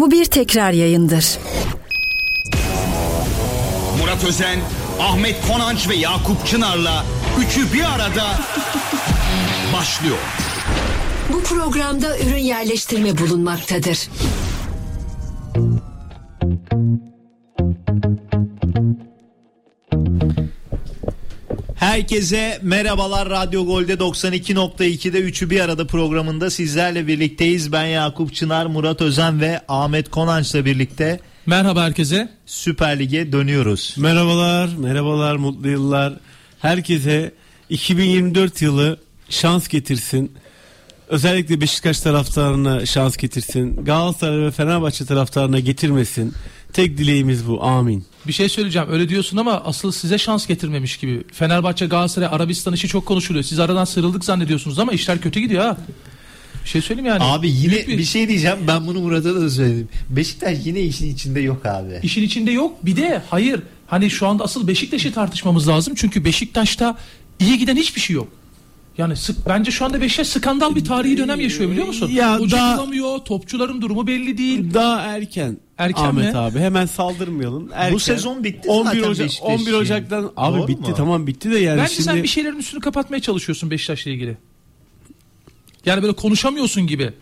Bu bir tekrar yayındır. Murat Özen, Ahmet Konanç ve Yakup Çınar'la üçü bir arada başlıyor. Bu programda ürün yerleştirme bulunmaktadır. Herkese merhabalar Radyo Gol'de 92.2'de üçü bir arada programında sizlerle birlikteyiz. Ben Yakup Çınar, Murat Özen ve Ahmet Konanç'la birlikte Merhaba herkese. Süper Lig'e dönüyoruz. Merhabalar, merhabalar, mutlu yıllar. Herkese 2024 yılı şans getirsin. Özellikle Beşiktaş taraftarına şans getirsin. Galatasaray ve Fenerbahçe taraftarına getirmesin. Tek dileğimiz bu. Amin. Bir şey söyleyeceğim. Öyle diyorsun ama asıl size şans getirmemiş gibi. Fenerbahçe, Galatasaray, Arabistan işi çok konuşuluyor. Siz aradan sıyrıldık zannediyorsunuz ama işler kötü gidiyor ha. Bir şey söyleyeyim yani. Abi yine Büyük bir... şey diyeceğim ben bunu Murat'a da söyledim. Beşiktaş yine işin içinde yok abi. İşin içinde yok. Bir de hayır. Hani şu anda asıl Beşiktaş'ı tartışmamız lazım. Çünkü Beşiktaş'ta iyi giden hiçbir şey yok. Yani sık, bence şu anda Beşiktaş skandal bir tarihi dönem yaşıyor biliyor musun? Ya Hoca daha- bulamıyor, topçuların durumu belli değil. Daha erken. Erken Ahmet mi? abi hemen saldırmayalım. Erken. Bu sezon bitti 11 zaten Ocak Beşiktaş 11 için. Ocak'tan abi Doğru bitti mu? tamam bitti de yani Bence şimdi sen bir şeylerin üstünü kapatmaya çalışıyorsun Beşiktaş'la ilgili. Yani böyle konuşamıyorsun gibi.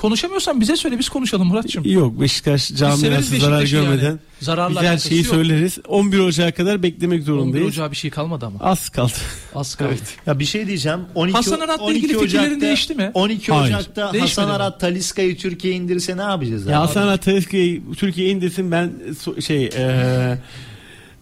Konuşamıyorsan bize söyle biz konuşalım Muratçım. Yok Beşiktaş camiası zarar görmeden yani. Zararla biz her şeyi yok. söyleriz. 11 Ocak'a kadar beklemek 11 zorundayız. Ocağı bir şey kalmadı ama. Az kaldı. Az kaldı. Ya bir şey diyeceğim. 12, Hasan Arat'la 12 ilgili fikirlerin Ocak'ta- değişti mi? 12 Hayır. Ocak'ta Değişmedi Hasan? Arat Taliska'yı Türkiye'ye indirse ne yapacağız abi? Ya Hasan Arat Taliska'yı Türkiye'ye indirsin ben şey eee,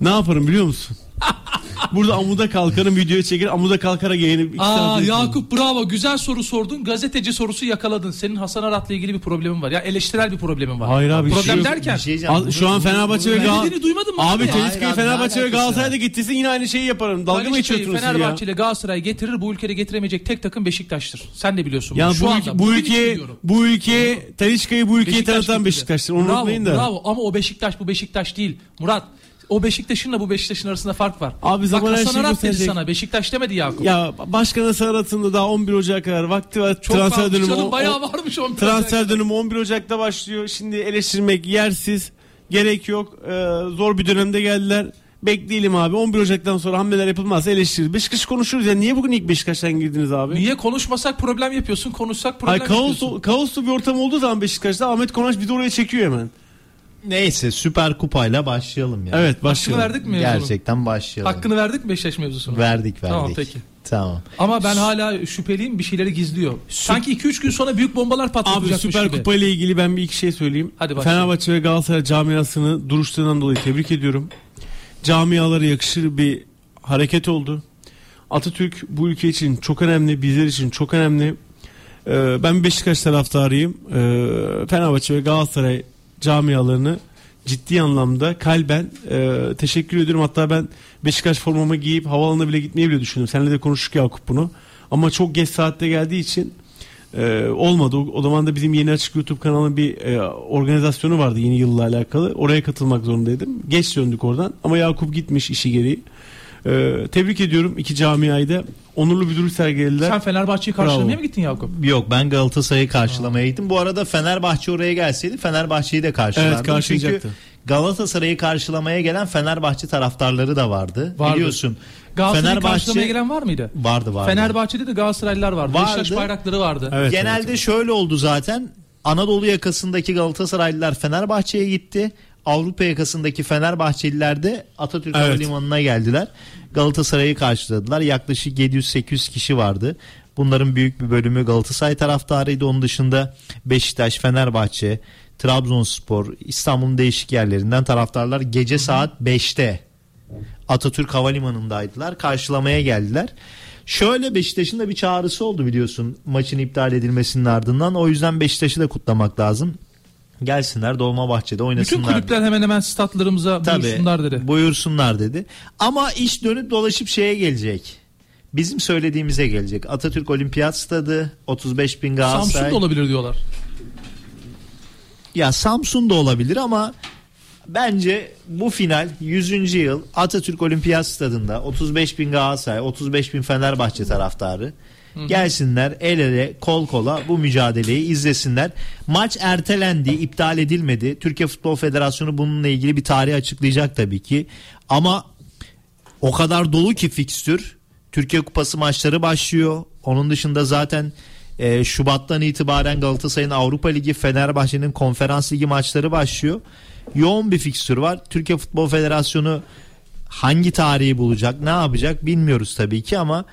ne yaparım biliyor musun? Burada amuda kalkarım videoya çeker amuda kalkara yayını Aa. Yakup bravo güzel soru sordun. Gazeteci sorusu yakaladın. Senin Hasan Arat'la ilgili bir problemin var. Ya eleştirel bir problemin var. Hayır abi, bir Problem şey derken Bir şey. Al- şu an Fenerbahçe ve Ne Gal dediğini duymadın mı? Abi abi, Fenerbahçe ne ve Galatasaray'da var? getirsin yine aynı şeyi yaparım. Dalga mı geçiyorsunuz siz Fenerbahçe ya? ile Galatasaray getirir bu ülkede getiremeyecek tek takım Beşiktaş'tır. Sen de biliyorsun. bunu. Yani Şu bu, anda, ülke, bu ülke bu ülke Taliska'yı bu ülkeye tanıtan. Beşiktaş'tır. Onu bravo, unutmayın da. Bravo ama o Beşiktaş bu Beşiktaş değil. Murat o Beşiktaş'ınla bu Beşiktaş'ın arasında fark var. Abi Bak zaman her Hasan şeyi gösterecek. sana Beşiktaş demedi Yakup. Ya başkanın sanatında daha 11 Ocak'a kadar vakti var. Çok transfer dönümü canım, o- bayağı varmış 11 Transfer dönümü 11 Ocak'ta başlıyor. Şimdi eleştirmek yersiz. Gerek yok. Ee, zor bir dönemde geldiler. Bekleyelim abi. 11 Ocak'tan sonra hamleler yapılmazsa eleştiririz. Beşiktaş konuşuruz ya. Niye bugün ilk Beşiktaş'tan girdiniz abi? Niye konuşmasak problem yapıyorsun, konuşsak problem Hayır kaos, yapıyorsun. kaoslu bir ortam olduğu zaman Beşiktaş'ta Ahmet Konaş bir de oraya çekiyor hemen. Neyse Süper Kupayla başlayalım ya. Evet Hakkını başlayalım. verdik mi mevzunun? Gerçekten başlayalım. Hakkını verdik mi Beşiktaş mevzusunu? verdik verdik. Tamam peki. Tamam. Ama ben hala şüpheliyim bir şeyleri gizliyor. Sanki 2-3 gün sonra büyük bombalar Abi patlatacakmış Süper gibi. Kupa ile ilgili ben bir iki şey söyleyeyim. Hadi başlayalım. Fenerbahçe ve Galatasaray camiasını duruşlarından dolayı tebrik ediyorum. Camialara yakışır bir hareket oldu. Atatürk bu ülke için çok önemli, bizler için çok önemli. Ee, ben Beşiktaş taraftarıyım. Ee, Fenerbahçe ve Galatasaray camialarını ciddi anlamda kalben e, teşekkür ediyorum. Hatta ben Beşiktaş formamı giyip havaalanına bile gitmeyi bile düşündüm. Seninle de konuştuk Yakup bunu. Ama çok geç saatte geldiği için e, olmadı. O, o zaman da bizim yeni açık YouTube kanalının bir e, organizasyonu vardı yeni yılla alakalı. Oraya katılmak zorundaydım. Geç döndük oradan ama Yakup gitmiş işi gereği. E, tebrik ediyorum iki camiayı da. Onurlu bir duruş sergilediler. Sen Fenerbahçe'yi karşılamaya Bravo. mı gittin Yakup? Yok ben Galatasaray'ı karşılamaya gittim. Bu arada Fenerbahçe oraya gelseydi Fenerbahçe'yi de karşılardım. Evet, karşılayacaktı. Çünkü Galatasaray'ı karşılamaya gelen Fenerbahçe taraftarları da vardı. Vardı. Biliyorsun. Galatasaray'ı karşılamaya gelen var mıydı? vardı vardı. Fenerbahçe'de de Galatasaraylılar vardı. Vardı. Beşiktaş bayrakları vardı. Evet, Genelde evet. şöyle oldu zaten. Anadolu yakasındaki Galatasaraylılar Fenerbahçe'ye gitti. Avrupa yakasındaki Fenerbahçeliler de Atatürk Evet. Havalimanı'na geldiler. Galatasaray'ı karşıladılar. Yaklaşık 700-800 kişi vardı. Bunların büyük bir bölümü Galatasaray taraftarıydı. Onun dışında Beşiktaş, Fenerbahçe, Trabzonspor, İstanbul'un değişik yerlerinden taraftarlar gece saat 5'te Atatürk Havalimanı'ndaydılar. Karşılamaya geldiler. Şöyle Beşiktaş'ın da bir çağrısı oldu biliyorsun maçın iptal edilmesinin ardından. O yüzden Beşiktaş'ı da kutlamak lazım. Gelsinler Dolmabahçe'de Bütün oynasınlar. kulüpler hemen hemen statlarımıza Tabii, buyursunlar dedi. Buyursunlar dedi. Ama iş dönüp dolaşıp şeye gelecek. Bizim söylediğimize gelecek. Atatürk Olimpiyat Stadı 35 bin Galatasaray. Samsun da olabilir diyorlar. Ya Samsun da olabilir ama bence bu final 100. yıl Atatürk Olimpiyat Stadında 35 bin Galatasaray 35 bin Fenerbahçe taraftarı Gelsinler el ele kol kola bu mücadeleyi izlesinler. Maç ertelendi, iptal edilmedi. Türkiye Futbol Federasyonu bununla ilgili bir tarih açıklayacak tabii ki. Ama o kadar dolu ki fikstür. Türkiye Kupası maçları başlıyor. Onun dışında zaten e, Şubat'tan itibaren Galatasaray'ın Avrupa Ligi, Fenerbahçe'nin Konferans Ligi maçları başlıyor. Yoğun bir fikstür var. Türkiye Futbol Federasyonu hangi tarihi bulacak, ne yapacak bilmiyoruz tabii ki ama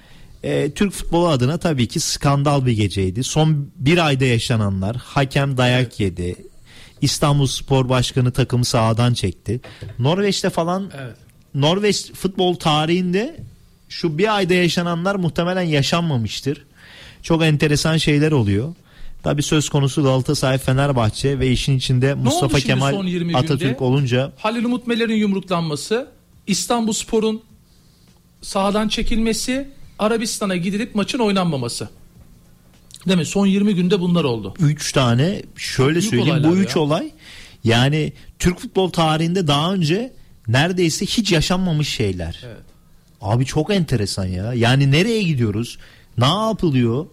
e, Türk futbolu adına tabii ki skandal bir geceydi. Son bir ayda yaşananlar, hakem dayak yedi. İstanbul Spor Başkanı takımı sahadan çekti. Norveç'te falan Evet. Norveç futbol tarihinde şu bir ayda yaşananlar muhtemelen yaşanmamıştır. Çok enteresan şeyler oluyor. Tabi söz konusu Galatasaray Fenerbahçe ve işin içinde Mustafa Kemal son 20 Atatürk günde? olunca Halil Umut Meler'in yumruklanması, İstanbul Spor'un sahadan çekilmesi, Arabistan'a gidilip maçın oynanmaması. Değil mi? Son 20 günde bunlar oldu. 3 tane şöyle Büyük söyleyeyim bu olaylar 3 ya. olay yani Türk futbol tarihinde daha önce neredeyse hiç yaşanmamış şeyler. Evet. Abi çok enteresan ya. Yani nereye gidiyoruz? Ne yapılıyor?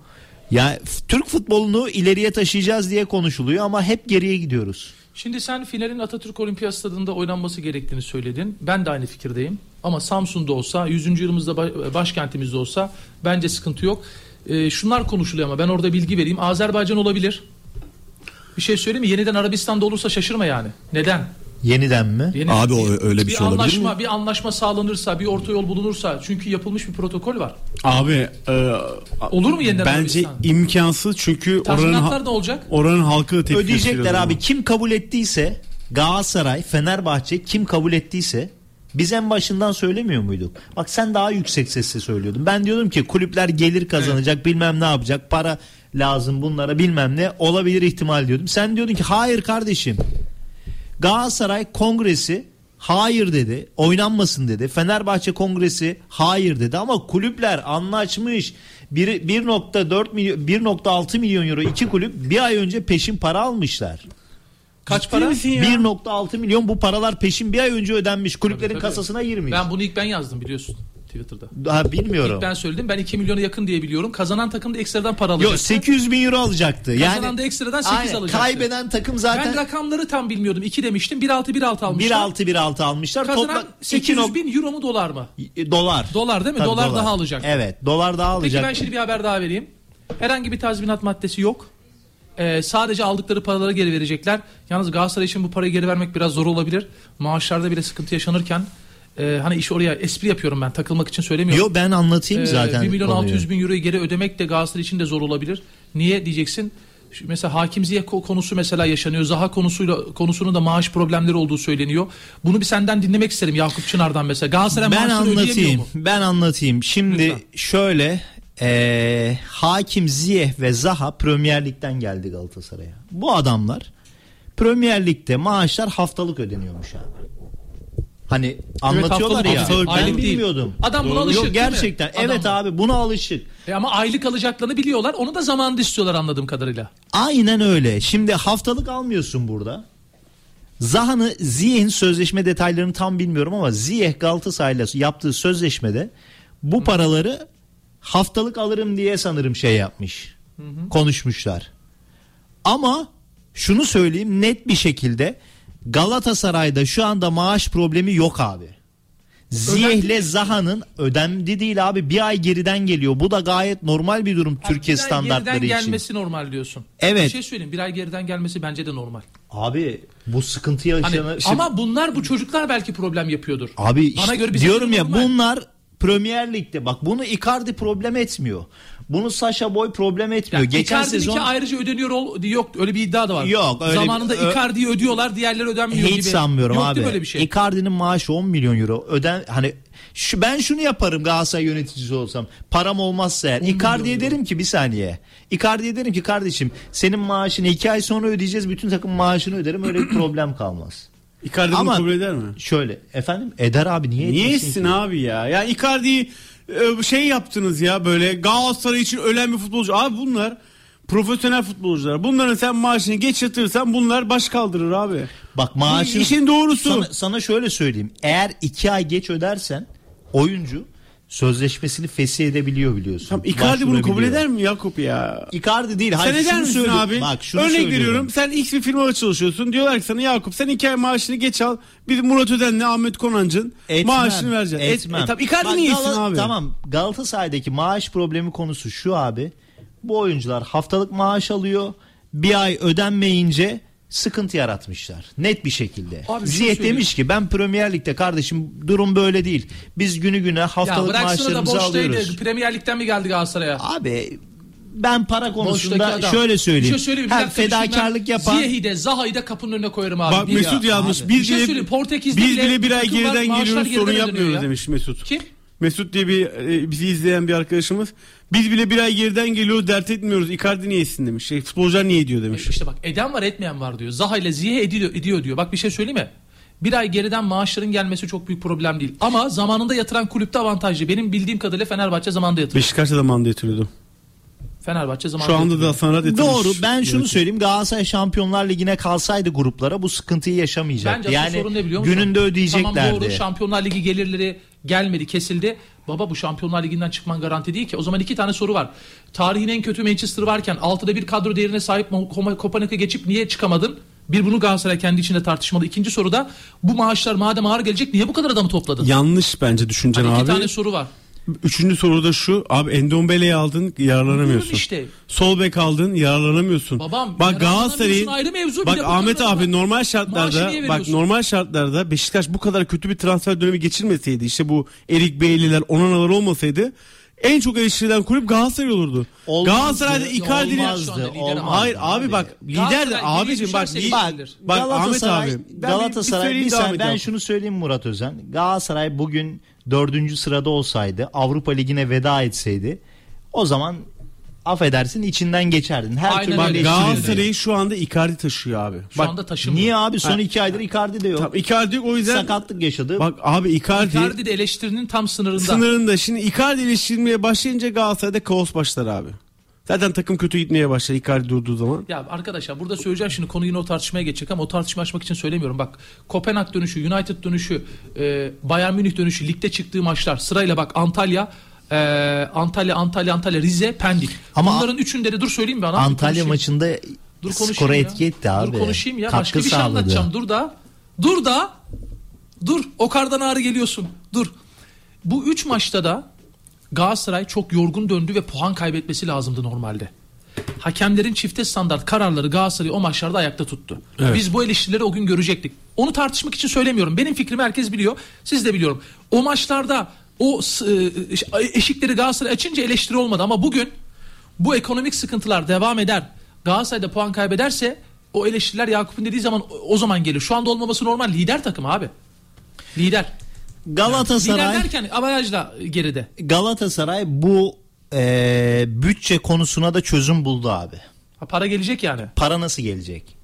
Ya Türk futbolunu ileriye taşıyacağız diye konuşuluyor ama hep geriye gidiyoruz. Şimdi sen finalin Atatürk Olimpiyat Stadı'nda oynanması gerektiğini söyledin. Ben de aynı fikirdeyim. Ama Samsun'da olsa, 100. yılımızda ba- başkentimizde olsa bence sıkıntı yok. Ee, şunlar konuşuluyor ama ben orada bilgi vereyim. Azerbaycan olabilir. Bir şey söyleyeyim mi? Yeniden Arabistan'da olursa şaşırma yani. Neden? Yeniden mi? Yeni- Abi o- öyle bir şey olabilir anlaşma, mi? Bir anlaşma sağlanırsa, bir orta yol bulunursa çünkü yapılmış bir protokol var. Abi e, Olur mu yeniden Bence Arabistan? imkansız çünkü oranın ne olacak? oranın halkı da tepki Ödeyecekler abi. Kim kabul ettiyse Galatasaray, Fenerbahçe kim kabul ettiyse biz en başından söylemiyor muyduk? Bak sen daha yüksek sesle söylüyordun. Ben diyordum ki kulüpler gelir kazanacak bilmem ne yapacak para lazım bunlara bilmem ne olabilir ihtimal diyordum. Sen diyordun ki hayır kardeşim Galatasaray kongresi hayır dedi. Oynanmasın dedi. Fenerbahçe kongresi hayır dedi ama kulüpler anlaşmış. Bir- 1.4 milyon 1.6 milyon euro iki kulüp bir ay önce peşin para almışlar. Kaç Ciddi para? misin ya? 1.6 milyon bu paralar peşin bir ay önce ödenmiş. Kulüplerin Tabii, tabii. kasasına girmiş. Ben bunu ilk ben yazdım biliyorsun Twitter'da. Daha bilmiyorum. İlk ben söyledim. Ben 2 milyona yakın diye biliyorum. Kazanan takım da ekstradan para alacak. Yok 800 bin euro alacaktı. Kazanan Yani da ekstradan 8 Aynen, alacaktı. Kaybeden takım Ben zaten rakamları tam bilmiyordum. 2 demiştim. 1.6 1.6 almışlar. 1.6 1.6 almışlar. Kazanan Toplam 800 2 bin euro mu dolar mı? dolar. Dolar değil mi? Tabii Dolar daha alacak. Evet, dolar daha Peki alacak. ben şimdi bir haber daha vereyim. Herhangi bir tazminat maddesi yok. Ee, sadece aldıkları paraları geri verecekler. Yalnız Galatasaray için bu parayı geri vermek biraz zor olabilir. Maaşlarda bile sıkıntı yaşanırken e, hani iş oraya espri yapıyorum ben takılmak için söylemiyorum. Yo ben anlatayım Ee, zaten. 1 milyon konuyu. 600 bin euroyu geri ödemek de Galatasaray için de zor olabilir. Niye diyeceksin? Mesela Hakim Ziyech ko- konusu mesela yaşanıyor. Zaha konusuyla konusunun da maaş problemleri olduğu söyleniyor. Bunu bir senden dinlemek isterim Yakup Çınar'dan mesela. Galatasaray Ben anlatayım. mu? Ben anlatayım. Şimdi Lütfen. şöyle eee, Hakim Ziyeh ve Zaha Premier Lig'den geldi Galatasaray'a. Bu adamlar Premier Lig'de maaşlar haftalık ödeniyormuş abi. Hani anlatıyorlar haftalık ya. haftalık, ben aylık değil. bilmiyordum. Adam buna Doğru. alışık Yok gerçekten. Adam evet bu. abi buna alışık. E ama aylık alacaklarını biliyorlar. Onu da zamanında istiyorlar anladığım kadarıyla. Aynen öyle. Şimdi haftalık almıyorsun burada. Zaha'nı Ziyeh'in sözleşme detaylarını tam bilmiyorum ama Ziyeh Galatasaray'la yaptığı sözleşmede bu paraları haftalık alırım diye sanırım şey yapmış. Konuşmuşlar. Ama şunu söyleyeyim net bir şekilde Galatasaray'da şu anda maaş problemi yok abi. Ziyeh'le Zaha'nın ödendi değil abi bir ay geriden geliyor. Bu da gayet normal bir durum Türkiye Bir ay standartları geriden için. gelmesi normal diyorsun. Evet. Bir şey söyleyeyim. Bir ay geriden gelmesi bence de normal. Abi bu sıkıntı Hani, yaşanan... ama bunlar bu çocuklar belki problem yapıyordur. Abi Bana işte göre bize diyorum ya normal. bunlar Premier Lig'de bak bunu Icardi problem etmiyor. Bunu Sasha Boy problem etmiyor. Yani Geçen Icardi'ninki sezon ayrıca ödeniyor ol, yok öyle bir iddia da var. Yok, öyle Zamanında bir- Icardi'yi ödüyorlar diğerleri ödenmiyor hiç gibi. sanmıyorum yok abi. değil mi öyle bir şey? Icardi'nin maaşı 10 milyon euro. Öden hani şu ben şunu yaparım Galatasaray yöneticisi olsam. Param olmazsa eğer. Icardi'ye derim ki bir saniye. Icardi'ye derim ki kardeşim senin maaşını 2 ay sonra ödeyeceğiz. Bütün takım maaşını öderim. Öyle bir problem kalmaz. Icardi bunu kabul eder mi? Şöyle efendim eder abi niye Niye etsin abi ya? Ya Icardi'yi şey yaptınız ya böyle Galatasaray için ölen bir futbolcu. Abi bunlar profesyonel futbolcular. Bunların sen maaşını geç yatırırsan bunlar baş kaldırır abi. Bak Bu maaşın işin doğrusu. Sana, sana şöyle söyleyeyim. Eğer iki ay geç ödersen oyuncu sözleşmesini fesih edebiliyor biliyorsun. Tamam, Icardi bunu kabul eder mi Yakup ya? Icardi değil. Sen Hayır, eder şunu misin abi? Bak şunu Örnek söylüyorum. veriyorum. Sen X bir firmada çalışıyorsun. Diyorlar ki sana Yakup sen iki ay maaşını geç al. Bir Murat Öden'le Ahmet Konancı'nın Etmem, maaşını vereceksin. Et- Etmem. E, tamam, Icardi Bak, niye yesin Gal- abi? Tamam Galatasaray'daki maaş problemi konusu şu abi. Bu oyuncular haftalık maaş alıyor. Bir ay ödenmeyince sıkıntı yaratmışlar. Net bir şekilde. Abi bir şey demiş ki ben Premier Lig'de kardeşim durum böyle değil. Biz günü güne Ya haftalık da maaşlarımızı boştaydı. alıyoruz. Premier Lig'den mi geldi Galatasaray'a? Abi ben para konusunda adam. şöyle Bir söyleyeyim. şey söyleyeyim. bir Her düşünmem. fedakarlık yapan Ziyech'i de Zaha'yı da kapının önüne koyarım abi. Bak Bir- Mesut Ya yazmış. abi. Biz bir şey söyleyeyim. Portekiz'de biz bile bir ay geriden geliyoruz sorun yapmıyoruz ya. demiş Mesut. Kim? Mesut diye bir e, bizi izleyen bir arkadaşımız. Biz bile bir ay geriden geliyoruz dert etmiyoruz. Icardi niye etsin demiş. Şey, futbolcular niye ediyor demiş. İşte bak eden var etmeyen var diyor. Zaha ile Ziyech ediyor, ediyor diyor. Bak bir şey söyleyeyim mi? Bir ay geriden maaşların gelmesi çok büyük problem değil. Ama zamanında yatıran kulüpte avantajlı. Benim bildiğim kadarıyla Fenerbahçe zamanında yatırıyor. Beşiktaş'ta da manda yatırıyordu. Fenerbahçe zamanında Şu anda yatırıyor. da Hasan yatırmış. Doğru ben şunu söyleyeyim Galatasaray Şampiyonlar Ligi'ne kalsaydı gruplara bu sıkıntıyı yaşamayacaktı. Bence yani sorun ne biliyor musun? gününde ödeyeceklerdi. Tamam doğru Şampiyonlar Ligi gelirleri gelmedi kesildi. Baba bu Şampiyonlar Ligi'nden çıkman garanti değil ki. O zaman iki tane soru var. Tarihin en kötü Manchester varken altıda bir kadro değerine sahip Kopenhag'a geçip niye çıkamadın? Bir bunu Galatasaray kendi içinde tartışmalı. İkinci soru da bu maaşlar madem ağır gelecek niye bu kadar adamı topladın? Yanlış bence düşüncen Hani iki abi. tane soru var. Üçüncü soru da şu. Abi Endombele'yi aldın yararlanamıyorsun. İşte. Sol bek aldın yararlanamıyorsun. Babam, bak Galatasaray'ın ayrı mevzu. Bir bak Ahmet abi adam- normal şartlarda bak normal şartlarda Beşiktaş bu kadar kötü bir transfer dönemi geçirmeseydi işte bu Erik Beyliler Onanalar olmasaydı en çok eleştirilen kulüp Galatasaray olurdu. Olmazdı, Galatasaray'da Icardi'nin olmazdı, Şu anda lider olmazdı. ama. Hayır abi bak lider de Galatasaray abicim bak düşerse bak, bak Ahmet Galatasaray, abi ben bir- bir Galatasaray bir saniye, ben şunu söyleyeyim Murat Özen. Galatasaray bugün dördüncü sırada olsaydı Avrupa Ligi'ne veda etseydi o zaman affedersin içinden geçerdin. Her Aynen türlü öyle. Galatasaray'ı şu anda Icardi taşıyor abi. Şu bak, anda taşımıyor. Niye abi son Ha. iki aydır Icardi de yok. Tamam, Icardi yok, o yüzden Sakatlık yaşadı. bak abi Icardi, Icardi de eleştirinin tam sınırında. sınırında. Şimdi Icardi eleştirilmeye başlayınca Galatasaray'da kaos başlar abi. Zaten takım kötü gitmeye başlar Icardi durduğu zaman. Ya arkadaşlar burada söyleyeceğim şimdi konu yine o tartışmaya geçecek ama o tartışma açmak için söylemiyorum. Bak Kopenhag dönüşü, United dönüşü, e, Bayern Münih dönüşü, ligde çıktığı maçlar sırayla bak Antalya, e, Antalya, Antalya, Antalya, Rize, Pendik. Ama Bunların üçünde de dur söyleyeyim bana. Antalya maçında Dur konuşayım skora ya. etki etti abi. Dur konuşayım ya. Katkı Başka bir şey sağladı. anlatacağım. Dur da. Dur da. Dur. O kardan ağrı geliyorsun. Dur. Bu üç maçta da Galatasaray çok yorgun döndü ve puan kaybetmesi lazımdı normalde. Hakemlerin çifte standart kararları Galatasaray'ı o maçlarda ayakta tuttu. Evet. Biz bu eleştirileri o gün görecektik. Onu tartışmak için söylemiyorum. Benim fikrimi herkes biliyor. Siz de biliyorum. O maçlarda o s- e, eşikleri Galatasaray açınca eleştiri olmadı ama bugün bu ekonomik sıkıntılar devam eder. Galatasaray'da puan kaybederse o eleştiriler Yakup'un dediği zaman o- o zaman gelir. Şu anda olmaması normal. Lider takım abi. Lider. Galatasaray Lider derken avarajla geride. Galatasaray bu e, bütçe konusuna da çözüm buldu abi. Ha, para gelecek yani. Para nasıl gelecek?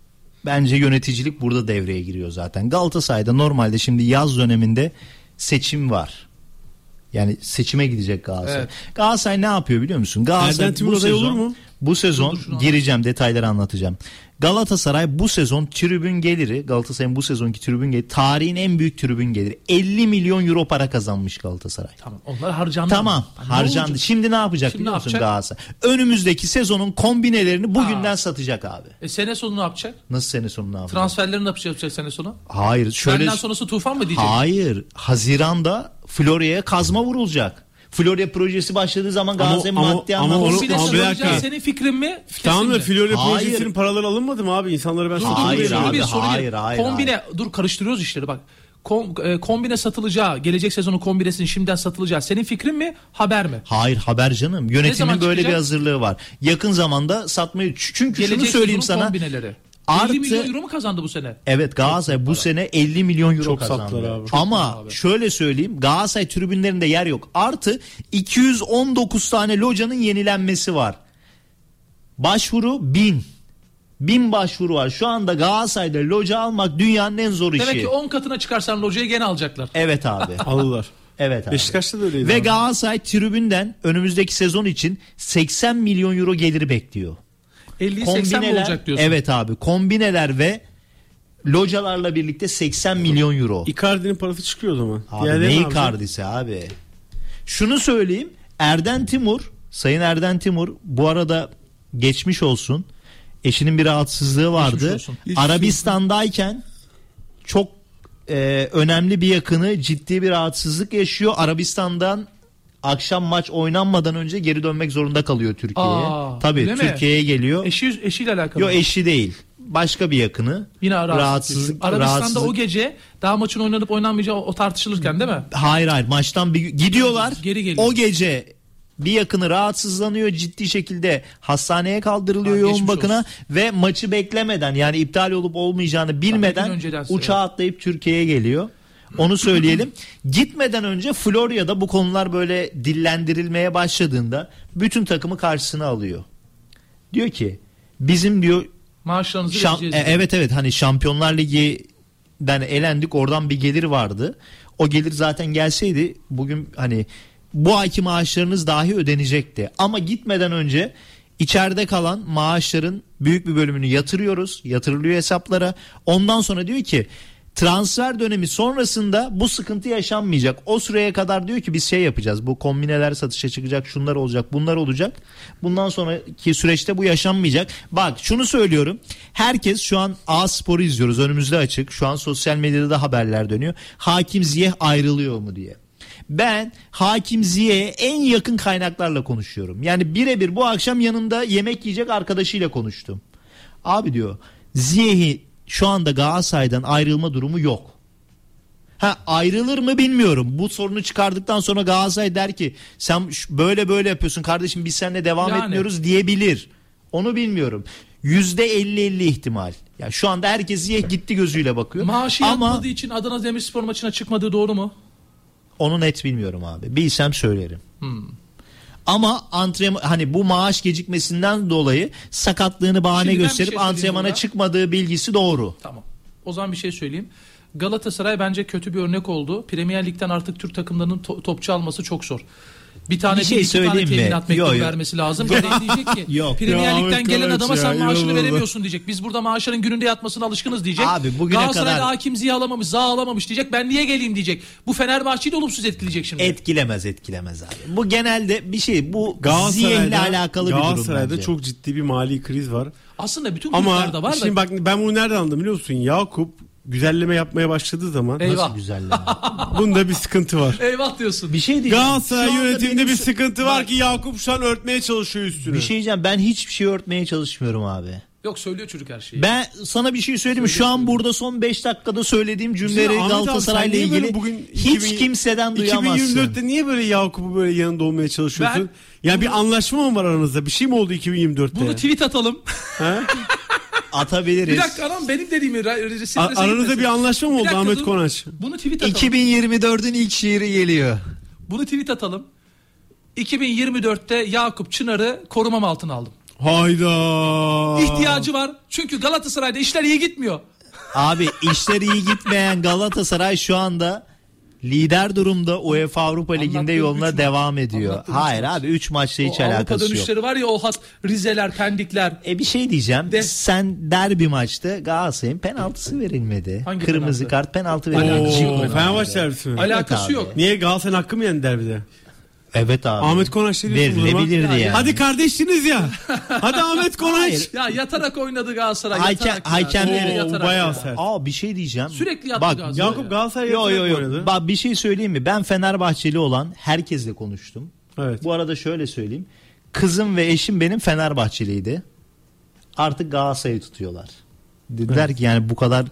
Bence yöneticilik burada devreye giriyor zaten. Galatasaray'da normalde şimdi yaz döneminde seçim var. Yani seçime gidecek Galatasaray. Evet. Galatasaray ne yapıyor biliyor musun? Galatasaray Erden Timur aday olur mu? Bu sezon gireceğim detayları anlatacağım. Galatasaray bu sezon tribün geliri Galatasaray'ın bu sezonki tribün geliri tarihin en büyük tribün geliri 50 milyon euro para kazanmış Galatasaray. Tamam. Onlar harcandı. Tamam Ha, ne harcandı. olacak? Şimdi ne yapacak Şimdi biliyor ne musun yapacak? Galatasaray? Önümüzdeki sezonun kombinelerini bugünden Ha. satacak abi. E, sene sonu ne yapacak? Nasıl sene sonu ne yapacak? Transferlerini ne yapacak sene sonu? Hayır şöyle Benden sonrası tufan mı diyecek? Hayır. Haziranda Florya'ya kazma vurulacak. Florya projesi başladığı zaman Ama- Galatasaray'ın ama- maddi ama onu- ama bir satılacak dakika. senin fikrin mi? Tamam da? Florya Hayır. projesinin paraları alınmadı mı abi? İnsanları ben Hayır suçluyorum. abi, bir soru hayır, hayır, Kombine dur karıştırıyoruz işleri bak. Kom, e, kombine satılacağı, gelecek sezonun kombinesinin şimdiden satılacağı senin fikrin mi, haber mi? Hayır haber canım. Yönetimin böyle çıkacak? bir hazırlığı var. Yakın zamanda satmayı çünkü Gelecek şunu söyleyeyim sana. kombineleri. Artı- 50 milyon euro mu kazandı bu sene? Evet Galatasaray bu sene 50 milyon euro Çok kazandı. abi. Çok Ama abi. şöyle söyleyeyim Galatasaray tribünlerinde yer yok. Artı 219 tane locanın yenilenmesi var. Başvuru 1000. 1000 başvuru var. Şu anda Galatasaray'da loca almak dünyanın en zor işi. Demek ki 10 katına çıkarsan locayı gene alacaklar. Evet abi. Alırlar. Evet abi. Beşiktaş'ta da öyleydi. Ve abi. Galatasaray tribünden önümüzdeki sezon için 80 milyon euro geliri bekliyor. 50'yi 80 mi olacak diyorsun? Evet abi. Kombineler ve localarla birlikte 80 milyon euro. Icardi'nin parası çıkıyor o zaman. Abi Diğerleri ne? Icardi'si abi. şunu söyleyeyim. Erden Timur, Sayın Erden Timur bu arada geçmiş olsun. Eşinin bir rahatsızlığı vardı. olsun. Arabistan'dayken çok e, önemli bir yakını ciddi bir rahatsızlık yaşıyor. Arabistan'dan akşam maç oynanmadan önce geri dönmek zorunda kalıyor Türkiye'ye. Tabii? Türkiye'ye geliyor. Eşi, eşiyle alakalı. Yok eşi değil. Başka bir yakını. Yine rahatsızlık. rahatsızlık. Arabistan'da rahatsızlık- o gece daha maçın oynanıp oynanmayacağı o tartışılırken değil mi? Hayır hayır maçtan bir gidiyorlar. Geri geliyor. O gece bir yakını rahatsızlanıyor ciddi şekilde hastaneye kaldırılıyor Ha, yoğun bakına olsun. ve maçı beklemeden yani iptal olup olmayacağını bilmeden uçağa atlayıp Türkiye'ye geliyor. Onu söyleyelim. Gitmeden önce Florya'da bu konular böyle dillendirilmeye başladığında bütün takımı karşısına alıyor. Diyor ki bizim diyor Maaşlarınızı Şam- e, evet evet hani Şampiyonlar Ligi'den elendik oradan bir gelir vardı. O gelir zaten gelseydi bugün hani bu ayki maaşlarınız dahi ödenecekti. Ama gitmeden önce içeride kalan maaşların büyük bir bölümünü yatırıyoruz. Yatırılıyor hesaplara. Ondan sonra diyor ki transfer dönemi sonrasında bu sıkıntı yaşanmayacak. O süreye kadar diyor ki biz şey yapacağız. Bu kombineler satışa çıkacak, şunlar olacak, bunlar olacak. Bundan sonraki süreçte bu yaşanmayacak. Bak şunu söylüyorum. Herkes şu an A Spor'u izliyoruz. Önümüzde açık. Şu an sosyal medyada da haberler dönüyor. Hakim Ziyeh ayrılıyor mu diye. Ben Hakim Ziyeh'e en yakın kaynaklarla konuşuyorum. Yani birebir bu akşam yanında yemek yiyecek arkadaşıyla konuştum. Abi diyor Ziyeh'i şu anda Galatasaray'dan ayrılma durumu yok. Ha ayrılır mı bilmiyorum. Bu sorunu çıkardıktan sonra Galatasaray der ki sen böyle böyle yapıyorsun kardeşim biz seninle devam Yani. etmiyoruz diyebilir. Onu bilmiyorum. Yüzde 50-50 ihtimal. Ya şu anda herkes Ziyeh gitti gözüyle bakıyor. Maaşı Ama yatmadığı için Adana Demirspor maçına çıkmadığı doğru mu? onu net bilmiyorum abi. Bilsem söylerim. Hmm. Ama antrenman hani bu maaş gecikmesinden dolayı sakatlığını bahane Şimdi gösterip şey antrenmana çıkmadığı bilgisi doğru. Tamam. O zaman bir şey söyleyeyim. Galatasaray bence kötü bir örnek oldu. Premier Lig'den artık Türk takımlarının to- topçu alması çok zor. Bir tane Bir şey değil, iki tane söyleyeyim mi? teminat mektubu Yo, yo. vermesi lazım. De diyecek ki Yok. Premier Lig'den gelen adama ya, sen maaşını veremiyorsun diyecek. Biz burada maaşların gününde yatmasına alışkınız diyecek. Abi bugüne Galatasaray'da kadar- hakim ziya alamamış, za alamamış diyecek. Ben niye geleyim diyecek. Bu Fenerbahçe'yi de olumsuz etkileyecek şimdi. Etkilemez etkilemez abi. Bu genelde bir şey bu Galatasaray'da, alakalı bir durum Galatasaray'da bence. çok ciddi bir mali kriz var. Aslında bütün kulüplerde var da. şimdi bak ben bunu nereden anladım biliyor musun? Yakup güzelleme yapmaya başladığı zaman Eyvah. Nasıl güzelleme? bunda bir sıkıntı var. Eyvah diyorsun. bir şey diyeceğim. Galatasaray Şu anda yönetiminde benim bir şu- sıkıntı var ki Yakup şu an örtmeye çalışıyor üstünü. Bir şey diyeceğim ben hiçbir şey örtmeye çalışmıyorum abi. Yok söylüyor çocuk her şeyi. Ben sana bir şey söyleyeyim mi? Şu an burada son 5 dakikada söylediğim cümleleri Ahmet abi, sen Galatasaray'la niye böyle ilgili bugün hiç 2000 kimseden duyamazsın. 2024'te niye böyle Yakup'u böyle yanında olmaya çalışıyorsun? Ben- ya bir anlaşma mı var aranızda? Bir şey mi oldu 2024'te? Bunu tweet atalım. Ha? Atabiliriz. bir dakika anam benim dediğimi A- aranızda bir anlaşma mı oldu dakika Ahmet. Konaç? Bunu tweet atalım. 2024'ün ilk şiiri geliyor. Bunu tweet atalım. 2024'te Yakup Çınar'ı korumam altına aldım. Hayda. İhtiyacı var. Çünkü Galatasaray'da işler iyi gitmiyor. Abi işler iyi gitmeyen Galatasaray şu anda lider durumda UEFA Avrupa Ligi'nde yoluna devam ediyor. Anlattığım Hayır abi 3 maçta hiç o Avrupa alakası yok. dönüşleri var ya o hat Rizeler, Pendikler. E bir şey diyeceğim. De. Sen derbi maçta Galatasaray'ın penaltısı verilmedi. Hangi Kırmızı penaltı? kart penaltı verilmedi. Yok. Fenerbahçe derbisi mi? Alakası yok. Niye Galatasaray'ın hakkı mı yendi derbide? Evet abi. Ahmet zaman? Verilebilirdi Ya, yani. Hadi kardeşiniz ya. Hadi Ahmet Konaç. Hayır. Ya yatarak oynadı Galatasaray. Ya. hakemleri- yatarak bayağı ya. sert. Aa bir şey diyeceğim. Sürekli yaptı Bak Galatasaray. Yakup Galatasaray Yo yo yo. oynadı. Bak bir şey söyleyeyim mi? Ben Fenerbahçeli olan herkesle konuştum. Evet. Bu arada şöyle söyleyeyim. Kızım ve eşim benim Fenerbahçeliydi. Artık Galatasaray'ı tutuyorlar. Dediler ki yani bu kadar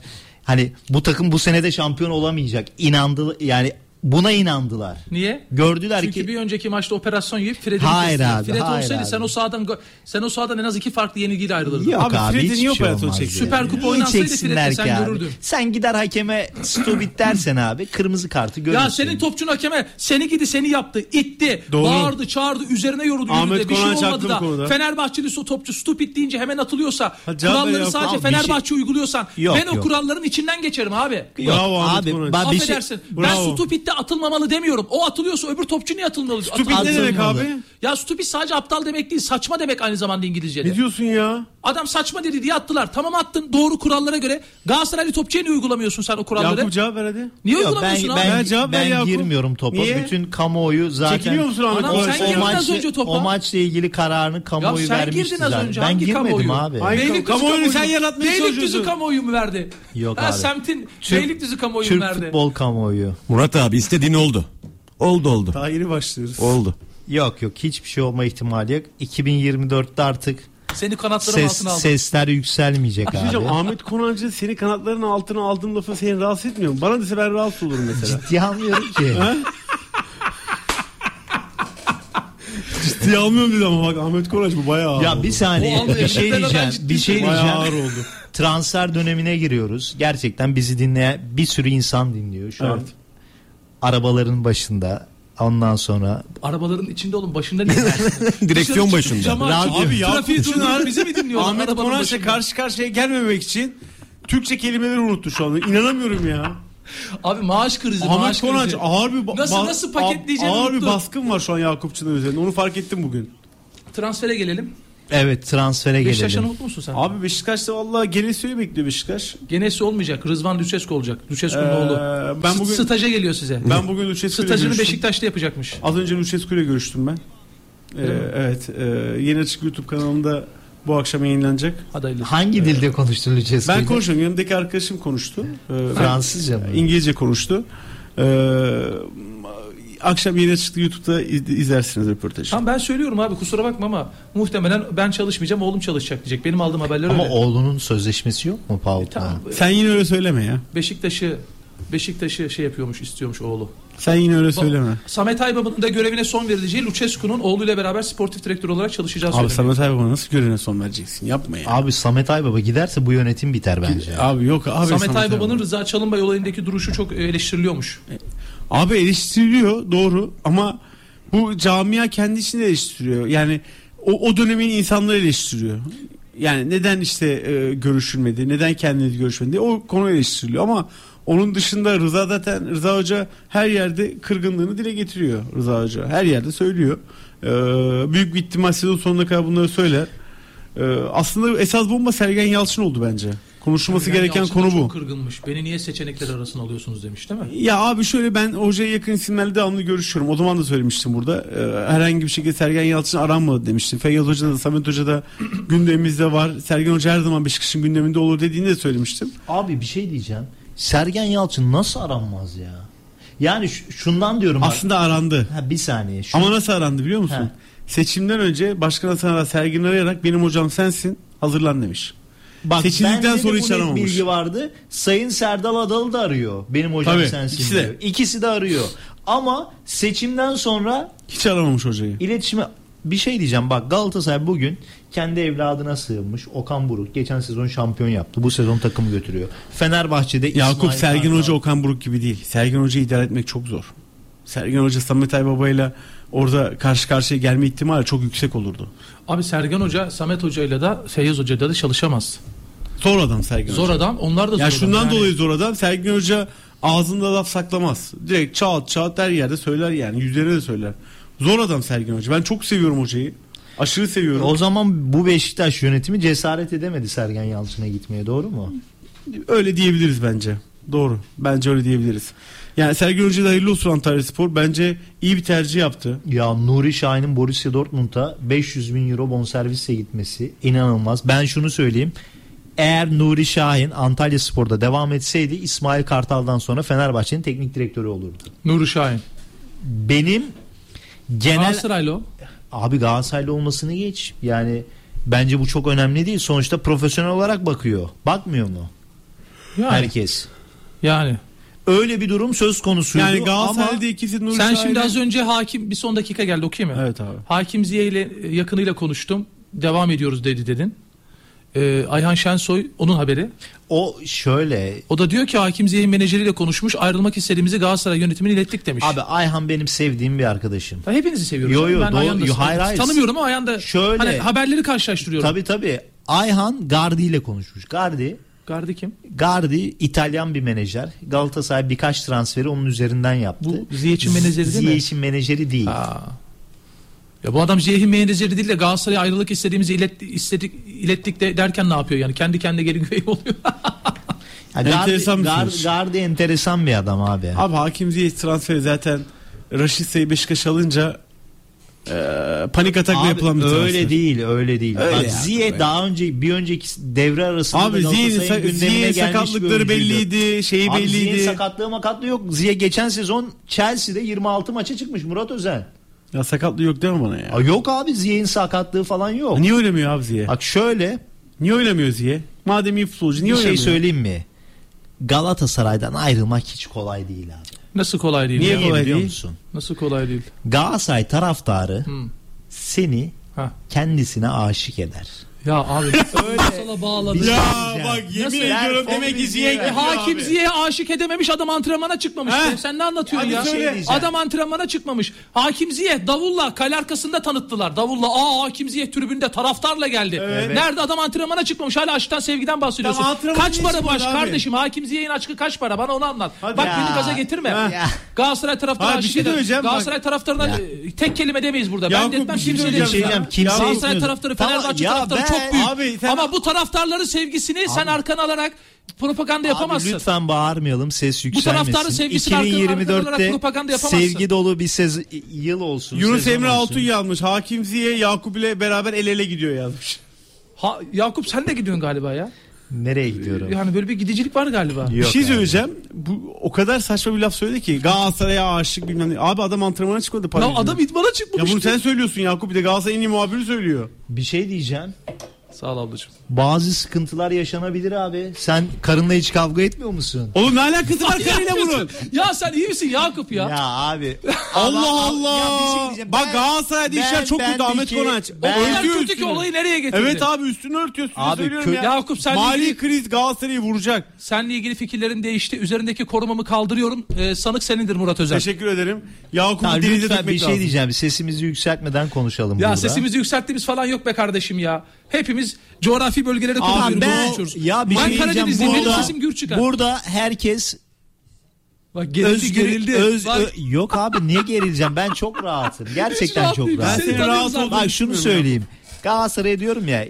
hani bu takım bu senede şampiyon olamayacak. İnandı yani buna inandılar. Niye? Gördüler Çünkü ki bir önceki maçta operasyon yiyip Fred'i Hayır abi, Fred hayır olsaydı abi. sen o sahadan go- sen o sahadan en az iki farklı yenilgiyle ayrılırdın. Yok Abi abi, Fred'in niye şey operasyon olmaz çekti? Süper Kupa oynansaydı Fred'le sen abi? görürdün. Sen gider hakeme stupid dersen abi kırmızı kartı görürsün. Ya senin topçun hakeme seni gidi seni yaptı, itti, Doğru. bağırdı, çağırdı, üzerine yoruldu, Ahmet yürüdü. Bir şey olmadı da. konuda. Fenerbahçeli su topçu stupid deyince hemen atılıyorsa, Ha, kuralları veriyor. sadece Abi şey- Fenerbahçe uyguluyorsan Yok, ben o yok. kuralların içinden geçerim abi. Yok, Bravo abi Konaç. ben bir şey, Affedersin. ben stupid'de atılmamalı demiyorum. O atılıyorsa öbür topçu niye atılmalı? Stupid ne Atılmalı. demek abi? Ya stupid sadece aptal demek değil, saçma demek aynı zamanda İngilizce'de. Ne diyorsun ya? Adam saçma dedi diye attılar. Tamam attın doğru kurallara göre. Galatasaraylı topçuya niye uygulamıyorsun sen o kuralları? Yakup cevap ver hadi. Niye Yok, ben uygulamıyorsun abi? ben, Ya cevap ver ben Yakup. girmiyorum topa. Niye? Bütün kamuoyu zaten Çekiliyor musun Ahmet Kovaç? sen o, girdin az maçla, önce topa. o maçla ilgili kararını Ya kamuoyu sen vermişti girdin az zaten. önce. Ben Hangi girmedim kamuoyu? abi. Ay, Beylikdüzü kamuoyunu sen kamuoyu mu? yaratmaya Beylikdüzü çalışıyorsun. kamuoyu mu verdi? Yok ha, abi. Semtin Türk- Beylikdüzü kamuoyu mu Türk verdi? futbol kamuoyu. Murat abi istediğin oldu. Oldu oldu. Daha yeni başlıyoruz. Oldu. Yok yok hiçbir şey olma ihtimali yok. 2024'te artık Seni kanatlarım ses, altına aldım. sesler yükselmeyecek şey abi. diyeceğim, Ahmet Konancı seni kanatlarının altına aldığım lafı seni rahatsız etmiyor mu? Bana dese ben rahatsız olurum mesela. Ciddiye almıyorum ki. Ciddiye almıyorum dedi ama bak Ahmet Konancı bu bayağı ağır ya oldu. bir saniye bir şey diyeceğim. Bir şey Bayağı ağır diyeceğim. oldu. Transfer dönemine giriyoruz. Gerçekten bizi dinleyen bir sürü insan dinliyor. Şu an Evet. Arabaların başında. Ondan sonra Arabaların içinde olun başında niye? Direksiyon başında. camı aç. Radyo. Abi Trafiği Yakup Çınar durdurup bizi mi dinliyorlar? Ahmet başında? karşı karşıya gelmemek için Türkçe kelimeleri unuttu şu anda. İnanamıyorum ya. Abi maaş krizi Ahmet maaş Konancı krizi. ağır bir ba- Nasıl- nasıl paketleyeceğini Ağır bir unuttu. baskın var şu an Yakup Çınar üzerinde. Onu fark ettim bugün. Transfere gelelim. Evet transfere Beşiktaş'tan gelelim. mutlu musun sen? Abi Beşiktaş'ta vallahi Genesio'yu bekliyor Beşiktaş. Genesi olmayacak. Rızvan Lüçescu olacak. Lüçescu'nun Ee, oğlu. ben bugün- Staja geliyor size. Ben bugün Lucescu ile Stajını. Beşiktaş'ta yapacakmış. Az önce Lucescu ile görüştüm ben. Ee, evet. E, yeni açık YouTube kanalımda bu akşam yayınlanacak. Hayırlısı. Hangi dilde konuştun Lucescu? Ben konuşuyorum. Yanımdaki arkadaşım konuştu. Ee, Fransızca mı? İngilizce konuştu. Ee, akşam yeni açık YouTube'da iz- izlersiniz röportajı. Tamam ben söylüyorum abi kusura bakma ama muhtemelen ben çalışmayacağım oğlum çalışacak diyecek. Benim aldığım haberler Ama öyle. oğlunun sözleşmesi yok mu Paul? Tamam. Sen yine öyle söyleme ya. Beşiktaş'ı Beşiktaş'ı şey yapıyormuş istiyormuş oğlu. Sen yine öyle Ba- söyleme. Samet Aybaba'nın da görevine son verileceği Lucescu'nun oğluyla beraber sportif direktör olarak çalışacağı Abi söyleniyor. Samet Aybaba'na nasıl görevine son vereceksin? Yapma ya. Abi Samet Aybaba giderse bu yönetim biter bence. Abi yok abi. Samet Aybaba'nın Aybaba. Rıza Çalınbay olayındaki duruşu çok eleştiriliyormuş. Abi eleştiriliyor doğru ama bu camia kendi içinde eleştiriyor. Yani o, o dönemin insanları eleştiriyor. Yani neden işte e, görüşülmedi, neden kendiniz görüşmedi o konu eleştiriliyor ama onun dışında Rıza zaten Rıza Hoca her yerde kırgınlığını dile getiriyor Rıza Hoca. Her yerde söylüyor. Ee, büyük bir ihtimal sezon sonuna kadar bunları söyler. Ee, aslında esas bomba Sergen Yalçın oldu bence. Konuşulması Sergen gereken konu bu. Çok kırgınmış. Beni niye seçenekler arasına alıyorsunuz demiş değil mi? Ya abi şöyle ben hocaya yakın isimlerle devamlı görüşüyorum. O zaman da söylemiştim burada. Ee, herhangi bir şekilde Sergen Yalçın aranmadı demiştim. Feyyaz Hoca da Samet Hoca da gündemimizde var. Sergen Hoca her zaman Beşiktaş'ın gündeminde olur dediğini de söylemiştim. Abi bir şey diyeceğim. Sergen Yalçın nasıl aranmaz ya? Yani şundan diyorum. abi. Aslında arandı. Ha, bir saniye. Şu- Ama nasıl arandı biliyor musun? He. Seçimden önce Başkan Hasan Sergen arayarak benim hocam sensin hazırlan demiş. Bak, seçildikten sonra bu hiç aramamış. bilgi vardı. Sayın Serdal Adalı da arıyor. Benim hocam Tabii, sensin ikisi de. diyor. İkisi de arıyor. Ama seçimden sonra Hiç aramamış hocayı. iletişime bir şey diyeceğim. Bak Galatasaray bugün kendi evladına sığınmış. Okan Buruk geçen sezon şampiyon yaptı. Bu sezon takımı götürüyor. Fenerbahçe'de Yakup İsmail Sergen Kartal. Hoca Okan Buruk gibi değil. Sergen Hoca'yı idare etmek çok zor. Sergen Hoca Samet Aybaba'yla orada karşı karşıya gelme ihtimali çok yüksek olurdu. Abi Sergen Hoca, Samet Hoca'yla da Feyyaz Hoca'yla da çalışamaz. Zor adam Sergen Zor Hoca. adam. Onlar da zor Ya adam. şundan Yani dolayı zor adam. Sergen Hoca ağzında laf saklamaz. Direkt çağat çağat her yerde söyler yani. Yüzlerine de söyler. Zor adam Sergen Hoca. Ben çok seviyorum hocayı. Aşırı seviyorum. O zaman bu Beşiktaş yönetimi cesaret edemedi Sergen Yalçın'a gitmeye doğru mu? Öyle diyebiliriz bence. Doğru. Bence öyle diyebiliriz. Yani Sergen Hoca da hayırlı olsun Antalya Spor. Bence iyi bir tercih yaptı. Ya Nuri Şahin'in Borussia Dortmund'a 500 bin euro bonservisle gitmesi inanılmaz. Ben şunu söyleyeyim. Eğer Nuri Şahin Antalya Spor'da devam etseydi İsmail Kartal'dan sonra Fenerbahçe'nin teknik direktörü olurdu. Nuri Şahin. Benim genel Galatasaraylı o. abi Galatasaraylı olmasını geç. Yani bence bu çok önemli değil. Sonuçta profesyonel olarak bakıyor. Bakmıyor mu Yani. herkes? yani. Öyle bir durum söz konusuydu Yani ama Galatasaray'da ikisi Nuri Sen Şahin'e- şimdi az önce hakim bir son dakika geldi okuyayım mı? Evet abi. Hakim Ziye ile yakınıyla konuştum. Devam ediyoruz dedi dedin. Ee, Ayhan Şensoy onun haberi. o şöyle O da diyor ki Hakim Ziye'nin menajeriyle konuşmuş ayrılmak istediğimizi Galatasaray yönetimine ilettik demiş. abi Ayhan benim sevdiğim bir arkadaşım. Ben hepinizi seviyorum. Yo, yo, ben doğru. Ayhan'da Yo, hayır, hayır. tanımıyorum ama Ayhan'da Şöyle- hani haberleri karşılaştırıyorum. Tabi tabi. Ayhan Gardi ile konuşmuş. Gardi Gardi kim? Gardi İtalyan bir menajer. Galatasaray birkaç transferi onun üzerinden yaptı. Bu Ziyech'in menajeri değil mi? Ziyech'in menajeri değil. Aa, Ya bu adam Ziyeh'in menajeri değil de Galatasaray'a ayrılık istediğimizi ilet, istedik, ilettik de derken ne yapıyor yani? Kendi kendine geri güvey oluyor. Ya Gardi, Enteresan bir Gar- sonuç. Gardi enteresan bir adam abi. Abi Hakim Ziyech transferi zaten Raşit Say'ı Beşiktaş alınca e, panik atakla Abi yapılan bir transfer. öyle değil öyle değil. Öyle Bak ya, Ziyech öyle. daha önce bir önceki devre arasında Abi gelmiş bir sakatlıkları belliydi, şeyi Abi belliydi. Ziyech sakatlığı makatlığı yok. Ziyech geçen sezon Chelsea'de 26 maça çıkmış Murat Özen. Ya sakatlığı yok değil mi bana ya? Aa, yok abi Ziyech'in sakatlığı falan yok. Niye oynamıyor abi Ziyech? Bak şöyle Niye oynamıyor Ziyech? Madem iyi futbolcu niye bir şey oynamıyor? söyleyeyim mi? Galatasaray'dan ayrılmak hiç kolay değil abi. Nasıl kolay değil? Niye ya? kolay biliyor değil? musun? Nasıl kolay değil? Galatasaray taraftarı Hmm. seni Ha. kendisine aşık eder. Ya abi öyle bağladı. Bir- Ya bak yemin Nasıl? ediyorum demek ki. E, gidiyor hakim abi. Ziyeh'e aşık edememiş adam antrenmana çıkmamış. Be. Sen ne anlatıyorsun Hadi ya? söyle. diyeceğim. Adam antrenmana çıkmamış. Hakim Ziyeh davulla kale arkasında tanıttılar. Davulla aa Hakim Ziyeh tribünde taraftarla geldi. Nerede adam antrenmana çıkmamış? Hala aşktan sevgiden bahsediyorsun. Tamam, kaç para bu aşk kardeşim? Hakim Ziyeh'in aşkı kaç para? Bana onu anlat. Hadi. Bak Ya. beni gaza getirme. Ya. Galatasaray taraftarı aşık şey bak. Galatasaray taraftarına e, tek kelime demeyiz burada. Ben de etmem şey kimse şey diyeceğim, Galatasaray taraftarı, Fenerbahçe taraftarı çok büyük. Abi sen- Ama bu taraftarların sevgisini sen arkana alarak propaganda yapamazsın. Abi lütfen bağırmayalım ses Bu yükselmesin. taraftarın sevgisini arka- arkadan olarak 2024'te propaganda yapamazsın. sevgi dolu bir sez yıl olsun. Yunus Emre. Altun yazmış. Hakim Ziyech Yakup ile beraber el ele gidiyor yazmış. Ha, Yakup sen de gidiyorsun galiba ya. Nereye gidiyorum? Yani böyle bir gidicilik var galiba. bir Yok şey abi. söyleyeceğim. Bu o kadar saçma bir laf söyledi ki Galatasaray'a aşık bilmem ne. Abi adam antrenmana çıkmadı Ya adam idmana Ya çıkmamış. bunu sen söylüyorsun Yakup bir de Galatasaray'ın en iyi muhabiri söylüyor. Bir şey diyeceğim. Sağ ol ablacığım. Bazı sıkıntılar yaşanabilir abi. Sen karınla hiç kavga etmiyor musun? Oğlum ne alakası var karıyla bunun? ya sen iyi misin Yakup ya? Ya abi. Allah Allah. Ya bir şey diyeceğim. Bak Ben- Galatasaray'da işler ben- çok kötü Ahmet Konaç. ben- o kadar Örtüyor kötü ki üstünü. olayı nereye getirdin? Evet abi üstünü örtüyor. Size Abi, söylüyorum kö- ya. Yakup sen Mali ilgili- kriz Galatasaray'ı vuracak. Seninle ilgili fikirlerin değişti. Üzerindeki korumamı kaldırıyorum. Ee, sanık senindir Murat Özel. Teşekkür ederim. Yakup'u Ya denize lütfen dökmek bir şey lazım. diyeceğim. Sesimizi yükseltmeden konuşalım Ya burada. sesimizi yükselttiğimiz falan yok be kardeşim ya. Hepimiz coğrafi bölgelere konuşuyoruz. ben konuşuyoruz. ya bir ben şey. Karadenizliyim. Benim sesim gür çıkar. burada herkes Bak gerildi özgür, gerildi. öz, Bak, ö- yok abi niye gerileceğim? Ben çok rahatım. Gerçekten çok. Ben rahatım. Seni senin rahat olduğunu Bak şunu söyleyeyim. Galatasaray'a diyorum ya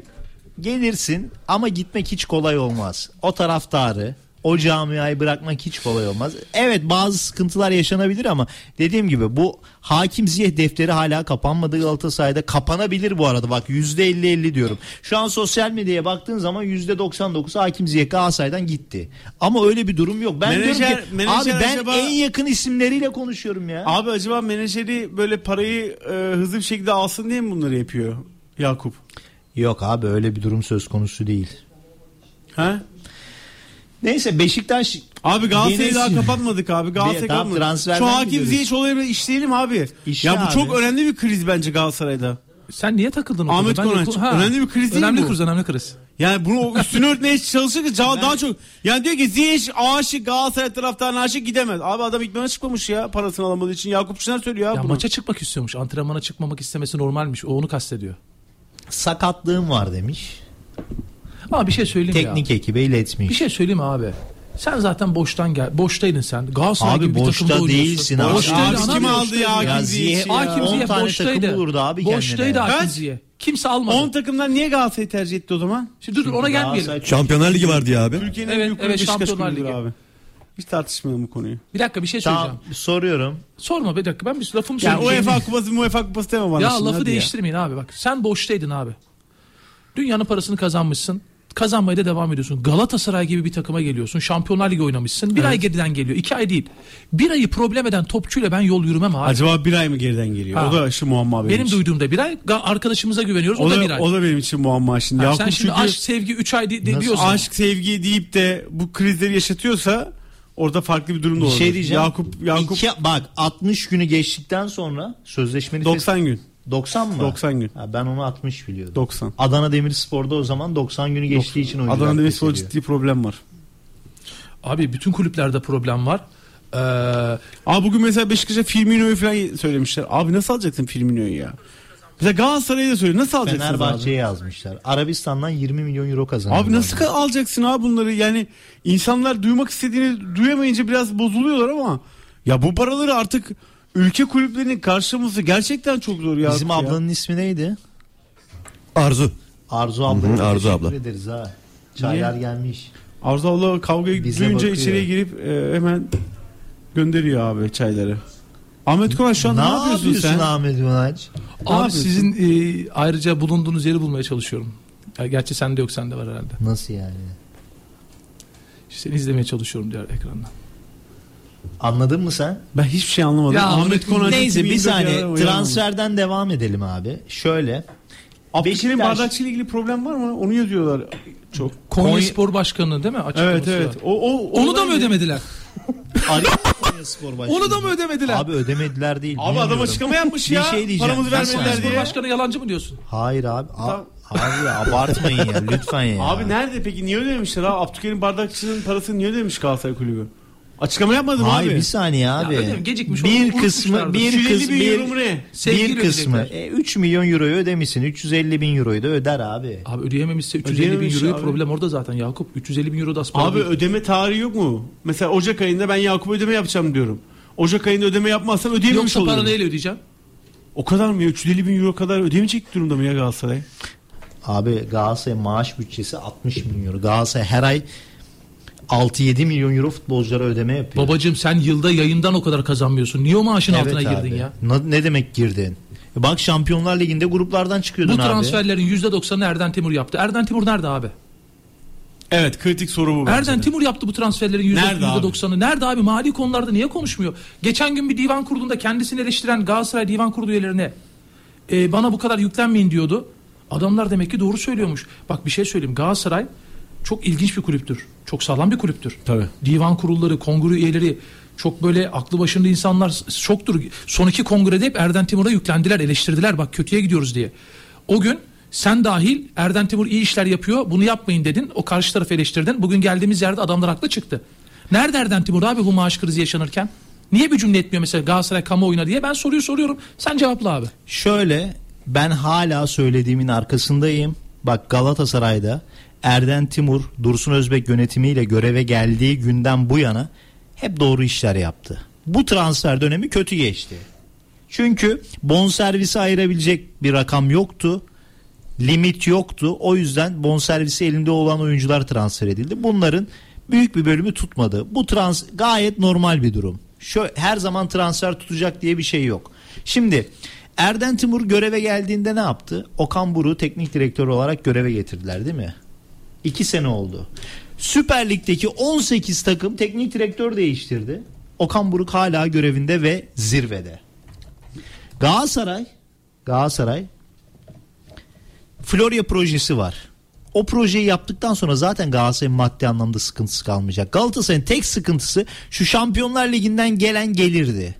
gelirsin ama gitmek hiç kolay olmaz. O taraftarı o camiayı bırakmak hiç kolay olmaz. Evet bazı sıkıntılar yaşanabilir ama dediğim gibi bu hakim ziyeh defteri hala kapanmadı Galatasaray'da. Kapanabilir bu arada bak %50-50 diyorum. Şu an sosyal medyaya baktığın zaman %99 hakim ziyeh Galatasaray'dan gitti. Ama öyle bir durum yok. Ben Menajer- diyorum ki menajer abi ben acaba- en yakın isimleriyle konuşuyorum ya. Abi acaba menajeri böyle parayı e, hızlı bir şekilde alsın diye mi bunları yapıyor Yakup? Yok abi öyle bir durum söz konusu değil. Ha? Neyse Beşiktaş Abi Galatasaray'ı daha kapatmadık abi. Galatasaray Tamam, kapatmadık. transferden Şu hakim. Ziyech olayını işleyelim abi. İşle ya bu abi. çok önemli bir kriz bence Galatasaray'da. Sen niye takıldın o Ahmet? Ben Konaç, Ha. önemli bir kriz değil önemli bu. kriz, önemli kriz. Yani bunu o üstünü örtmeye çalışırsa daha, daha çok. Yani diyor ki Ziyech aşık Galatasaray taraftarına aşık gidemez. Abi adam idmana çıkmamış ya parasını alamadığı için. Yakup Çınar söylüyor abi Ya bunu. maça çıkmak istiyormuş. Antrenmana çıkmamak istemesi normalmiş. O onu kastediyor. sakatlığım var demiş. Ama bir şey söyleyeyim Teknik ya. ekibe iletmiş. Bir şey söyleyeyim abi? Sen zaten boştan gel. Boştaydın sen. Galatasaray Abi gibi bir takımda oynuyorsun. değilsin abi. Boştaydı Abi kim aldı ya Ya Hakim ya? Hakim 10 Ziyech tane boştaydı. takım bulurdu abi. Boştaydı Hakim. Kimse almadı. 10 takımdan niye Galatasaray'ı tercih etti o zaman? Şimdi dur ona gelmeyelim. Şampiyonlar Ligi vardı ya abi. Türkiye'nin Evet, en büyük evet, Şampiyonlar Ligi. abi. Hiç tartışmayalım bu konuyu. Bir dakika bir şey söyleyeceğim. Tamam soruyorum. Sorma bir dakika ben bir lafımı Yani söyleyeyim. UEFA kupası UEFA kupası deme bana Ya şimdi, lafı değiştirmeyin abi bak. Sen boştaydın abi. Dünyanın parasını kazanmışsın. Kazanmaya da devam ediyorsun. Galatasaray gibi bir takıma geliyorsun. Şampiyonlar Ligi oynamışsın. Bir ay geriden geliyor. iki ay değil. Bir ayı problem eden topçuyla ben yol yürümem abi. Acaba bir ay mı geriden geliyor? Ha. O da şu muamma benim, Benim için. duyduğumda bir ay. Arkadaşımıza güveniyoruz. O, O da, da, bir ay. o da benim için muamma şimdi. Ha, Yakup sen şimdi çünkü aşk, sevgi 3 ay di- di- Nasıl diyorsun. aşk, sevgi deyip de bu krizleri yaşatıyorsa orada farklı bir durum da olur. şey diyeceğim. Yakup, Yakup İki- bak 60 günü geçtikten sonra sözleşmeni 90 gün. 90 mı? 90 gün. Ha, ben onu 60 biliyordum. 90. Adana Demirspor'da o zaman 90 günü geçtiği için oyuncular Adana Demirspor ciddi problem var. Abi bütün kulüplerde problem var. Ee, Abi bugün mesela Beşiktaş'a Firmino'yu falan söylemişler. Abi nasıl alacaksın Firmino'yu ya? Mesela Galatasaray'a da söylüyor. Nasıl alacaksın Fenerbahçe'ye abi? yazmışlar. Arabistan'dan 20 milyon euro kazanıyor. Abi nasıl ka- alacaksın abi bunları? Yani insanlar duymak istediğini duyamayınca biraz bozuluyorlar ama ya bu paraları artık ülke kulüplerinin karşılaması gerçekten çok zor ya. Bizim ya. ablanın ismi neydi? Arzu. Arzu abla. Hı hı, Arzu abla. ederiz ha. Çaylar gelmiş. Arzu abla kavga duyunca içeriye girip e, hemen gönderiyor abi çayları. Ahmet Konan şu an ne, yapıyorsun, sen? Ahmet? Ne Abi yapıyorsun? sizin e, ayrıca bulunduğunuz yeri bulmaya çalışıyorum. Ya, gerçi sende yok sende var herhalde. Nasıl yani? İşte Seni izlemeye çalışıyorum diğer ekrandan. Anladın mı sen? Ben hiçbir şey anlamadım. Ya Ahmet Konan Neyse bir 2024 saniye transferden devam edelim abi. Şöyle. Abdülkerim Bardakçı ile ilgili problem var mı? Onu yazıyorlar çok. Konya, Konya- Spor Başkanı değil mi? Açıklaması Evet evet. O, o, Onu da mı ödemediler? Spor Başkanı. Onu da mı ödemediler? Abi ödemediler değil. Abi adam açıklama yapmış Bir ya. şey diyeceğim. Paramızı vermediler sana- Spor diye. Başkanı yalancı mı diyorsun? Hayır abi. Tamam. abi abartmayın ya lütfen ya. Abi nerede peki? Niye ödemişler abi? Abdülkerim Bardakçı'nın parasını niye ödemiş Galatasaray Kulübü? Açıklama yapmadım Hayır abi. bir saniye abi. ödeyeyim, gecikmiş bir kısmı bir 350 kısmı bin bir, ne? Sevgiyle bir kısmı ödeyecekler. e, 3 milyon euroyu ödemişsin. 350 bin euroyu da öder abi. Abi ödeyememişse 350 bin Ödeyememiş euroyu abi. problem orada zaten Yakup. 350 bin euro da az para Abi değil. ödeme tarihi yok mu? Mesela Ocak ayında ben Yakup ödeme yapacağım diyorum. Ocak ayında ödeme yapmazsam ödeyememiş Yoksa olurum. para neyle ödeyeceğim? O kadar mı ya? 350 bin euro kadar ödemeyecek durumda mı ya Galatasaray? Abi Galatasaray maaş bütçesi 60 milyon euro. Galatasaray her ay 6-7 milyon euro futbolculara ödeme yapıyor. Babacım sen yılda yayından o kadar kazanmıyorsun. Niye o maaşın altına Evet girdin abi. ya? Na- Ne demek girdin? E Bak Şampiyonlar Ligi'nde gruplardan çıkıyordun Bu abi. transferlerin %90'ını Erden Timur yaptı. Erden Timur nerede abi? Evet kritik soru bu. Erden de. Timur yaptı bu transferlerin yüzde- Nerede abi? %90'ını. Nerede abi? Mali konularda niye konuşmuyor? Geçen gün bir divan kurulunda kendisini eleştiren Galatasaray divan kurulu üyelerine e, bana bu kadar yüklenmeyin diyordu. Adamlar demek ki doğru söylüyormuş. Bak bir şey söyleyeyim. Galatasaray çok ilginç bir kulüptür. Çok sağlam bir kulüptür. Tabii. Divan kurulları, kongre üyeleri çok böyle aklı başında insanlar çoktur. Son iki kongrede hep Erden Timur'a yüklendiler, eleştirdiler. Bak kötüye gidiyoruz diye. O gün sen dahil Erden Timur iyi işler yapıyor bunu yapmayın dedin. O karşı tarafı eleştirdin. Bugün geldiğimiz yerde adamlar haklı çıktı. Nerede Erden Timur abi bu maaş krizi yaşanırken? Niye bir cümle etmiyor mesela Galatasaray kamuoyuna diye ben soruyu soruyorum. Sen cevapla abi. Şöyle ben hala söylediğimin arkasındayım. Bak Galatasaray'da Erden Timur, Dursun Özbek yönetimiyle göreve geldiği günden bu yana hep doğru işler yaptı. Bu transfer dönemi kötü geçti. Çünkü bonservisi ayırabilecek bir rakam yoktu. Limit yoktu. O yüzden bonservisi elinde olan oyuncular transfer edildi. Bunların büyük bir bölümü tutmadı. Bu trans gayet normal bir durum. Şu her zaman transfer tutacak diye bir şey yok. Şimdi Erden Timur göreve geldiğinde ne yaptı? Okan Buruk'u teknik direktör olarak göreve getirdiler değil mi? İki sene oldu. Süper Lig'deki 18 takım teknik direktör değiştirdi. Okan Buruk hala görevinde ve zirvede. Galatasaray Galatasaray Florya projesi var. O projeyi yaptıktan sonra zaten Galatasaray'ın maddi anlamda sıkıntısı kalmayacak. Galatasaray'ın tek sıkıntısı şu Şampiyonlar Ligi'nden gelen gelirdi.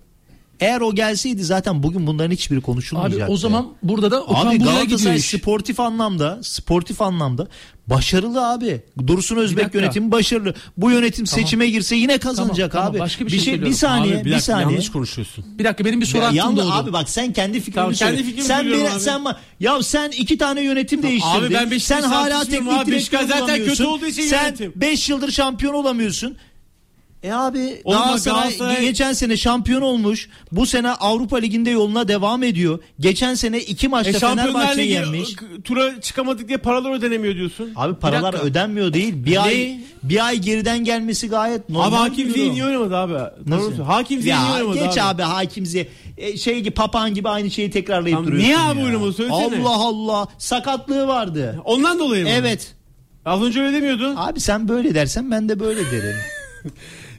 Eğer o gelseydi zaten bugün bunların hiçbiri Abi konuşulmayacaktı. o zaman burada da Okan Abi Buruk'a gidiyor iş. sportif anlamda, sportif anlamda başarılı abi. Dursun Özbek yönetimi başarılı. Bu yönetim Tamam. seçime girse yine kazanacak Tamam, abi. tamam. Başka bir bir şey şey bir saniye, Abi bir bir, dakika saniye. yanlış konuşuyorsun. Bir dakika benim bir soru Ya hakkım doğdu. abi bak sen kendi fikrini Tamam, söyle. kendi fikrimi sen beni, abi. sen ma- ya sen iki tane yönetim değiştirdin. Abi ben Beşiktaş'ı sen hala teknik abi. direktör Beşiktaş zaten kötü olduğu için Sen yönetim. 5 yıldır şampiyon olamıyorsun. E abi Oğlum Galatasaray, Galatasaray- geçen sene şampiyon olmuş. Bu sene Avrupa Ligi'nde yoluna devam ediyor. Geçen sene iki maçta E Şampiyonlar Fenerbahçe'yi Ligi yenmiş. k- tura çıkamadık diye paralar ödenemiyor diyorsun. Abi paralar dakika. ödenmiyor değil. Bir Ne? ay bir ay geriden gelmesi gayet normal. Abi Hakim bir durum. niye oynamadı abi? Nasıl? Doğru. Hakim Ziyech niye Ya oynamadı geç abi? abi, Hakim Ziyech. E, şey gibi papağan gibi aynı şeyi tekrarlayıp Tamam, duruyorsun niye abi oynamadı? Söylesene. Allah Allah. Sakatlığı vardı. Ondan dolayı mı? Evet. Az önce öyle demiyordun. Abi sen böyle dersen ben de böyle derim.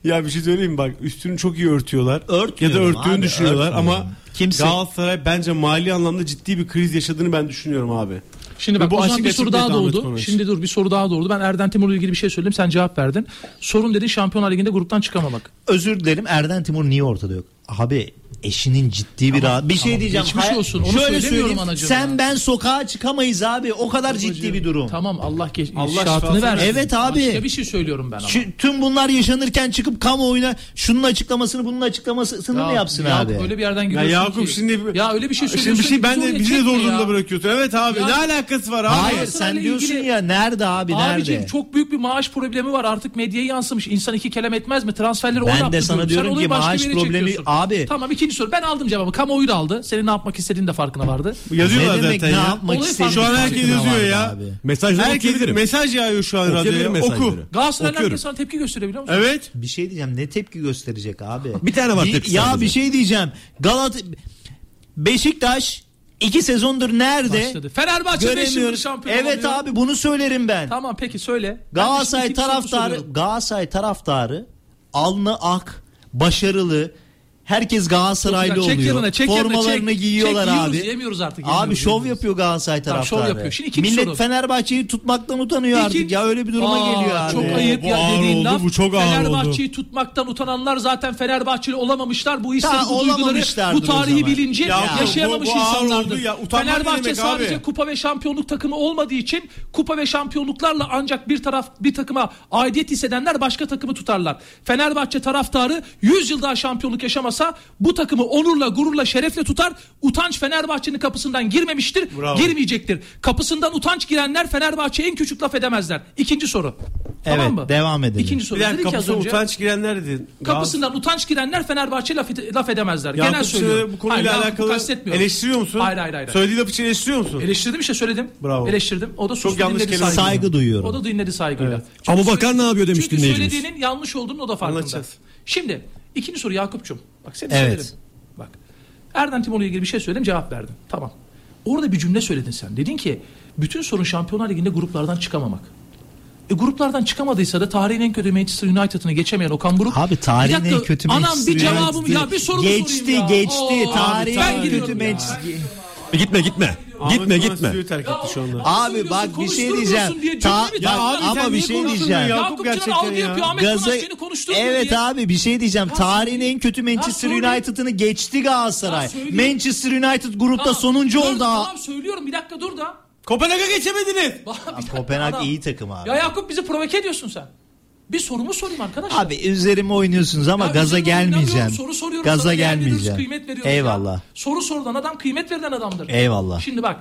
Ya bir şey söyleyeyim mi? bak üstünü çok iyi örtüyorlar. ya da Örtmüyorum örttüğünü abi, düşünüyorlar örtmüyorum. ama Kimse- Galatasaray bence mali anlamda ciddi bir kriz yaşadığını ben düşünüyorum abi. Şimdi bak bu o zaman açık bir soru daha doğdu. Konuş. Şimdi dur bir soru daha doğdu. Ben Erden Timur'la ilgili bir şey söyledim. Sen cevap verdin. Sorun dedin Şampiyonlar Ligi'nde gruptan çıkamamak. Özür dilerim Erden Timur niye ortada yok? Abi eşinin ciddi bir rahat. Bir şey tamam. diyeceğim. Geçmiş Hay- olsun. Onu Şöyle söyleyeyim. anacığım Sen ya. ben sokağa çıkamayız abi. O kadar ciddi bir durum. Tamam Allah geç Allah şifasını versin. Evet abi. Başka bir şey söylüyorum ben ama. Şu, tüm bunlar yaşanırken çıkıp kamuoyuna şunun açıklamasını bunun açıklamasını mı yapsın Yakup abi? öyle bir yerden Ya giriyorsun Yakup ki. şimdi Ya öyle bir şey Şimdi söylüyorsun bir şey ben de bizi zor durumda ya. bırakıyorsun. Evet abi Ya- ne alakası var abi? Hayır sen diyorsun ilgili- ya nerede abi nerede? Abicim çok büyük bir maaş problemi var artık medyaya yansımış. İnsan iki kelam etmez mi? Transferleri o Ben yaptı de sana diyorum ki maaş problemi abi. Tamam iki İkinci soru. Ben aldım cevabı. Kamuoyu da aldı. Senin ne yapmak istediğin de farkına vardı. Yazıyorlar ne demek zaten ne ya. yapmak Olayı istediğin farklı. Şu an herkes yazıyor ya. abi. Mesajları Herkes okuyabilirim. mesaj yağıyor şu an radyoya. Oku. mesajları. Galatasaraylı Okuyorum. herkes sana tepki gösteriyor biliyor musun? Evet. Bir şey diyeceğim ne tepki gösterecek abi? Bir tane var tepki Ya sadece. bir şey diyeceğim. Galat Beşiktaş iki sezondur nerede? Başladı. Fenerbahçe 5 yıldır şampiyon Evet olamıyor. abi bunu söylerim ben. Tamam peki söyle. Galatasaray taraftarı. Galatasaray taraftarı alnı ak, başarılı. Herkes Galatasaraylı güzel. Çek oluyor. yerine, çek Formalarını çek. giyiyorlar Çek, abi. yiyoruz, yemiyoruz artık, Abi yemiyoruz, şov yemiyoruz. yapıyor Galatasaray Tamam, şov taraftarı. yapıyor. Şimdi ikinci Millet soru. Fenerbahçe'yi tutmaktan utanıyor artık İkinci- ya öyle bir duruma Aa, geliyor abi. Çok ayıp bu ya ağır dediğin oldu, laf. bu çok ağır Fenerbahçe'yi tutmaktan utananlar zaten Fenerbahçeli olamamışlar. Bu hisleri, bu duyguları, bu tarihi bilinci Ya yaşayamamış bu- bu insanlardır. ya. Fenerbahçe sadece abi? kupa ve şampiyonluk takımı olmadığı için kupa ve şampiyonluklarla ancak bir taraf bir takıma aidiyet hissedenler başka takımı tutarlar. Fenerbahçe taraftarı 100 yıl daha şampiyonluk yaşamasa bu takımı onurla, gururla, şerefle tutar. Utanç Fenerbahçe'nin kapısından girmemiştir, Bravo. girmeyecektir. Kapısından utanç girenler Fenerbahçe'ye en küçük laf edemezler. İkinci soru. Evet, tamam mı? devam edelim. İkinci soru. Bir dakika Dedik kapısına önce, utanç girenler dedin. Kapısından utanç girenler Fenerbahçe laf, laf edemezler. Yakup Genel söylüyorum. Bu konuyla Hayır, alakalı kastetmiyorum. eleştiriyor musun? Hayır hayır hayır. Söylediği laf için eleştiriyor musun? Eleştirdim işte söyledim. Bravo. Eleştirdim. O da sustu yanlış dinledi kelime. saygıyla. Saygı duyuyorum. O da dinledi saygıyla. Evet. Çünkü Ama bakan ne yapıyor demiş Çünkü dinleyicimiz. söylediğinin yanlış olduğunu o da farkında. Anlatacağız. Şimdi ikinci soru Yakup'cum. Bak seni Evet. söyledim. Bak. Erden Timur'la ilgili bir şey söyledim cevap verdin. Tamam. Orada bir cümle söyledin sen. Dedin ki bütün sorun Şampiyonlar Ligi'nde gruplardan çıkamamak. E gruplardan çıkamadıysa da tarihin en kötü Manchester United'ını geçemeyen Okan Buruk. Abi tarihin en kötü Anam Manchester bir cevabım ya bir sorumu Geçti sorayım ya. geçti. Oo, tarihin en kötü. Manchester. Gitme gitme. Gitme gitme. terk etti şu anda. Abi bak bir şey diyeceğim. diye Ta- bak, taktın? abi ama bir şey diyeceğim. ya? Yakup gerçekten algı ya. yapıyor. Ahmet Gaza... Evet diye. abi bir şey diyeceğim. Ya Tarihin en kötü Manchester Ya. United'ını geçti Galatasaray. Ya. Manchester United grupta sonuncu dur, oldu. Tamam söylüyorum bir dakika dur da. Kopenhag'a geçemediniz. Kopenhag iyi takım abi. Ya Yakup bizi provoke ediyorsun sen. Bir sorumu sorayım arkadaş. Abi üzerime oynuyorsunuz ama Ya gaza gelmeyeceğim. Soru soruyorum Gaza sana, gelmeyeceğim. Kıymet veriyoruz Eyvallah. Ya. Soru sorulan adam kıymet verilen adamdır. Eyvallah. Şimdi bak.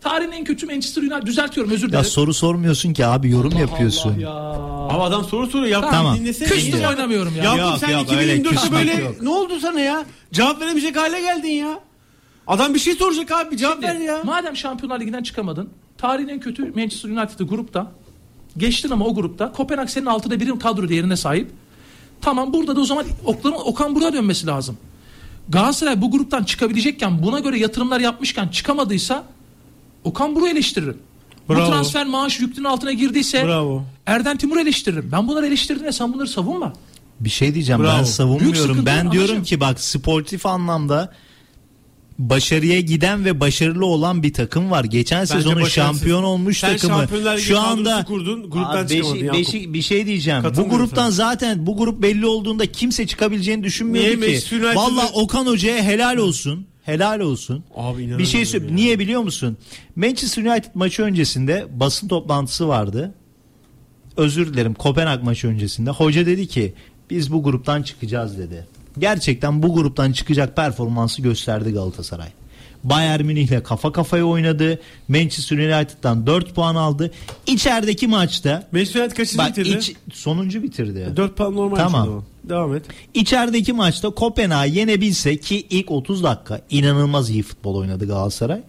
Tarihin en kötü Manchester United düzeltiyorum özür Ya dilerim. soru sormuyorsun ki abi yorum Allah yapıyorsun. Allah ya. Ama adam soru soruyor. Yakup Tamam. dinlesene. Küstüm Ya. oynamıyorum ya. Yakup Yok, sen yok, öyle 2024'te küsmek böyle yok. ne oldu sana ya? Cevap veremeyecek hale geldin ya. Adam bir şey soracak abi cevap ver ya. Madem Şampiyonlar Ligi'nden çıkamadın. Tarihin en kötü Manchester United'ı grupta. Geçtin ama o grupta. Kopenhag senin altıda birim kadro değerine sahip. Tamam burada da o zaman Okan, Okan Buruk'a dönmesi lazım. Galatasaray bu gruptan çıkabilecekken buna göre yatırımlar yapmışken çıkamadıysa Okan Buruk'u eleştiririm. Bravo. Bu transfer maaş yüklünün altına girdiyse Bravo. Erden Timur eleştiririm. Ben bunları eleştirdiğine sen bunları savunma. Bir şey diyeceğim Bravo. ben savunmuyorum. Ben diyorum anlaşıldı. ki bak sportif anlamda başarıya giden ve başarılı olan bir takım var. Geçen sezonun başarısız. şampiyon olmuş Sen takımı. Şu anda kurdun, gruptan çıkamadın beşi- beşi- bir şey diyeceğim. Bu gruptan sana. zaten bu grup belli olduğunda kimse çıkabileceğini düşünmüyordu Niye ki. Valla Okan Hoca'ya helal olsun. Helal olsun. Abi bir şey söyle. ya. Niye biliyor musun? Manchester United maçı öncesinde basın toplantısı vardı. Özür dilerim Kopenhag maçı öncesinde. Hoca dedi ki biz bu gruptan çıkacağız dedi. Gerçekten bu gruptan çıkacak performansı gösterdi Galatasaray. Bayern Münih'le kafa kafaya oynadı. Manchester United'dan 4 puan aldı. İçerideki maçta Manchester United kaçıncı bak bitirdi? iç- sonuncu bitirdi. 4 puan normal. Tamam. o. Devam et. İçerideki maçta Kopenhag'ı yenebilse ki ilk 30 dakika inanılmaz iyi futbol oynadı Galatasaray.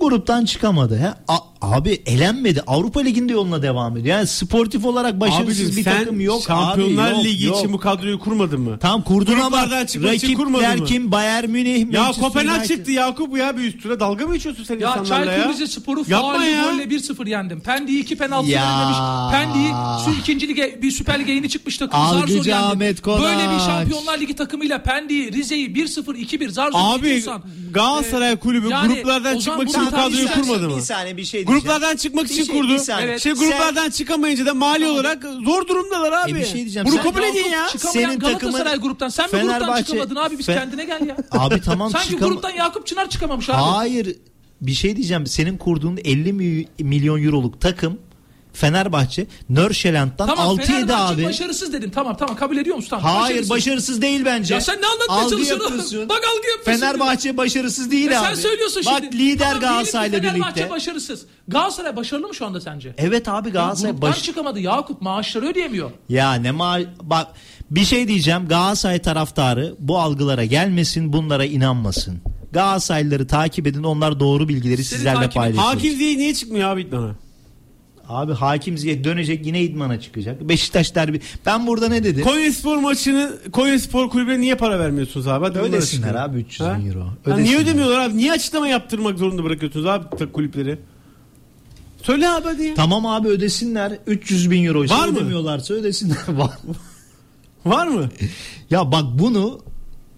Gruptan çıkamadı. He? A- abi elenmedi. Avrupa Ligi'nde yoluna devam ediyor. Yani sportif olarak başarısız Abicim bir sen takım yok. Şampiyonlar abi, Ligi yok. için bu kadroyu kurmadın mı? Tam kurdun ama rakipler mı? kim? Bayern Münih, Ya Manchester Kopenhag United. çıktı Yakup ya bir üstüne dalga mı geçiyorsun sen Ya insanlarla ya? Çaykur Rizespor'u ya. golle 1-0 yendim. Pendik'i iki penaltı Ya. verilmemiş. Pendik'i su ikinci lige bir Süper Lig'e yeni çıkmış takım zar zor yendim. Ahmet Konaç. Böyle bir Şampiyonlar Ligi takımıyla Pendik'i, Rize'yi 1-0 2-1 zar zor Abi Galatasaray kulübü yani gruplardan çıkmak için bu kadroyu kurmadı mı? Bir saniye bir şey. Gruplardan çıkmak için şey- kurdu. bir saniye. Evet. Şey gruplardan çıkamayınca da mali olarak zor durumdalar abi. E bir şey diyeceğim. Bunu Sen- kabul edin ya. Çıkamayan Senin Galatasaray takımın- gruptan. Sen mi gruptan Fenerbahçe- çıkamadın abi? Biz Fe- kendine gel ya. Abi tamam Sanki çıkam- gruptan Yakup Çınar çıkamamış abi. Hayır bir şey diyeceğim. Senin kurduğun 50 mi- milyon euroluk takım Fenerbahçe Nörşelent'ten Tamam 6-7 Fenerbahçe abi. başarısız dedim. Tamam tamam kabul ediyor musun? Tamam, Hayır başarısız. değil bence. Ya sen ne anlatmaya Algı çalışıyorsun? yapıyorsun. Bak algı yapıyorsun. Fenerbahçe başarısız değil Ya abi. sen söylüyorsun Bak şimdi. lider Tamam, Galatasaray'la Fenerbahçe birlikte. başarısız. Galatasaray başarılı mı şu anda sence? Evet abi Galatasaray Gruptan baş... çıkamadı Yakup maaşları ödeyemiyor. Ya ne mal bak Bir şey diyeceğim Galatasaray taraftarı bu algılara gelmesin bunlara inanmasın. Galatasaraylıları takip edin onlar doğru bilgileri Seni sizlerle paylaşıyor. Hakim Ziyech niye çıkmıyor abi İdman'a? Abi Hakim Ziyech dönecek yine idmana çıkacak. Beşiktaş derbi. Ben burada ne dedim? Konya Spor maçını Konya Spor kulübüne niye para vermiyorsunuz abi? Hadi Ödesinler abi 300 Ha? bin euro. Ödesinler. niye ödemiyorlar abi? Niye açıklama yaptırmak zorunda bırakıyorsunuz abi kulüpleri? Söyle abi hadi ya. Tamam abi ödesinler 300 bin euro. Var mı? Ödemiyorlarsa ödesinler. Var. Var mı? ya bak bunu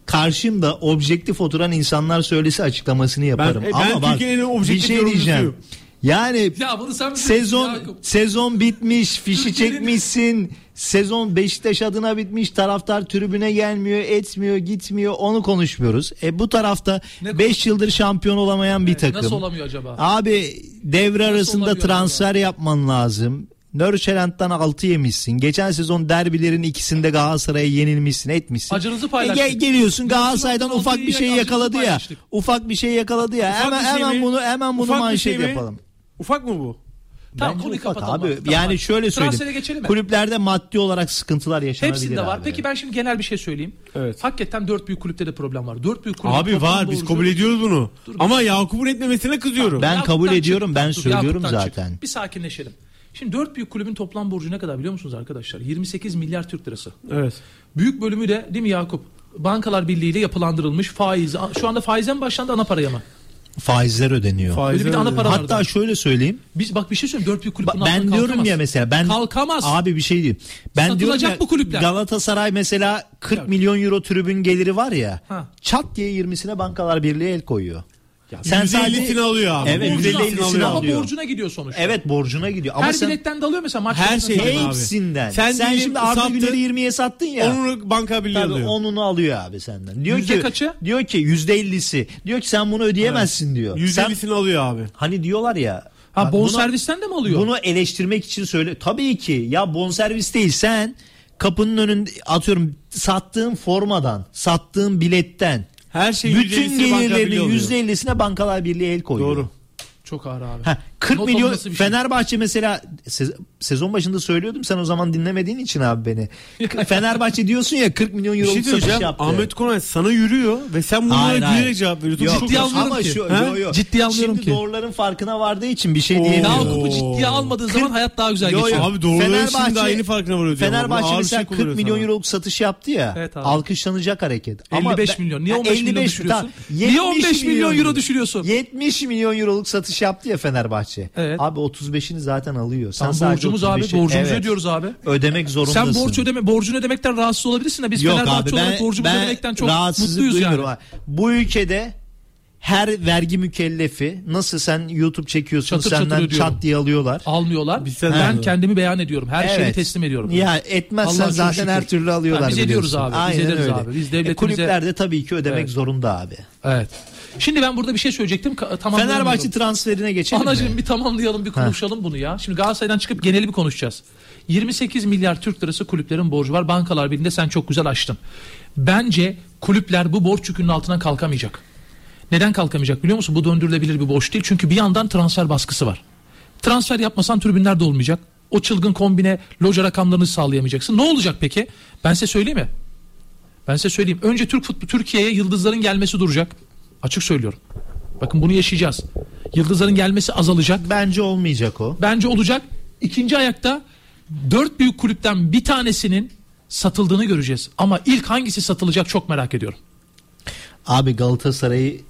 karşımda objektif oturan insanlar söylese açıklamasını yaparım. Ben- ben Ama bak bir şey diyeceğim. Yani Ya bunu sen sezon sezon bitmiş, fişi Türkiye'nin- çekmişsin. Sezon Beşiktaş adına bitmiş. Taraftar tribüne gelmiyor, etmiyor, gitmiyor. Onu konuşmuyoruz. E bu tarafta Ne 5 yıldır şampiyon olamayan bir takım. Nasıl olamıyor acaba? Abi devre arasında olamıyor transfer yapman lazım. Nörçelent'ten 6 yemişsin. Geçen sezon derbilerin ikisinde Galatasaray'a yenilmişsin, etmişsin. Acınızı E paylaştık. gel- geliyorsun Galatasaray'dan ufak bir şey yakaladı ya. paylaştık. Ufak bir şey yakaladı ya. Ufak hemen şey hemen mi? bunu hemen bunu Ufak manşet şey yapalım. Ufak mı bu? Tamam Bence konuyu ufak kapatalım. abi. Tamam, yani şöyle Transfere söyleyeyim. geçelim mi? Kulüplerde maddi olarak sıkıntılar yaşanabilir Hepsinde var. abi. Peki ben şimdi genel bir şey söyleyeyim. Evet. Hakikaten dört büyük kulüpte de problem var. Dört büyük kulüp Abi var biz kabul ediyoruz bunu. Ama Yakup'un etmemesine kızıyorum. Ben kabul ediyorum, ben dur, söylüyorum Yakup'tan zaten. çık. Bir sakinleşelim. Şimdi dört büyük kulübün toplam borcu ne kadar biliyor musunuz arkadaşlar? 28 milyar Türk lirası. Evet. Büyük bölümü de değil mi Yakup? Bankalar Birliği ile yapılandırılmış faiz. Şu anda faize mi başlandı ana paraya mı? Faizler ödeniyor. Faiz- Öyle bir de ana para Hatta vardı. şöyle söyleyeyim. Biz bak bir şey söyleyeyim. Dört büyük kulüp bunun ben diyorum kalkamaz. ya mesela ben Kalkamaz. Abi bir şey diyeyim. Ben Satılacak diyorum ya, bu kulüpler. Galatasaray mesela 40 milyon euro tribün geliri var ya. Ha. Çat diye 20'sine Bankalar Birliği el koyuyor. Sen %50'sini alıyor abi. Evet, Borcuna- %50'sini alıyor. Ama borcuna gidiyor sonuçta. Evet borcuna gidiyor. Ama Her sen biletten de alıyor mesela maç. Her başına şey- abi. hepsinden. Sen, Sen diyelim şimdi Arda sattın, Güler'i 20'ye sattın ya. Onu banka birliği Tabii alıyor. onunu alıyor abi senden. Diyor Yüzde ki kaçı? diyor ki %50'si. Diyor ki sen bunu ödeyemezsin diyor. Sen %50'sini alıyor abi. hani diyorlar ya. Ha buna- servisten de mi alıyor? Bunu eleştirmek için söyle. Tabii ki ya bonservis değil sen kapının önünde atıyorum sattığın formadan, sattığın biletten Her şey bütün %50'sini banka birliği gelirlerinin alıyor. %50'sine Bankalar Birliği el koyuyor. Doğru. Çok ağır abi. Ha, 40 Not milyon şey. Fenerbahçe mesela se- sezon başında söylüyordum sen o zaman dinlemediğin için abi beni. Fenerbahçe diyorsun ya 40 milyon Bir euro şey satış yaptı. Ahmet Koray sana yürüyor ve sen bunlara gülerek cevap veriyorsun. Yok, ciddi almıyorum ama ki. şu, yo, yo. Ciddiye almıyorum Şimdi ki. doğruların farkına vardığı için bir şey Oo. diyemiyorum. Yakup'u ciddiye almadığı zaman hayat daha güzel Yo, yo. geçiyor. Abi doğruları Fenerbahçe- şimdi daha yeni farkına varıyor. Fenerbahçe Ağır mesela şey 40 kullanıyor milyon euroluk satış yaptı ya. Evet abi. alkışlanacak hareket. 55 ben- milyon. Niye Ha, 15 milyon 55 düşürüyorsun? Niye 15 milyon euro düşürüyorsun? 70 milyon euroluk satış yaptı ya Fenerbahçe. Evet. Abi 35'ini zaten alıyor. Sen Tam sadece borcumuz abi. 35'i Borcumuzu Evet. ödüyoruz abi. Ödemek zorundasın. Sen borç ödeme, borcunu ödemekten rahatsız olabilirsin de biz Yok Fenerbahçe abi olarak ben, borcumuzu ben ödemekten çok mutluyuz yani. duymuyorum. ha. Bu ülkede her vergi mükellefi nasıl sen YouTube çekiyorsun Çatır çatır senden ödüyorum. çat diye alıyorlar. Almıyorlar. Bizden ben alıyorlar. kendimi beyan ediyorum. Her şeyi Evet. teslim ediyorum. Ya etmezsen zaten şükür. her türlü alıyorlar. Ha, biz ediyoruz abi, biz Aynen ederiz öyle. abi. Biz E, devletimize- kulüplerde tabii ki ödemek Evet. zorunda abi. Evet. Şimdi ben burada bir şey söyleyecektim. Fenerbahçe transferine geçelim Anacığım mi? bir tamamlayalım bir konuşalım bunu ya. Şimdi Galatasaray'dan çıkıp geneli bir konuşacağız. 28 milyar Türk lirası kulüplerin borcu var. Bankalar Birliği'nde sen çok güzel açtın. Bence kulüpler bu borç yükünün altından kalkamayacak. Neden kalkamayacak biliyor musun? Bu döndürülebilir bir borç değil. Çünkü bir yandan transfer baskısı var. Transfer yapmasan tribünler de olmayacak. O çılgın kombine loja rakamlarını sağlayamayacaksın. Ne olacak peki? Ben size söyleyeyim mi? Ben size söyleyeyim. Önce Türk futbol Türkiye'ye yıldızların gelmesi duracak. Açık söylüyorum. Bakın bunu yaşayacağız. Yıldızların gelmesi azalacak. Bence olmayacak o. Bence olacak. İkinci ayakta dört büyük kulüpten bir tanesinin satıldığını göreceğiz. Ama ilk hangisi satılacak çok merak ediyorum. Abi Galatasaray'ı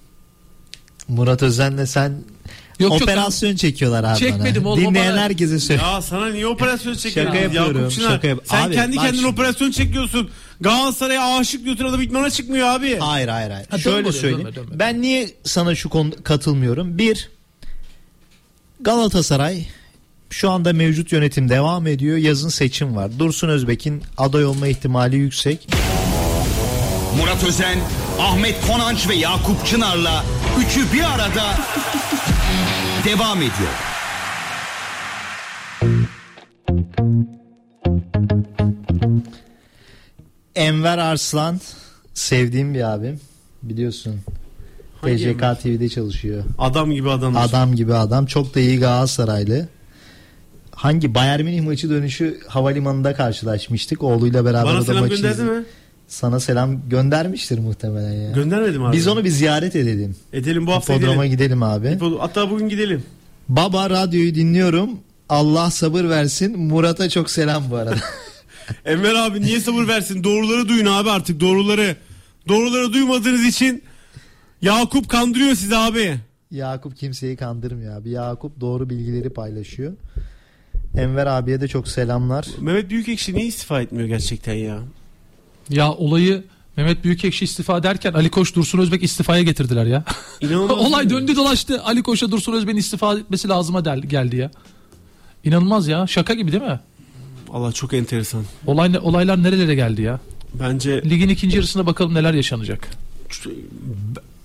Murat Özen'le sen Yok, yok, operasyon çekiyorlar abi Çekmedim bana. oğlum, Dinleyen bana- herkese söyle. Ya sana niye operasyon çekiyorsun? Şaka yapıyorum, Yakup Çınar, şaka yap- Sen Abi, kendi kendine şimdi. operasyon çekiyorsun. Galatasaray'a aşık diyorsun adam idmana çıkmıyor abi. Hayır hayır hayır. Ha, dönme Şöyle oraya, söyleyeyim. dönme, dönme. Ben niye sana şu konu katılmıyorum? Bir, Galatasaray şu anda mevcut yönetim devam ediyor. Yazın seçim var. Dursun Özbek'in aday olma ihtimali yüksek. Murat Özen, Ahmet Konanç ve Yakup Çınar'la üçü bir arada devam ediyor. Enver Arslan sevdiğim bir abim. Biliyorsun. TCK? TV'de çalışıyor. Adam gibi adam. Adam gibi adam. Çok da iyi Galatasaraylı. Hangi Bayern Münih maçı dönüşü havalimanında karşılaşmıştık. Oğluyla beraber Bana o da maçı gönderdi mi? Sana selam göndermiştir muhtemelen ya. Göndermedim abi. Biz onu bir ziyaret edelim. edelim bu hafta Hipodroma gidelim. gidelim abi. Hatta bugün gidelim. Baba radyoyu dinliyorum. Allah sabır versin. Murat'a çok selam bu arada. Enver abi niye sabır versin? Doğruları duyun abi artık doğruları. Doğruları duymadığınız için Yakup kandırıyor sizi abi. Yakup kimseyi kandırmıyor abi. Yakup doğru bilgileri paylaşıyor. Enver abiye de çok selamlar. Mehmet Büyükekşi niye istifa etmiyor gerçekten ya? Ya olayı Mehmet Büyükekşi istifa derken Ali Koç Dursun Özbek istifaya getirdiler ya. İnanılmaz. Olay döndü dolaştı. Ali Koç'a Dursun Özbek'in istifa etmesi lazıma del- geldi ya. İnanılmaz ya. Şaka gibi değil mi? Allah çok enteresan. Olay, olaylar nerelere geldi ya? Bence Ligin ikinci yarısında bakalım neler yaşanacak.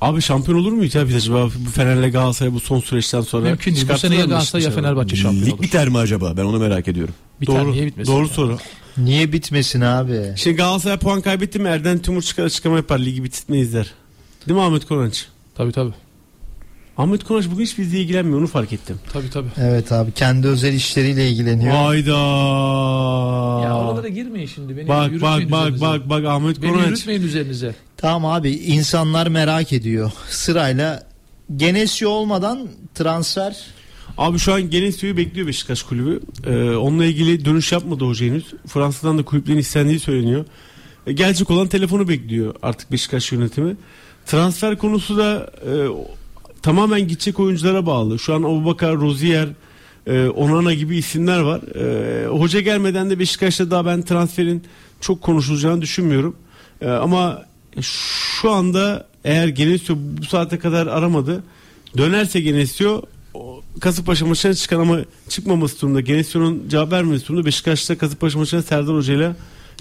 abi şampiyon olur muyuz ya biz acaba bu Fener'le Galatasaray bu son süreçten sonra? Mümkün değil. Bu sene ya Galatasaray ya işte? Fenerbahçe şampiyon Lig olur. biter mi acaba? Ben onu merak ediyorum. Biter Doğru, niye bitmesin? doğru ya? soru. Niye bitmesin abi? Şimdi Galatasaray puan kaybetti mi Erden Timur çıkar açıklama yapar ligi bitirtmeyiz der. Değil mi Ahmet Konanç? Tabii tabii. Ahmet Konanç bugün hiç bizle ilgilenmiyor onu fark ettim. Tabii tabii. Evet abi kendi özel işleriyle ilgileniyor. Hayda. Ya oralara girmeyin şimdi. Beni Bak bak bak üzerinize. bak bak Ahmet Beni Konanç. yürütmeyin üzerinize. Tamam abi insanlar merak ediyor. Sırayla Genesio olmadan transfer Abi şu an Genesio'yu bekliyor Beşiktaş kulübü. Ee, onunla ilgili dönüş yapmadı hoca henüz. Fransa'dan da kulüplerin istendiği söyleniyor. E, gelecek olan telefonu bekliyor artık Beşiktaş yönetimi. Transfer konusu da e, tamamen gidecek oyunculara bağlı. Şu an Abubakar, Rozier, e, Onana gibi isimler var. E, hoca gelmeden de Beşiktaş'ta daha ben transferin çok konuşulacağını düşünmüyorum. E, ama şu anda eğer Genesio bu saate kadar aramadı. Dönerse Genesio Kasımpaşa maçına çıkan ama çıkmaması durumunda Genesio'nun cevap vermemesi durumunda Beşiktaş'ta Kasımpaşa maçına Serdar Hoca ile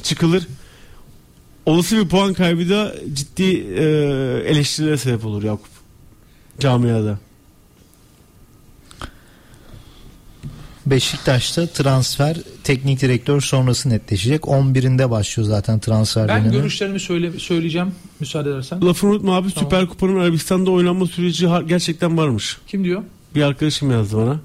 çıkılır. Olası bir puan kaybı da ciddi e, eleştirilere sebep olur Yakup. Camiada. Beşiktaş'ta transfer teknik direktör sonrası netleşecek. 11'inde başlıyor zaten transfer Ben dönemi. görüşlerimi söyle, söyleyeceğim müsaade edersen. Lafını unutma abi Tamam. Süper Kupa'nın Arabistan'da oynanma süreci gerçekten varmış. Kim diyor? Bir arkadaşım yazdı bana.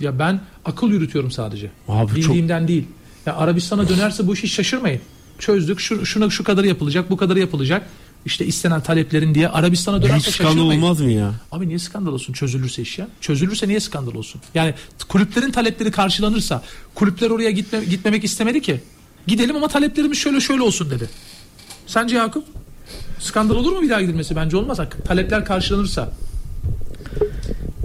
Ya ben akıl yürütüyorum sadece. Abi çok Bildiğimden değil. Ya Arabistan'a dönerse bu işi şaşırmayın. Çözdük. Şu, şuna şu kadar yapılacak, bu kadar yapılacak. İşte istenen taleplerin diye Arabistan'a dönerse hiç skandal olmaz mı ya? Abi niye skandal olsun? Çözülürse iş ya. Çözülürse niye skandal olsun? Yani kulüplerin talepleri karşılanırsa kulüpler oraya gitme, gitmemek istemedi ki. Gidelim ama taleplerimiz şöyle şöyle olsun dedi. Sence Yakup? Skandal olur mu bir daha gidilmesi? Bence olmaz. Talepler karşılanırsa.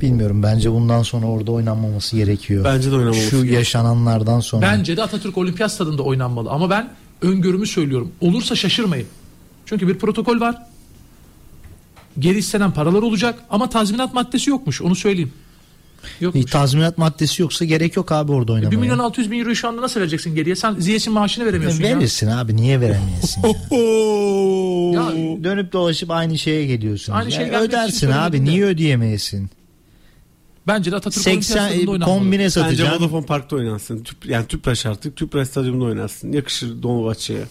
Bilmiyorum bence bundan sonra orada oynanmaması gerekiyor. Bence de oynamaması Şu gerekiyor. yaşananlardan sonra. Bence de Atatürk Olimpiyat Stadında oynanmalı. Ama ben öngörümü söylüyorum. Olursa şaşırmayın. Çünkü bir protokol var. Geri istenen paralar olacak ama tazminat maddesi yokmuş. Onu söyleyeyim. Bir Yokmuş. tazminat maddesi yoksa gerek yok abi orada 1 oynamaya. milyon 600 bin euroyu şu anda nasıl vereceksin geriye? Sen Ziyech'in maaşını veremiyorsun ya. Verirsin abi niye veremiyorsun ya? Oo. Ya Dönüp dolaşıp aynı şeye geliyorsun. Aynı şey gelmek için ödersin abi niye ödeyemeyesin? Bence de Atatürk Olimpiyat 80 Stadında oynanmalı. kombine Bence satacaksın. Vodafone Park'ta oynansın. Tüp, yani Tüpraş artık. Tüpraş Stadyumunda oynansın. Yakışır Dolmabahçe'ye.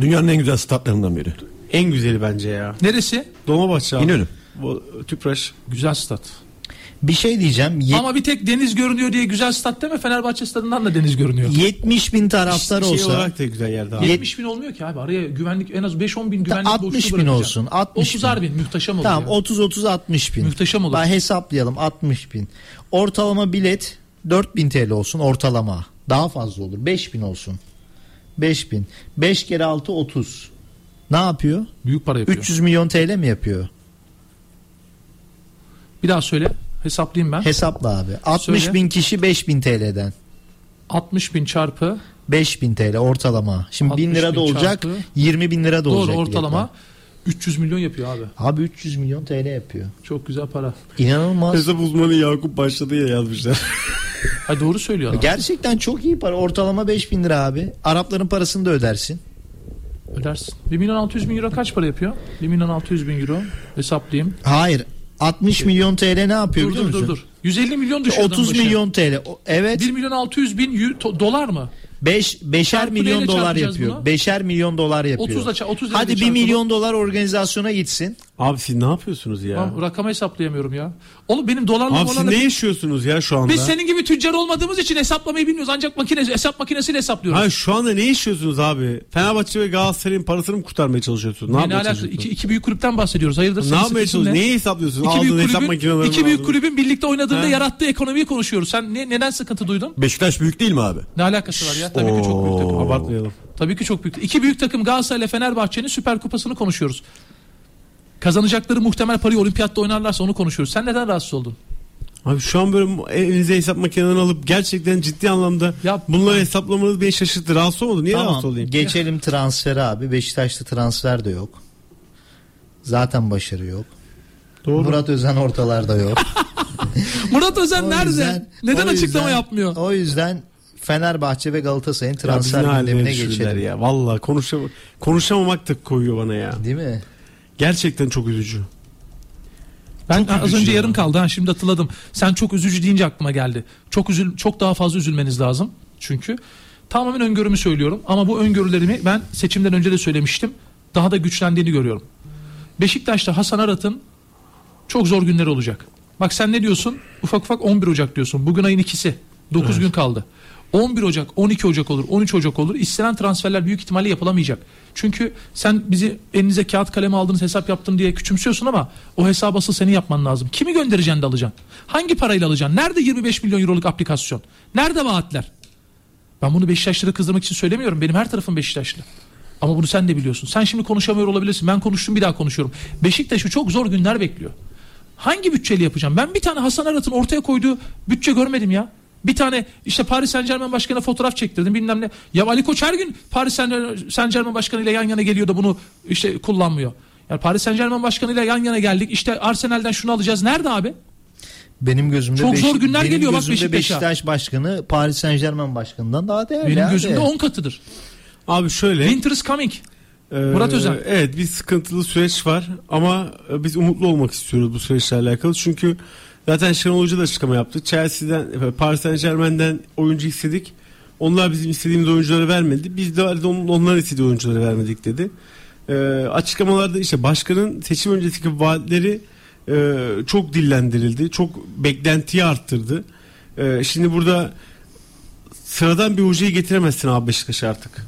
Dünyanın en güzel statlarından biri. En güzeli bence ya. Neresi? Dolmabahçe abi. İnönü. Bu, Tüpraş. Güzel stat. Bir şey diyeceğim. Yet- Ama bir tek deniz görünüyor diye güzel stat deme. Fenerbahçe stadından da deniz görünüyor. 70 bin taraftar şey olsa olarak da güzel yerde abi. 70 bin olmuyor ki abi. Araya güvenlik en az 5-10 bin güvenlik 60 boşluğu bin olsun. 60 30'ar bin. bin. Muhteşem olur. Tamam ya. 30 30 60 bin. Muhteşem olur. Ben hesaplayalım 60 bin. Ortalama bilet 4000 TL olsun ortalama. Daha fazla olur. 5000 olsun. 5000. 5 kere 6 30. Ne yapıyor? Büyük para yapıyor. 300 milyon TL mi yapıyor? Bir daha söyle. Hesaplayayım ben. Hesapla abi. 60 Söyle. bin kişi 5000 TL'den. 60 bin çarpı 5000 TL ortalama. Şimdi 1000 60 lira da olacak. çarpı- 20 bin lira da doğru olacak. ortalama biletler. 300 milyon yapıyor abi. Abi 300 milyon TL yapıyor. Çok güzel para. İnanılmaz. Hesap uzmanı Yakup başladı ya yazmışlar. Ha doğru söylüyor. Gerçekten çok iyi para. Ortalama 5000 lira abi. Arapların parasını da ödersin. Ödersin. 1 milyon 600 bin euro kaç para yapıyor? 1 milyon 600 bin euro. Hesaplayayım. Hayır. 60 milyon TL ne yapıyor Dur biliyor dur dur musun? dur. 150 milyon düşüyor 30 adamın başı. milyon TL. Evet. 1 milyon 600 bin dolar mı? 5 beşer milyon dolar yapıyor. bunu? Beşer milyon dolar yapıyor. 30'la ça- 30 ile Hadi 1 çarpalım. milyon dolar organizasyona gitsin. Abi siz ne yapıyorsunuz ya? Tamam, rakamı hesaplayamıyorum ya. Oğlum benim dolarla Abi siz dolarla... ne yaşıyorsunuz ya şu anda? Biz senin gibi tüccar olmadığımız için hesaplamayı bilmiyoruz. Ancak makine, hesap makinesiyle hesaplıyoruz. Hayır şu anda ne yaşıyorsunuz abi? Fenerbahçe ve Galatasaray'ın parasını mı kurtarmaya çalışıyorsunuz? Ne, Ne, yapmaya alakası? çalışıyorsunuz? İki, iki büyük kulüpten bahsediyoruz. Hayırdır? ne yapmaya çalışıyorsunuz? ne? Neyi hesaplıyorsunuz? İki büyük, Aldığın hesap kulübün, makinelerini iki büyük kulübün birlikte oynadığında Ha. yarattığı ekonomiyi konuşuyoruz. Sen ne, neden sıkıntı duydun? Beşiktaş büyük değil mi abi? Ne alakası var ya? Tabii ki çok büyük takım. Abartmayalım. Tabii ki çok büyük. İki büyük takım Galatasaray ile Fenerbahçe'nin Süper Kupası'nı konuşuyoruz. Kazanacakları muhtemel parayı olimpiyatta oynarlarsa onu konuşuyoruz. Sen neden rahatsız oldun? Abi şu an böyle elinize hesap makinelerini alıp gerçekten ciddi anlamda Ya- bunları hesaplamanız beni şaşırttı. Rahatsız olmadım. Niye rahatsız Tamam olayım? geçelim transferi abi. Beşiktaş'ta transfer de yok. Zaten başarı yok. Doğru. Murat Özen ortalarda yok. Murat Özen O nerede? yüzden- neden açıklama yüzden- yapmıyor? O yüzden Fenerbahçe ve Galatasaray'ın transfer gündemine geçelim. ya. Valla konuşam konuşamamak da koyuyor bana ya. Değil mi? Gerçekten çok üzücü. Ben Çok az önce ya. yarım kaldı ha şimdi hatırladım. Sen çok üzücü deyince aklıma geldi. Çok üzül çok daha fazla üzülmeniz lazım. Çünkü tamamen öngörümü söylüyorum ama bu öngörülerimi ben seçimden önce de söylemiştim. Daha da güçlendiğini görüyorum. Beşiktaş'ta Hasan Arat'ın çok zor günleri olacak. Bak sen ne diyorsun? Ufak ufak 11 Ocak diyorsun. Bugün ayın ikisi. 9 gün kaldı. 11 Ocak, 12 Ocak olur, 13 Ocak olur. İstenen transferler büyük ihtimalle yapılamayacak. Çünkü sen bizi elinize kağıt kalemi aldınız hesap yaptın diye küçümsüyorsun ama o hesabı asıl senin yapman lazım. Kimi göndereceksin de alacaksın? Hangi parayla alacaksın? Nerede 25 milyon euroluk aplikasyon? Nerede vaatler? Ben bunu Beşiktaşlıları kızdırmak için söylemiyorum. Benim her tarafım Beşiktaşlı. Ama bunu sen de biliyorsun. Sen şimdi konuşamıyor olabilirsin. Ben konuştum bir daha konuşuyorum. Beşiktaş'ı çok zor günler bekliyor. Hangi bütçeyle yapacağım? Ben bir tane Hasan Arat'ın ortaya koyduğu bütçe görmedim ya. Bir tane işte Paris Saint Germain başkanına fotoğraf çektirdim bilmem ne. Ya Ali Koç her gün Paris Saint Germain başkanıyla yan yana geliyor da bunu işte kullanmıyor. Yani Paris Saint Germain başkanıyla yan yana geldik. İşte Arsenal'den şunu alacağız. Nerede abi? Benim gözümde Çok Beşik- zor günler benim geliyor bak Beşiktaş'a. Beşiktaş başkanı Paris Saint Germain başkanından daha değerli. Benim abi. gözümde 10 katıdır. Abi şöyle. Winter is coming. Ee, Murat Özen. Evet bir sıkıntılı süreç var ama biz umutlu olmak istiyoruz bu süreçle alakalı. Çünkü zaten Şenol Hoca da açıklama yaptı. Chelsea'den, e, Paris Saint Germain'den oyuncu istedik. Onlar bizim istediğimiz oyuncuları vermedi. Biz de on- onların istediği oyuncuları vermedik dedi. Ee, açıklamalarda işte başkanın seçim öncesindeki vaatleri e, çok dillendirildi. Çok beklentiyi arttırdı. Ee, şimdi burada sıradan bir hocayı getiremezsin abi Beşiktaş'a artık.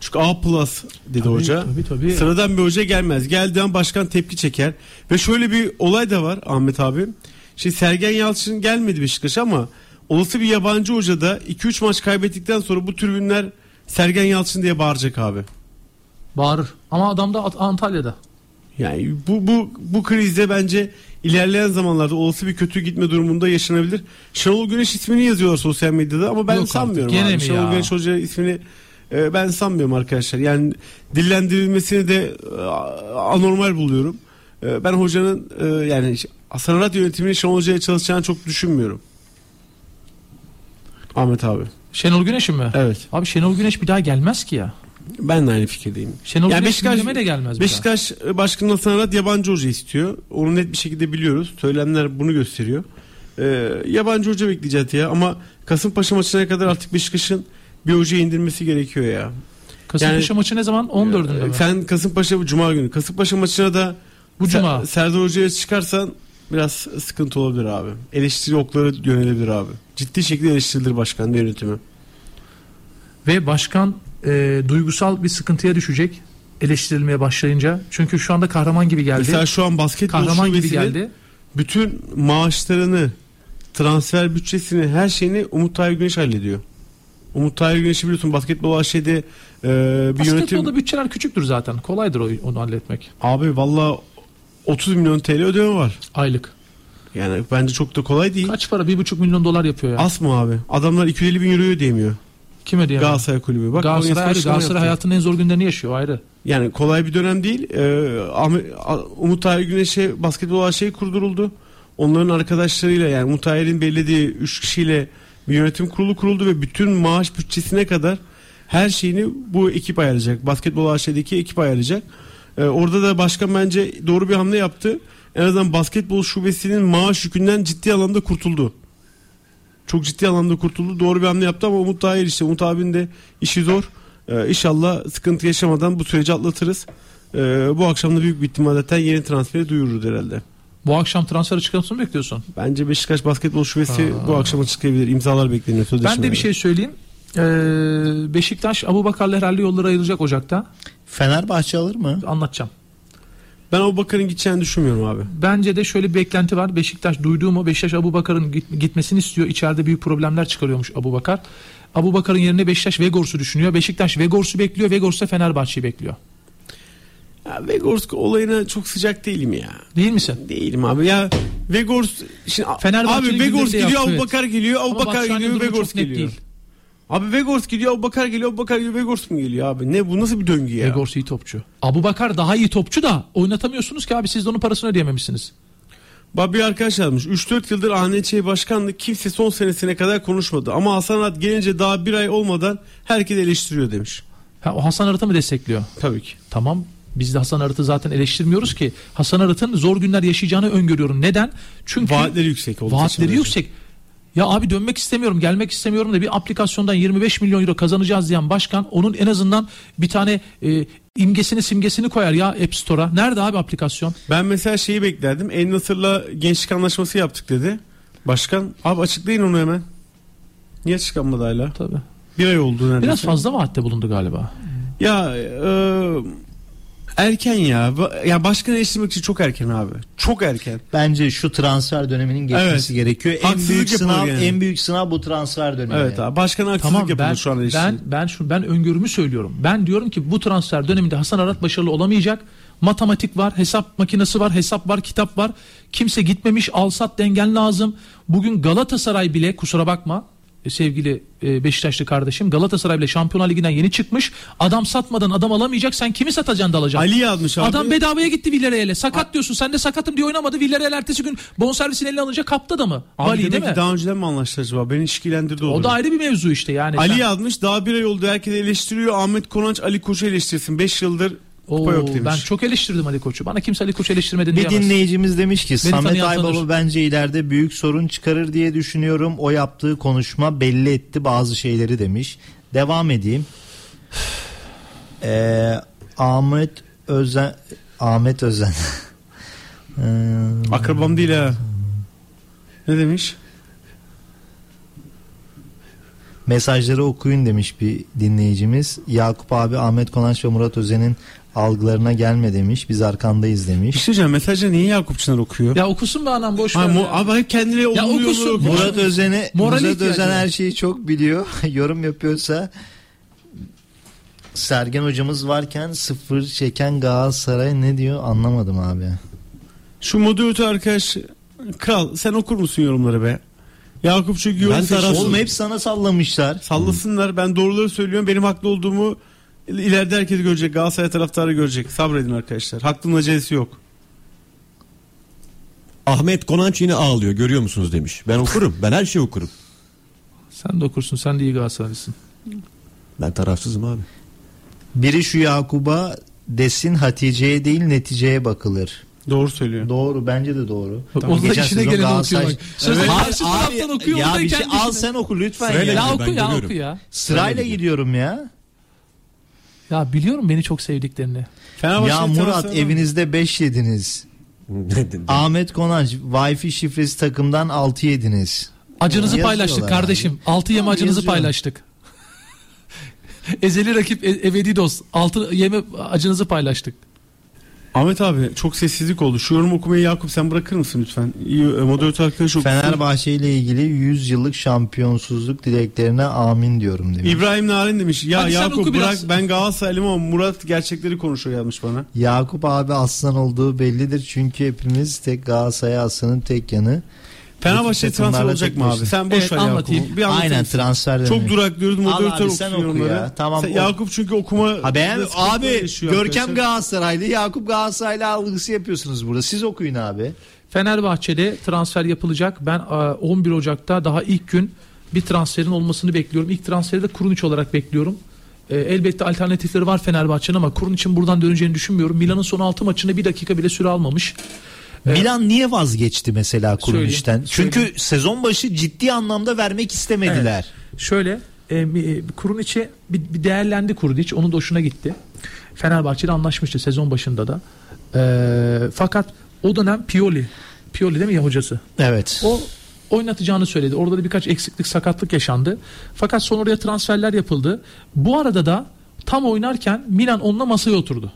Çünkü A plus dedi hoca. tabii, tabii. Sıradan bir hoca gelmez. Geldiği an başkan tepki çeker. Ve şöyle bir olay da var Ahmet abi. Şimdi Sergen Yalçın gelmedi Beşiktaş'a ama olası bir yabancı hoca da 2-3 maç kaybettikten sonra bu tribünler Sergen Yalçın diye bağıracak abi. Bağırır. Ama adam da Antalya'da. Yani bu bu bu krizde bence ilerleyen zamanlarda olası bir kötü gitme durumunda yaşanabilir. Şenol Güneş ismini yazıyorlar sosyal medyada ama ben Yok artık, sanmıyorum. gene abi. Şenol ya? Güneş Hoca ismini e, ben sanmıyorum arkadaşlar. Yani dillendirilmesini de e, anormal buluyorum. E, ben hocanın e, yani Hasan Arat yönetiminin Şenol Hoca'ya çalışacağını çok düşünmüyorum. Ahmet abi. Şenol Güneş'in mi? Evet. Abi Şenol Güneş bir daha gelmez ki ya. Ben de aynı fikirdeyim. Şenol Yani Güneş Beşiktaş- de gelmez Beşiktaş e, Başkanı Hasan Arat yabancı hoca istiyor. Onu net bir şekilde biliyoruz. Söylemler bunu gösteriyor. Ee, yabancı hoca bekleyeceğiz ya ama Kasımpaşa maçına kadar artık Beşiktaş'ın bir hoca indirmesi gerekiyor ya. Kasımpaşa yani- maçı ne zaman? 14'ünde Ee, mi? Sen Kasımpaşa bu cuma günü. Kasımpaşa maçına da Bu Ser- cuma. Serdar Hoca'ya çıkarsan biraz sıkıntı olabilir abi. Eleştiri okları yönelebilir abi. Ciddi şekilde eleştirilir başkan ve yönetimi. Ve başkan e, duygusal bir sıkıntıya düşecek eleştirilmeye başlayınca. Çünkü şu anda kahraman gibi geldi. Mesela şu an basketbol kahraman gibi geldi. bütün maaşlarını, transfer bütçesini, her şeyini Umut Tahir Güneş hallediyor. Umut Tahir Güneş'i biliyorsun basketbol AŞ'de e, bir Basketbolda yönetim... bütçeler küçüktür zaten. Kolaydır onu halletmek. Abi valla 30 milyon TL ödeme var. Aylık. Yani bence çok da kolay değil. Kaç para? 1,5 milyon dolar yapıyor ya. As mı abi? Adamlar 250 bin euro ödeyemiyor. Kime diye? Galatasaray kulübü. Bak Galatasaray, ayrı. Galatasaray hayatının en zor günlerini yaşıyor ayrı. Yani kolay bir dönem değil. Ee, Umut Tahir Güneş'e basketbol AŞ kurduruldu. Onların arkadaşlarıyla yani Umut Tahir'in belirlediği 3 kişiyle bir yönetim kurulu kuruldu ve bütün maaş bütçesine kadar her şeyini bu ekip ayarlayacak. Basketbol AŞ'deki ekip ayarlayacak. Ee, orada da başkan bence doğru bir hamle yaptı. En azından basketbol şubesinin maaş yükünden ciddi anlamda kurtuldu. Çok ciddi anlamda kurtuldu. Doğru bir hamle yaptı ama Umut Tahir işte Umut abinin de işi zor. Ee, inşallah sıkıntı yaşamadan bu süreci atlatırız. Ee, bu akşam da büyük bir ihtimal zaten yeni transferi duyurur herhalde. Bu akşam transfer açıklamasını mı bekliyorsun? Bence Beşiktaş Basketbol Şubesi bu akşam açıklayabilir. İmzalar bekleniyor. Ben de bir şey söyleyeyim. Ee, Beşiktaş Abu Bakar'la herhalde yolları ayrılacak Ocak'ta. Fenerbahçe alır mı? Anlatacağım. Ben o Bakar'ın gideceğini düşünmüyorum abi. Bence de şöyle bir beklenti var. Beşiktaş duyduğum o Beşiktaş Abu Bakar'ın git- gitmesini istiyor. İçeride büyük problemler çıkarıyormuş Abu Bakar. Abu Bakar'ın yerine Beşiktaş Vegors'u düşünüyor. Beşiktaş Vegors'u bekliyor. Vegors da Fenerbahçe'yi bekliyor. Ya Vegorsk olayına çok sıcak değilim ya. Değil misin? Değilim abi ya. Vegors şimdi Fenerbahçe'nin abi Vegors gidiyor yaptı, Abu evet. Bakar geliyor. Abu Ama Bakar Batshuayi'nin geliyor Vegors geliyor. değil. Abi Vegors gidiyor Abu Bakar geliyor Bakar geliyor Vegors mu geliyor abi? Ne bu nasıl bir döngü ya? Vegors iyi topçu. Abu Bakar daha iyi topçu da oynatamıyorsunuz ki abi siz de onun parasını ödeyememişsiniz. Bak bir arkadaş yazmış. 3-4 yıldır ANÇ başkanlık kimse son senesine kadar konuşmadı. Ama Hasan Arat gelince daha bir ay olmadan herkes eleştiriyor demiş. Ha, o Hasan Arat'ı mı destekliyor? Tabii ki. Tamam. Biz de Hasan Arat'ı zaten eleştirmiyoruz ki. Hasan Arat'ın zor günler yaşayacağını öngörüyorum. Neden? Çünkü Vaatleri yüksek vaatleri yüksek. Ya abi dönmek istemiyorum, gelmek istemiyorum da bir aplikasyondan 25 milyon euro kazanacağız diyen başkan onun en azından bir tane e, imgesini simgesini koyar ya App Store'a. Nerede abi aplikasyon? Ben mesela şeyi beklerdim. En Nasır'la gençlik anlaşması yaptık dedi. Başkan abi açıklayın onu hemen. Niye açıklanmadı hala? Tabii. Bir ay oldu neredeyse. Biraz fazla vaatte bulundu galiba. Ya e, erken ya. Ya başkanı eleştirmek için çok erken abi. Çok erken. Bence şu transfer döneminin geçmesi Evet. gerekiyor. En Haksızlık büyük yapılır sınav yani. en büyük sınav bu transfer dönemi. Evet abi. Başkana haksızlık Tamam yapılır ben şu an eleştiri. ben ben şu ben öngörümü söylüyorum. Ben diyorum ki bu transfer döneminde Hasan Arat başarılı olamayacak. Matematik var, hesap makinesi var, hesap var, kitap var. Kimse gitmemiş, alsat dengen lazım. Bugün Galatasaray bile kusura bakma sevgili e, Beşiktaşlı kardeşim Galatasaray bile Şampiyonlar Ligi'nden yeni çıkmış. Adam satmadan adam alamayacak. Sen kimi satacaksın da alacaksın? Ali yazmış abi. Adam bedavaya gitti Villarreal'e. Sakat diyorsun. Sen de sakatım diye oynamadı. Villarreal ertesi gün bonservisini eline alınca kaptı da mı? Abi Ali değil mi? daha önceden mi anlaştılar acaba? Beni ilişkilendirdi o. O da ayrı bir mevzu işte yani. Ali sen- yazmış daha bir ay oldu herkes eleştiriyor Ahmet Konanç Ali Koç'u eleştirsin 5 yıldır kupa Oo, yok demiş. ben çok eleştirdim Ali Koç'u. Bana kimse Ali Koç'u eleştirmedi Bir diyemez. dinleyicimiz demiş ki Samet tanıyan Aybaba tanır. bence ileride büyük sorun çıkarır diye düşünüyorum. O yaptığı konuşma belli etti bazı şeyleri demiş. Devam edeyim. Ee, Ahmet Özen Ahmet Özen. Ee, Akrabam değil ha. Ne demiş? mesajları okuyun demiş bir dinleyicimiz. Yakup abi Ahmet Konanç ve Murat Özen'in algılarına gelme demiş. Biz arkandayız Bir demiş. şey söyleyeceğim mesajı niye Yakup Çınar okuyor? Ya okusun be anam boş Ha, ver. mu- ya. abi hep kendileri olumlu okusun. Murat Özen'e Murat Özen her şeyi çok biliyor. Yorum yapıyorsa Sergen hocamız varken sıfır çeken Galatasaray ne diyor anlamadım abi. Şu moderatör arkadaş kral sen okur musun yorumları be? Yakup çünkü yorum tarafsız. Oğlum hep sana sallamışlar. Sallasınlar ben doğruları söylüyorum benim haklı olduğumu ileride herkes görecek Galatasaray taraftarı görecek sabredin arkadaşlar haklının acelesi yok. Ahmet Konanç yine ağlıyor görüyor musunuz demiş. Ben okurum. Ben her şeyi okurum. Sen de okursun. Sen de iyi Galatasaraylısın. Ben tarafsızım abi. Biri şu Yakup'a desin Hatice'ye değil neticeye bakılır. Doğru söylüyor. Doğru bence de doğru. O da Geçen işine geleni okuyor bak. Sözde Evet. karşı taraftan okuyor. Ya da bir şey al sen oku lütfen Sırayla ya. Ya oku ya oku ya. Sırayla gidiyorum ya. Ya biliyorum beni çok sevdiklerini. Fenerbahçe Ya Murat evinizde 5 yediniz. Ahmet Konanç Wi-Fi şifresi takımdan 6 yediniz. Acınızı Yazıyorlar paylaştık abi. kardeşim. Altı yeme Abi acınızı yazıyor. paylaştık. Ezeli rakip e- ebedi dost. Altı yeme acınızı paylaştık. Ahmet abi çok sessizlik oldu. Şu yorum okumayı Yakup sen bırakır mısın lütfen? İyi, e, Moderatör arkadaş okusun. Fenerbahçe ile ilgili 100 yıllık şampiyonsuzluk dileklerine amin diyorum demiş. İbrahim Narin demiş. Ya Hadi Yakup bırak biraz. ben Galatasaraylıyım ama Murat gerçekleri konuşuyor yazmış bana. Yakup abi aslan olduğu bellidir çünkü hepimiz tek Galatasaray aslanın tek yanı. Fenerbahçe transfer olacak mı abi? Sen boş Evet, ver anlatayım. Yakup'u. Bir Aynen transfer Çok duraklıyoruz moderatör abi, sen oku yorumları. ya. Tamam, Sen- o- Yakup çünkü okuma Ha ben abi Görkem arkadaşlar. Galatasaraylı Yakup Galatasaraylı algısı yapıyorsunuz burada. Siz okuyun abi. Fenerbahçe'de transfer yapılacak. Ben e, 11 Ocak'ta daha ilk gün bir transferin olmasını bekliyorum. İlk transferi de Kurunic olarak bekliyorum. E, elbette alternatifleri var Fenerbahçe'nin ama Kurunic'in buradan döneceğini düşünmüyorum. Milan'ın son 6 maçında bir dakika bile süre almamış. Milan niye vazgeçti mesela Kuruniş'ten? Çünkü söyleyeyim. sezon başı ciddi anlamda vermek istemediler. Şöyle e, mi- kurun içi bir, bir değerlendi Kurudiç. Onun da hoşuna gitti. Fenerbahçe ile anlaşmıştı sezon başında da. E, fakat o dönem Pioli. Pioli değil mi ya hocası? Evet. O oynatacağını söyledi. Orada da birkaç eksiklik, sakatlık yaşandı. Fakat sonra oraya transferler yapıldı. Bu arada da tam oynarken Milan onunla masaya oturdu.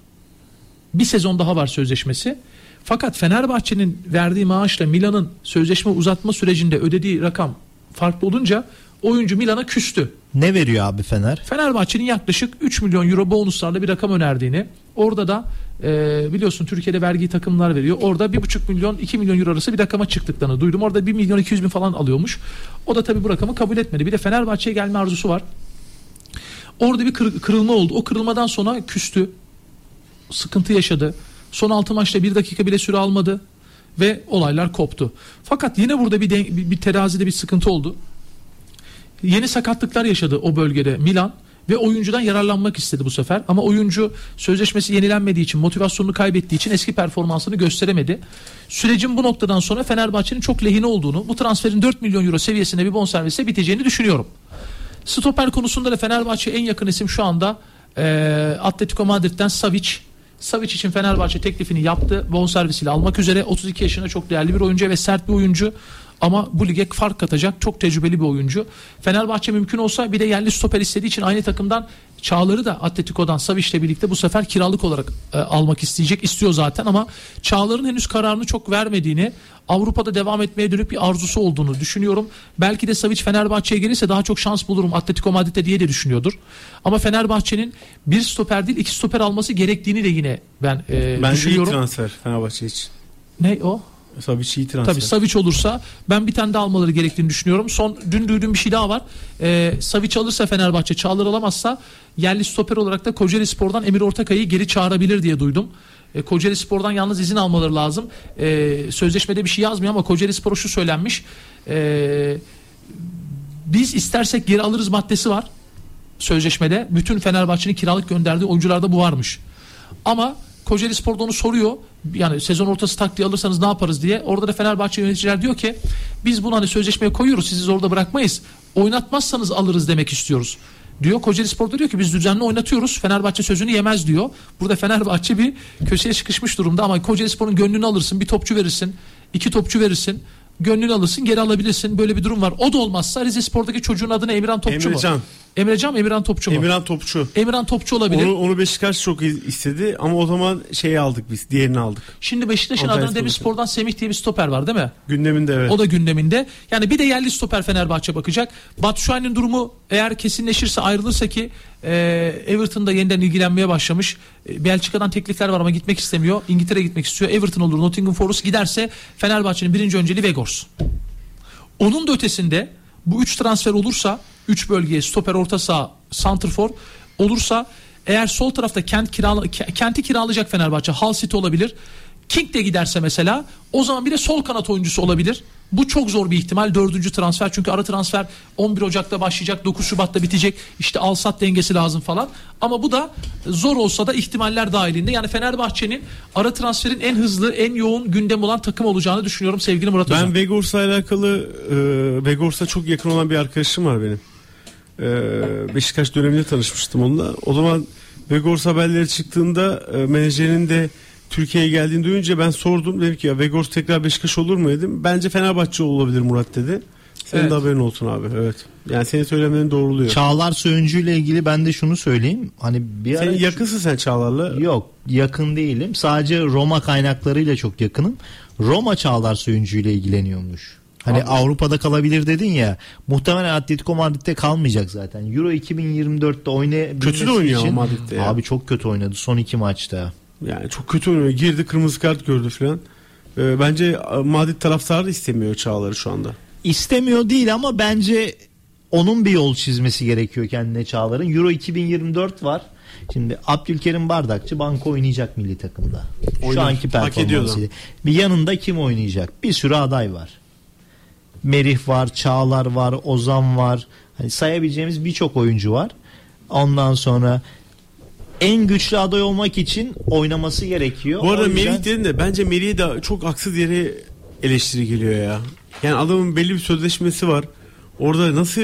Bir sezon daha var sözleşmesi. Fakat Fenerbahçe'nin verdiği maaşla Milan'ın sözleşme uzatma sürecinde ödediği rakam farklı olunca oyuncu Milan'a küstü. Ne veriyor abi Fener? Fenerbahçe'nin yaklaşık 3 milyon euro bonuslarla bir rakam önerdiğini orada da e, biliyorsun Türkiye'de vergi takımlar veriyor. Orada 1,5 milyon 2 milyon euro arası bir rakama çıktıklarını duydum. Orada 1 milyon 200 bin falan alıyormuş. O da tabii bu rakamı kabul etmedi. Bir de Fenerbahçe'ye gelme arzusu var. Orada bir kır- kırılma oldu. O kırılmadan sonra küstü. Sıkıntı yaşadı. Son 6 maçta bir dakika bile süre almadı. Ve olaylar koptu. Fakat yine burada bir, bir, bir terazide bir sıkıntı oldu yeni sakatlıklar yaşadı o bölgede Milan ve oyuncudan yararlanmak istedi bu sefer ama oyuncu sözleşmesi yenilenmediği için motivasyonunu kaybettiği için eski performansını gösteremedi. Sürecin bu noktadan sonra Fenerbahçe'nin çok lehine olduğunu bu transferin 4 milyon euro seviyesinde bir bonservise biteceğini düşünüyorum. Stoper konusunda da Fenerbahçe en yakın isim şu anda e, Atletico Madrid'den Savic. Savic için Fenerbahçe teklifini yaptı. Bonservisiyle almak üzere 32 yaşında çok değerli bir oyuncu ve sert bir oyuncu. Ama bu lige fark katacak çok tecrübeli bir oyuncu. Fenerbahçe mümkün olsa bir de yerli stoper istediği için aynı takımdan Çağlar'ı da Atletico'dan Savic'le birlikte bu sefer kiralık olarak e, almak isteyecek. istiyor zaten ama Çağlar'ın henüz kararını çok vermediğini, Avrupa'da devam etmeye dönük bir arzusu olduğunu düşünüyorum. Belki de Savic Fenerbahçe'ye gelirse daha çok şans bulurum Atletico Madrid'de diye de düşünüyordur. Ama Fenerbahçe'nin bir stoper değil iki stoper alması gerektiğini de yine ben e, Bence iyi düşünüyorum. transfer Fenerbahçe için. Ne o? Tabii iyi transfer. Tabii Savic olursa ben bir tane daha almaları gerektiğini düşünüyorum. Son dün duyduğum bir şey daha var. Ee, Savic alırsa Fenerbahçe Çağlar alamazsa yerli stoper olarak da Kocaeli Spor'dan Emir Ortakay'ı geri çağırabilir diye duydum. E, Kocaeli Spor'dan yalnız izin almaları lazım. E, sözleşmede bir şey yazmıyor ama Kocaeli Spor'a şu söylenmiş. E, biz istersek geri alırız maddesi var sözleşmede. Bütün Fenerbahçe'nin kiralık gönderdiği oyuncularda bu varmış. Ama Kocaeli Spor'da onu soruyor. Yani sezon ortası taktiği alırsanız ne yaparız diye. Orada da Fenerbahçe yöneticiler diyor ki biz bunu hani sözleşmeye koyuyoruz sizi orada bırakmayız. Oynatmazsanız alırız demek istiyoruz. Diyor Kocaeli Spor'da diyor ki biz düzenli oynatıyoruz. Fenerbahçe sözünü yemez diyor. Burada Fenerbahçe bir köşeye sıkışmış durumda ama Kocaeli Spor'un gönlünü alırsın. Bir topçu verirsin. iki topçu verirsin. Gönlünü alırsın geri alabilirsin. Böyle bir durum var. O da olmazsa Rize Spor'daki çocuğun adına Emirhan Topçu mu? Emrecan. Emrecan mı Emirhan Topçu mu? Emirhan Topçu. Emirhan Topçu olabilir. Onu, onu Beşiktaş çok istedi ama o zaman şeyi aldık biz. Diğerini aldık. Şimdi Beşiktaş'ın Adana. Demirspor'dan Semih diye bir stoper var değil mi? Gündeminde evet. O da gündeminde. Yani bir de yerli stoper Fenerbahçe bakacak. Batshuayi'nin durumu eğer kesinleşirse ayrılırsa ki e, Everton'da yeniden ilgilenmeye başlamış. E, Belçika'dan teklifler var ama gitmek istemiyor. İngiltere'ye gitmek istiyor. Everton olur. Nottingham Forest giderse Fenerbahçe'nin birinci önceliği Vegors. Onun da ötesinde bu üç transfer olursa 3 bölgeye stoper orta saha santrfor olursa eğer sol tarafta kent kirala, Ke- kenti kiralayacak Fenerbahçe Hull City olabilir. King de giderse mesela o zaman bir de sol kanat oyuncusu olabilir. Bu çok zor bir ihtimal. Dördüncü transfer çünkü ara transfer 11 Ocak'ta başlayacak 9 Şubat'ta bitecek. İşte al sat dengesi lazım falan. Ama bu da zor olsa da ihtimaller dahilinde. Yani Fenerbahçe'nin ara transferin en hızlı en yoğun gündem olan takım olacağını düşünüyorum sevgili Murat Özen. Ben Vegors'la alakalı e, Vegors'a çok yakın olan bir arkadaşım var benim. E, Beşiktaş döneminde tanışmıştım onunla. O zaman Vegors haberleri çıktığında e, menajerinin de Türkiye'ye geldiğini duyunca ben sordum. Dedim ki ya Vegors tekrar Beşiktaş olur mu dedim. Bence Fenerbahçe olabilir Murat dedi. Senin Evet. de haberin olsun abi. Evet. Yani senin söylemlerin doğruluyor. Çağlar Söyüncü ile ilgili ben de şunu söyleyeyim. Hani bir ara Senin yakınsın sen Çağlar'la. Yok yakın değilim. Sadece Roma kaynaklarıyla çok yakınım. Roma Çağlar Söyüncü ile ilgileniyormuş. Hani Abi. Avrupa'da kalabilir dedin ya. Muhtemelen Atletico Madrid'de kalmayacak zaten. Euro 2024'te oynayabilmesi Kötü de oynuyor için, Madrid'de ya. Abi çok kötü oynadı son iki maçta. Yani çok kötü oynuyor. Girdi kırmızı kart gördü falan. E, bence Madrid taraftarı da istemiyor Çağlar'ı şu anda. İstemiyor değil ama bence onun bir yol çizmesi gerekiyor kendine Çağlar'ın. Euro 2024 var. Şimdi Abdülkerim Bardakçı banko oynayacak milli takımda. Şu Oynar. anki ediyor da. performansıyla. Bir yanında kim oynayacak? Bir sürü aday var. Merih var, Çağlar var, Ozan var. Hani sayabileceğimiz birçok oyuncu var. Ondan sonra en güçlü aday olmak için oynaması gerekiyor. Bu arada yüzden- Melih dedin de bence Melih'e de çok haksız yere eleştiri geliyor ya. Yani adamın belli bir sözleşmesi var. Orada nasıl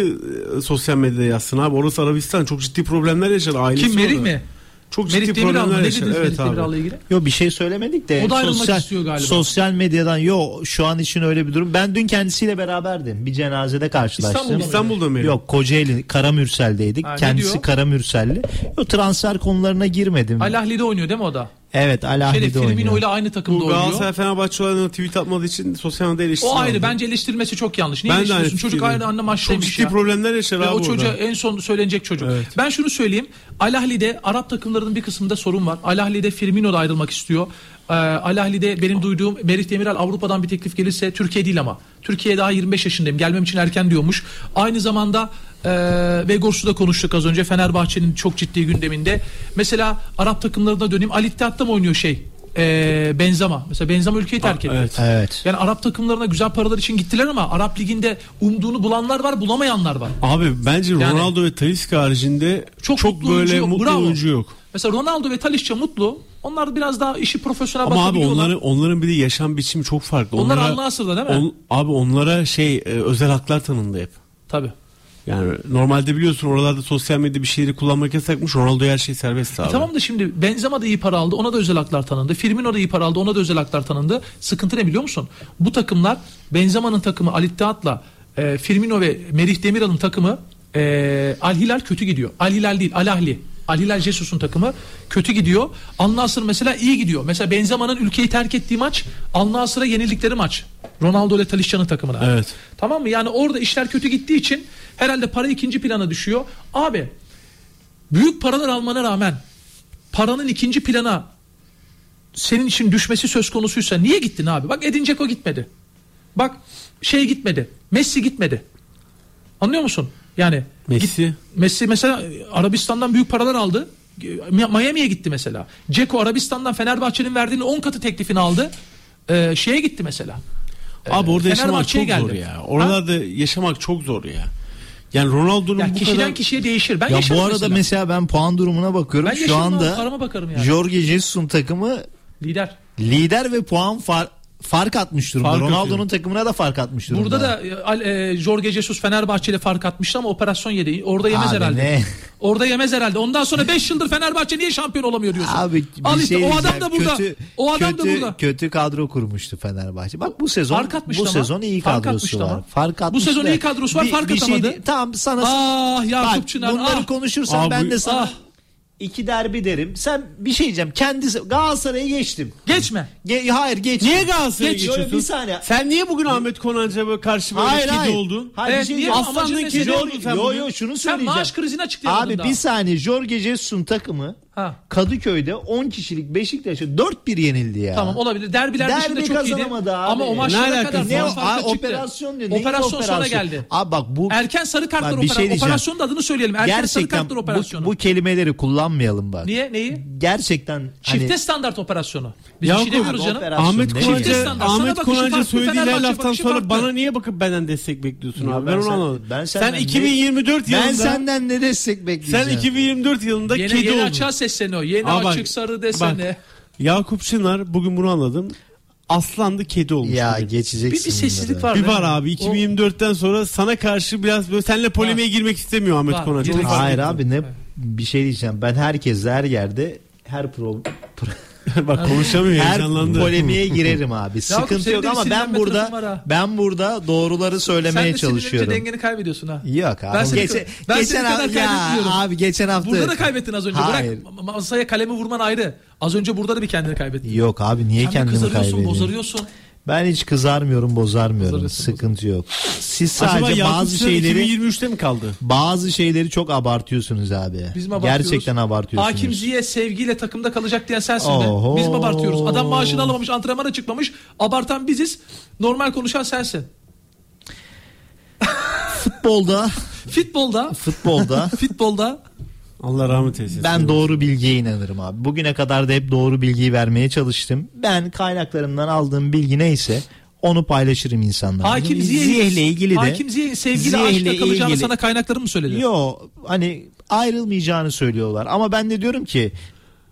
e, sosyal medyada yazsın abi? Orası Arabistan çok ciddi problemler yaşar ailesi Kim orada. mi? Çok ciddi mı? problemler dediniz Evet Merih abi. Demiral'la ilgili? Yo bir şey söylemedik de O da ayrılmak sosyal, istiyor galiba. sosyal medyadan yo şu an için öyle bir durum. Ben dün kendisiyle beraberdim. Bir cenazede karşılaştım. İstanbul'da mı? İstanbul'da mı? Yok Kocaeli Karamürsel'deydik. Ha, Kendisi? Karamürselli. O transfer konularına girmedim. Al Ahli'de oynuyor değil mi o da? Evet Al Şeyde Ahli'de Firmino ile aynı takımda Bu oynuyor. Galatasaray Fenerbahçe olanı tweet atmadığı için sosyal medyada eleştiri O ayrı. aldı. Bence eleştirilmesi çok yanlış. Niye Ben de aynı eleştiriyorsun? Çocuk aynı Çok maçtaymış ciddi ya. problemler yaşar Ve abi o çocuğa orada. en son söylenecek çocuk. Evet. Ben şunu söyleyeyim. Al Ahli'de Arap takımlarının bir kısmında sorun var. Al Ahli'de Firmino da ayrılmak istiyor. Ee, Al Ahli'de benim duyduğum Merih Demiral Avrupa'dan bir teklif gelirse Türkiye değil ama. Türkiye daha 25 yaşındayım. Gelmem için erken diyormuş. Aynı zamanda e, Vegors'u da konuştuk az önce. Fenerbahçe'nin çok ciddi gündeminde. Mesela Arap takımlarına döneyim. Al Ittihad'da mı oynuyor şey? E, Benzema. Mesela Benzema ülkeyi terk etti. evet. Evet. Yani Arap takımlarına güzel paralar için gittiler ama Arap liginde umduğunu bulanlar var, bulamayanlar var. Abi bence Yani- Ronaldo ve Talisca haricinde Çok çok, mutlu oyuncu böyle yok, mutlu bravo. oyuncu yok. Mesela Ronaldo ve Talisca mutlu. Onlar biraz daha işi profesyonel Ama abi onların onların bir de yaşam biçimi çok farklı. Onlar Onlara- Al Nassr'da değil mi? on- abi onlara şey e, özel haklar tanındı hep. Tabii. Yani normalde biliyorsun oralarda sosyal medya bir şeyleri kullanmak yasakmış. Ronaldo her şey serbest abi. E tamam da şimdi Benzema da iyi para aldı. Ona da özel haklar tanındı. Firmino da iyi para aldı. Ona da özel haklar tanındı. Sıkıntı ne biliyor musun? Bu takımlar Benzema'nın takımı Al Ittihad'la e, Firmino ve Merih Demiral'ın takımı e, Al Hilal kötü gidiyor. Al Hilal değil Al Ahli. Al Hilal Jesus'un takımı kötü gidiyor. Al Nassr mesela iyi gidiyor. Mesela Benzema'nın ülkeyi terk ettiği maç Al Nassr'a yenildikleri maç. Ronaldo ile Talisca'nın takımına. Evet. Tamam mı? Yani orada işler kötü gittiği için herhalde para ikinci plana düşüyor. Abi büyük paralar almana rağmen paranın ikinci plana senin için düşmesi söz konusuysa niye gittin abi? Bak Edin Dzeko gitmedi. Bak şey gitmedi. Messi gitmedi. Anlıyor musun? Yani Messi. git- Messi mesela Arabistan'dan büyük paralar aldı. Miami'ye gitti mesela. Ceko Arabistan'dan Fenerbahçe'nin verdiğinin 10 katı teklifini aldı. Ee, şeye gitti mesela. Abi orada yaşamak çok zor geldi. ya. Oralarda yaşamak çok zor ya. Yani Ronaldo'nun Ya bu kişiden kadar kişiye değişir. Ben Ya bu arada mesela. mesela. ben puan durumuna bakıyorum. Ben Şu abi, anda bakarım yani. Jorge Jesus'un takımı Lider. lider ve puan far, fark atmış durumda. Fark Ronaldo'nun atıyor. takımına da fark atmış durumda. Burada da e, e, Jorge Jesus Fenerbahçe ile fark atmıştı ama operasyon yedi. Orada yemez Abi herhalde. ne? Orada yemez herhalde. Ondan sonra 5 yıldır Fenerbahçe niye şampiyon olamıyor diyorsun. Abi bir Al işte şey o adam da burada. Kötü, o adam kötü, da burada. Kötü kadro kurmuştu Fenerbahçe. Bak bu sezon Fark bu ama. sezon iyi Fark kadrosu var. ama. Fark Bu atmıştı sezon iyi kadrosu var, fark şey atamadı. değil- tamam sana Ah Yakup Çınar. bunları ah. konuşursan Abi, ben de sana ah. İki derbi derim. Sen bir şey diyeceğim. Kendisi Galatasaray'ı geçtim. Geçme. Ge- hayır geç. Niye Galatasaray'a Geç, geçiyorsun? Bir saniye. Sen niye bugün Ahmet Konancı'ya karşı böyle Hayır hayır. oldun? Hayır, Evet, bir şey niye? Aslanın kedi oldun sen Yo yo şunu Sen söyleyeceğim. maaş krizini açıklayamadın Abi daha. bir saniye Jorge Jesus'un takımı Ha. Kadıköy'de 10 kişilik Beşiktaş'a 4-1 yenildi ya. Tamam olabilir. Derbiler Derbi dışında çok iyiydi. kazanamadı abi. Ama o Ne maçlara kadar? Ne Aa, çıktı. operasyon diyor. Neyin Operasyon sonra operasyonu? geldi. Abi bak bu Erken sarı kartlar operasyonu. şey diyeceğim. Operasyonun adını söyleyelim. Erken sarı gerçekten kartlar bu, operasyonu. bu kelimeleri kullanmayalım bak. Niye? Neyi? Gerçekten Çifte hani standart operasyonu. Biz Ya bir şey demiyoruz canım. operasyon Ahmet. Sana Ahmet farklı, söylediği her laftan sonra farklı. bana niye bakıp benden destek bekliyorsun Yo, abi? ben Ben, onu anlamadım. ben sen senden ne- 2024 ben yılında senden ne destek bekleyeceğim? sen 2024 yılında Yeni, kedi yeni oldun. açığa sesleniyor. Yeni Aa, bak, açık sarı desene. bak. Yakup Çınar bugün bunu anladım. Aslandı kedi olmuş. ya bugün. geçeceksin. Bir, bir sessizlik var. Bir var abi 2024'ten sonra sana karşı biraz böyle seninle polemiğe girmek istemiyor Ahmet fark Hayır abi ne bir şey diyeceğim. Ben herkesle her yerde her pro, pro- Bak konuşamıyor her heyecanlandı. polemiğe girerim abi. Sıkıntı yok de ama ben burada ben burada doğruları Sen söylemeye de sinirlenince çalışıyorum. dengeni kaybediyorsun ha. Yok abi. Ben seni- geçen, ben seni geçen kadar hafta ya kaybetmiyorum. abi geçen hafta Burada da kaybettin az önce. Hayır. Bırak ma- masaya kalemi vurman ayrı. Az önce burada da bir kendini kaybettin. Yok abi niye Sen kendimi kaybedeyim? bozarıyorsun. Ben hiç kızarmıyorum, bozarmıyorum. Sıkıntı yok. Siz Acaba sadece Yakup bazı şeyleri 2023'te mi kaldı? bazı şeyleri çok abartıyorsunuz abi. Biz mi abartıyoruz? Gerçekten abartıyorsunuz. Hakim Ziye sevgiyle takımda kalacak diyen sensin Oho. de. Biz mi abartıyoruz? Adam maaşını alamamış, antrenmana çıkmamış. Abartan biziz. Normal konuşan sensin. Futbolda, Futbolda, futbolda futbolda Allah rahmet eylesin. ben doğru bilgiye inanırım abi. Bugüne kadar da hep doğru bilgiyi vermeye çalıştım. Ben kaynaklarımdan aldığım bilgi neyse onu paylaşırım insanlarla. Hakim Ziyeh'le Ziye ilgili de Hakim Ziye sevgiyle Ziyeh'le aşkla kalacağını ilgili- sana kaynaklarım mı söyledi? Yo hani ayrılmayacağını söylüyorlar. Ama ben de diyorum ki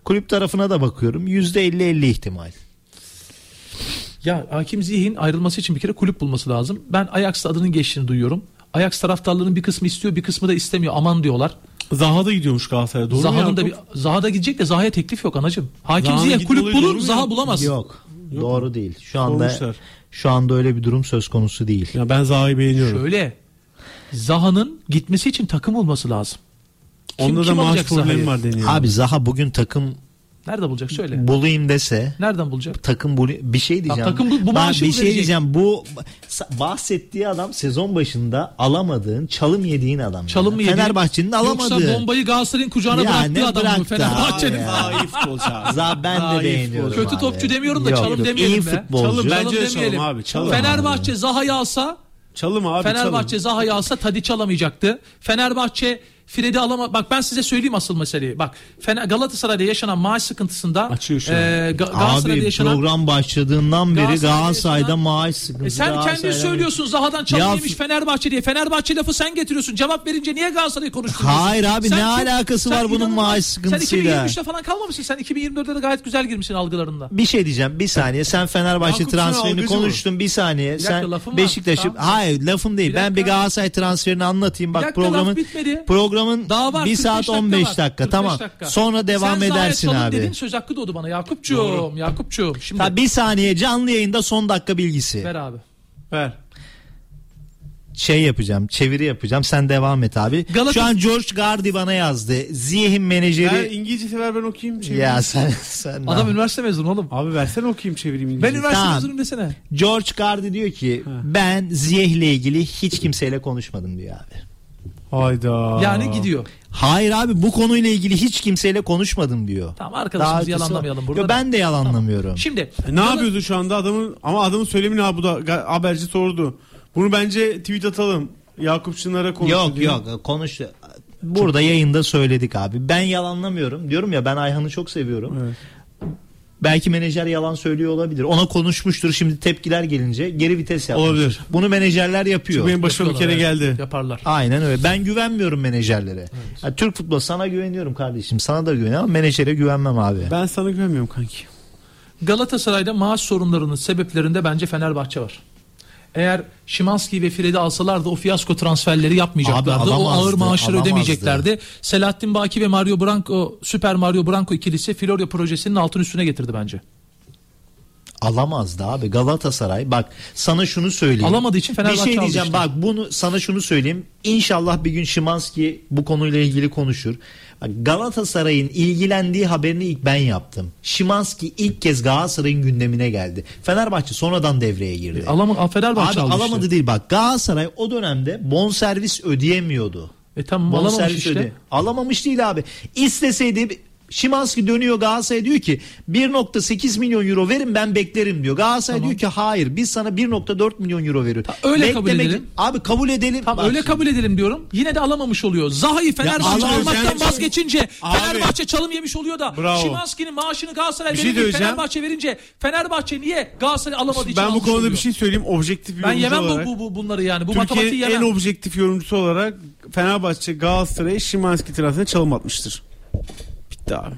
kulüp tarafına da bakıyorum. %50-50 ihtimal. Ya Hakim Ziyeh'in ayrılması için bir kere kulüp bulması lazım. Ben Ajax'ta adının geçtiğini duyuyorum. Ajax taraftarlarının bir kısmı istiyor bir kısmı da istemiyor. Aman diyorlar. Zaha da gidiyormuş Galatasaray'a. Doğru mu Zaha'nın da bir? Zaha da gidecek de Zaha'ya teklif yok anacığım. Hakim Zaha'nın Ziyech gitme kulüp olayı doğru bulur mu Zaha ya? bulamaz. Yok. Yok doğru değil. Şu anda Sormuşlar. şu anda öyle bir durum söz konusu değil. Ya ben Zaha'yı beğeniyorum. Şöyle Zaha'nın gitmesi için takım olması lazım. Kim- Onda da kim maaş alacak problemi Zaha'yı? var deniyor. Abi Zaha bugün takım Nerede bulacak söyle. bulayım dese Nereden bulacak? takım bu bir şey diyeceğim. takım bu- bu maaşı bir mı şey verecek? diyeceğim. Bu bahsettiği adam sezon başında alamadığın, çalım yediğin adam. Çalım mı yani. yedi? Fenerbahçe'nin alamadığı. Yoksa bombayı Galatasaray'ın kucağına Ya bıraktığı adam mı Fenerbahçe'nin? ya? Daha iyi futbolcu. Zaha ben Daha de beğeniyorum. Kötü abi. topçu demiyorum da Yok, çalım demeyelim İyi be. futbolcu. Çalım bence de demeyelim. çalım abi, çalım. Fenerbahçe Zaha'yı alsa Çalım abi Fenerbahçe çalım. Zaha'yı alsa Tadiç alamayacaktı. Fenerbahçe Fred'i alama bak ben size söyleyeyim asıl meseleyi. Bak Fener Galatasaray'da yaşanan maaş sıkıntısında Açıyor şu an. e, Ga- Galatasaray'da Abi yaşanan program başladığından beri Galatasaray'da Galatasaray'da yaşanan- maaş sıkıntısı. E sen kendin Galatasaray'da- söylüyorsun Zaha'dan çalım Ya- yemiş Fenerbahçe diye. Fenerbahçe lafı sen getiriyorsun. Cevap verince niye Galatasaray'ı konuşturuyorsun? Hayır abi, Sen ne alakası sen var bunun inanılmaz- maaş sıkıntısıyla? Sen 2023'te falan kalmamışsın. Sen 2024'te de gayet güzel girmişsin algılarında. Bir şey diyeceğim bir saniye sen Fenerbahçe transferini algıcı mı? konuştun bir saniye dakika, sen lafım var. Beşiktaş'ı Tamam. hayır lafım değil Bir ben bir dakika. Galatasaray transferini anlatayım Bir bak dakika, laf programın bitmedi. programın Daha var 1 45 saat dakika 15 var. dakika 45 tamam dakika. sonra devam Sen edersin abi. dedin söz hakkı doğdu bana Yakupçuğum Yakupçuğum. Şimdi Ha, bir saniye canlı yayında son dakika bilgisi. ver abi. Ver. Şey yapacağım çeviri yapacağım sen devam et abi. Galata- Şu an George Gardi bana yazdı. Ziyeh'in menajeri. Ver İngilizce ver ben okuyayım çevireyim. ya sen sen ne Adam yap- üniversite mezunu oğlum. Abi versene okuyayım çevireyim İngilizce. Ben üniversite Tamam. mezunuyum desene. George Gardi diyor ki ben Ziyeh'le ilgili hiç kimseyle konuşmadım diyor abi. Hayda. Yani gidiyor. Hayır abi bu konuyla ilgili hiç kimseyle konuşmadım diyor. Tamam Daha arkadaşımızı ötesi yalanlamayalım burada. Yo, ben de yalanlamıyorum. Şimdi E, ne yapıyordu şu anda adamın ama adamın söylemini abi bu da haberci sordu. Bunu bence tweet atalım. Yakup Çınar'a konuştu Yok diye. yok konuş. Burada yayında söyledik abi. Ben yalanlamıyorum. Diyorum ya ben Ayhan'ı çok seviyorum. Evet. Belki menajer yalan söylüyor olabilir. Ona konuşmuştur şimdi tepkiler gelince geri vites yapmış. Olabilir. Bunu menajerler yapıyor. Çünkü benim başıma bir kere evet. geldi. Yaparlar. Aynen öyle. Ben güvenmiyorum menajerlere. Ha, Türk futbolu sana güveniyorum kardeşim. Sana da güveniyorum ama menajere güvenmem abi. Ben sana güvenmiyorum kanki. Galatasaray'da maaş sorunlarının sebeplerinde bence Fenerbahçe var. Eğer Şimanski ve Fred'i alsalardı o fiyasko transferleri yapmayacaklardı. Abi o ağır maaşları alamazdı. ödemeyeceklerdi. Selahattin Baki ve Mario Branco, Süper Mario Branco ikilisi Florya projesinin altın üstüne getirdi bence. Alamazdı abi Galatasaray. Bak sana şunu söyleyeyim. Alamadığı için Fenerbahçe Bir şey diyeceğim işte. bak bunu sana şunu söyleyeyim. İnşallah bir gün Şimanski bu konuyla ilgili konuşur. Galatasaray'ın ilgilendiği haberini ilk ben yaptım. Şimanski ilk kez Galatasaray'ın gündemine geldi. Fenerbahçe sonradan devreye girdi. Alama, Fenerbahçe Abi aldı alamadı değil bak Galatasaray o dönemde bonservis ödeyemiyordu. E tamam alamamış işte. öde- Alamamış değil abi. İsteseydi Şimanski dönüyor Galatasaray diyor ki 1.8 milyon euro verin ben beklerim diyor. Galatasaray Tamam. diyor ki hayır biz sana 1.4 milyon euro veriyoruz. öyle kabul edelim. Abi kabul edelim. Tamam öyle kabul edelim diyorum. Yine de alamamış oluyor. Zaha'yı Fenerbahçe Ya, almaktan vazgeçince Abi. Fenerbahçe çalım yemiş oluyor da Bravo. Şimanski'nin maaşını Galatasaray Bir şey verince. Fenerbahçe verince Fenerbahçe niye Galatasaray alamadığı için Ben bu konuda oluyor? bir şey söyleyeyim. Objektif bir Ben yemem bu, olarak. bu, bu bunları yani. Bu Türkiye'nin en objektif yorumcusu olarak Fenerbahçe Galatasaray'a Şimanski transferine çalım atmıştır. Bitti abi.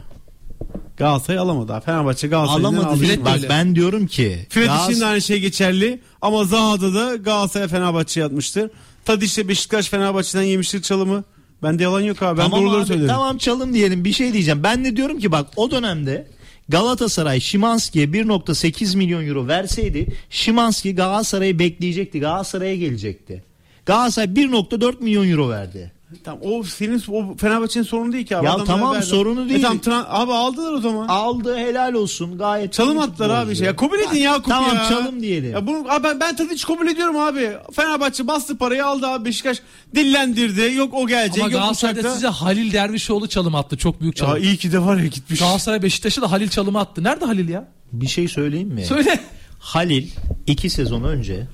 Galatasaray alamadı abi. Fenerbahçe Galatasaray'dan Alamadı. Fred Bak ben diyorum ki Fred Galatasaray- için de aynı şey geçerli ama Zaha'da da Galatasaray Fenerbahçe'ye atmıştır. Tadiç de Beşiktaş Fenerbahçe'den yemiştir çalımı. Bende yalan yok abi. Ben tamam doğruları abi, söylerim. Tamam çalım diyelim bir şey diyeceğim. Ben de diyorum ki bak o dönemde Galatasaray Şimanski'ye 1.8 milyon euro verseydi Şimanski Galatasaray'ı bekleyecekti. Galatasaray'a gelecekti. Galatasaray 1.4 milyon euro verdi. Tamam, o senin o Fenerbahçe'nin sorunu değil ki abi. Ya Adamlar tamam, verdi. sorunu değil. E tamam, tran- abi aldılar o zaman. Aldı helal olsun gayet. Çalım attılar abi şey. Ya kabul edin ya Tamam ya. çalım diyelim. Ya bunu abi ben, ben Tadiç kabul ediyorum abi. Fenerbahçe bastı parayı aldı abi Beşiktaş dillendirdi. Yok o gelecek Ama yok Galatasaray'da uçakta. size Halil Dervişoğlu çalım attı. Çok büyük Ya çalım. iyi ki de var ya gitmiş. Galatasaray Beşiktaş'a da Halil çalımı attı. Nerede Halil ya? Bir şey söyleyeyim mi? Söyle. Halil iki sezon önce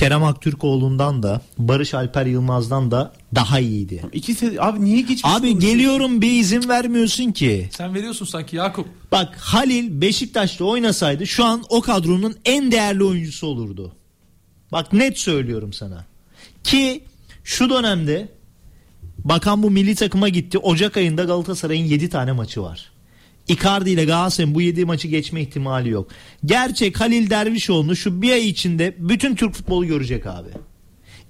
Kerem Aktürkoğlu'ndan da Barış Alper Yılmaz'dan da daha iyiydi. İki se- abi niye geçmiş? Abi geliyorum bir izin vermiyorsun ki. Sen veriyorsun sanki Yakup. Bak Halil Beşiktaş'ta oynasaydı şu an o kadronun en değerli oyuncusu olurdu. Bak net söylüyorum sana. Ki şu dönemde bakan bu milli takıma gitti. Ocak ayında Galatasaray'ın 7 tane maçı var. Icardi ile Galatasaray'ın bu 7 maçı geçme ihtimali yok. Gerçek Halil Dervişoğlu şu bir ay içinde bütün Türk futbolu görecek abi.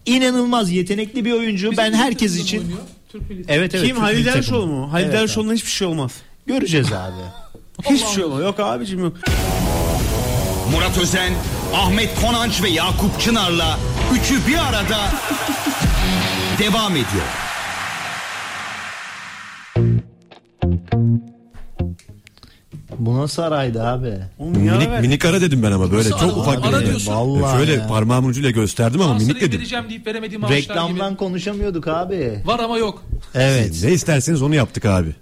İnanılmaz yetenekli bir oyuncu. Bizim ben herkes için oynuyor. Türk milli Evet evet. Kim Türk Halil Dervişoğlu mu? Halil Evet Dervişoğlu'na hiçbir şey olmaz. Göreceğiz abi. Hiçbir şey olmaz. Yok abicim yok. Murat Özen, Ahmet Konanç ve Yakup Çınar'la üçü bir arada devam ediyor. Bu nasıl araydı abi? Oğlum ya Minik, ver. minik ara dedim ben ama böyle Nasıl çok ara? ufak Ara bir diyorsun. Vallahi Şöyle ya. parmağımın ucuyla gösterdim ama minik dedim. vereceğim deyip veremediğim maaşlar Reklamdan gibi. konuşamıyorduk abi. Var ama yok. Evet. Ne isterseniz onu yaptık abi.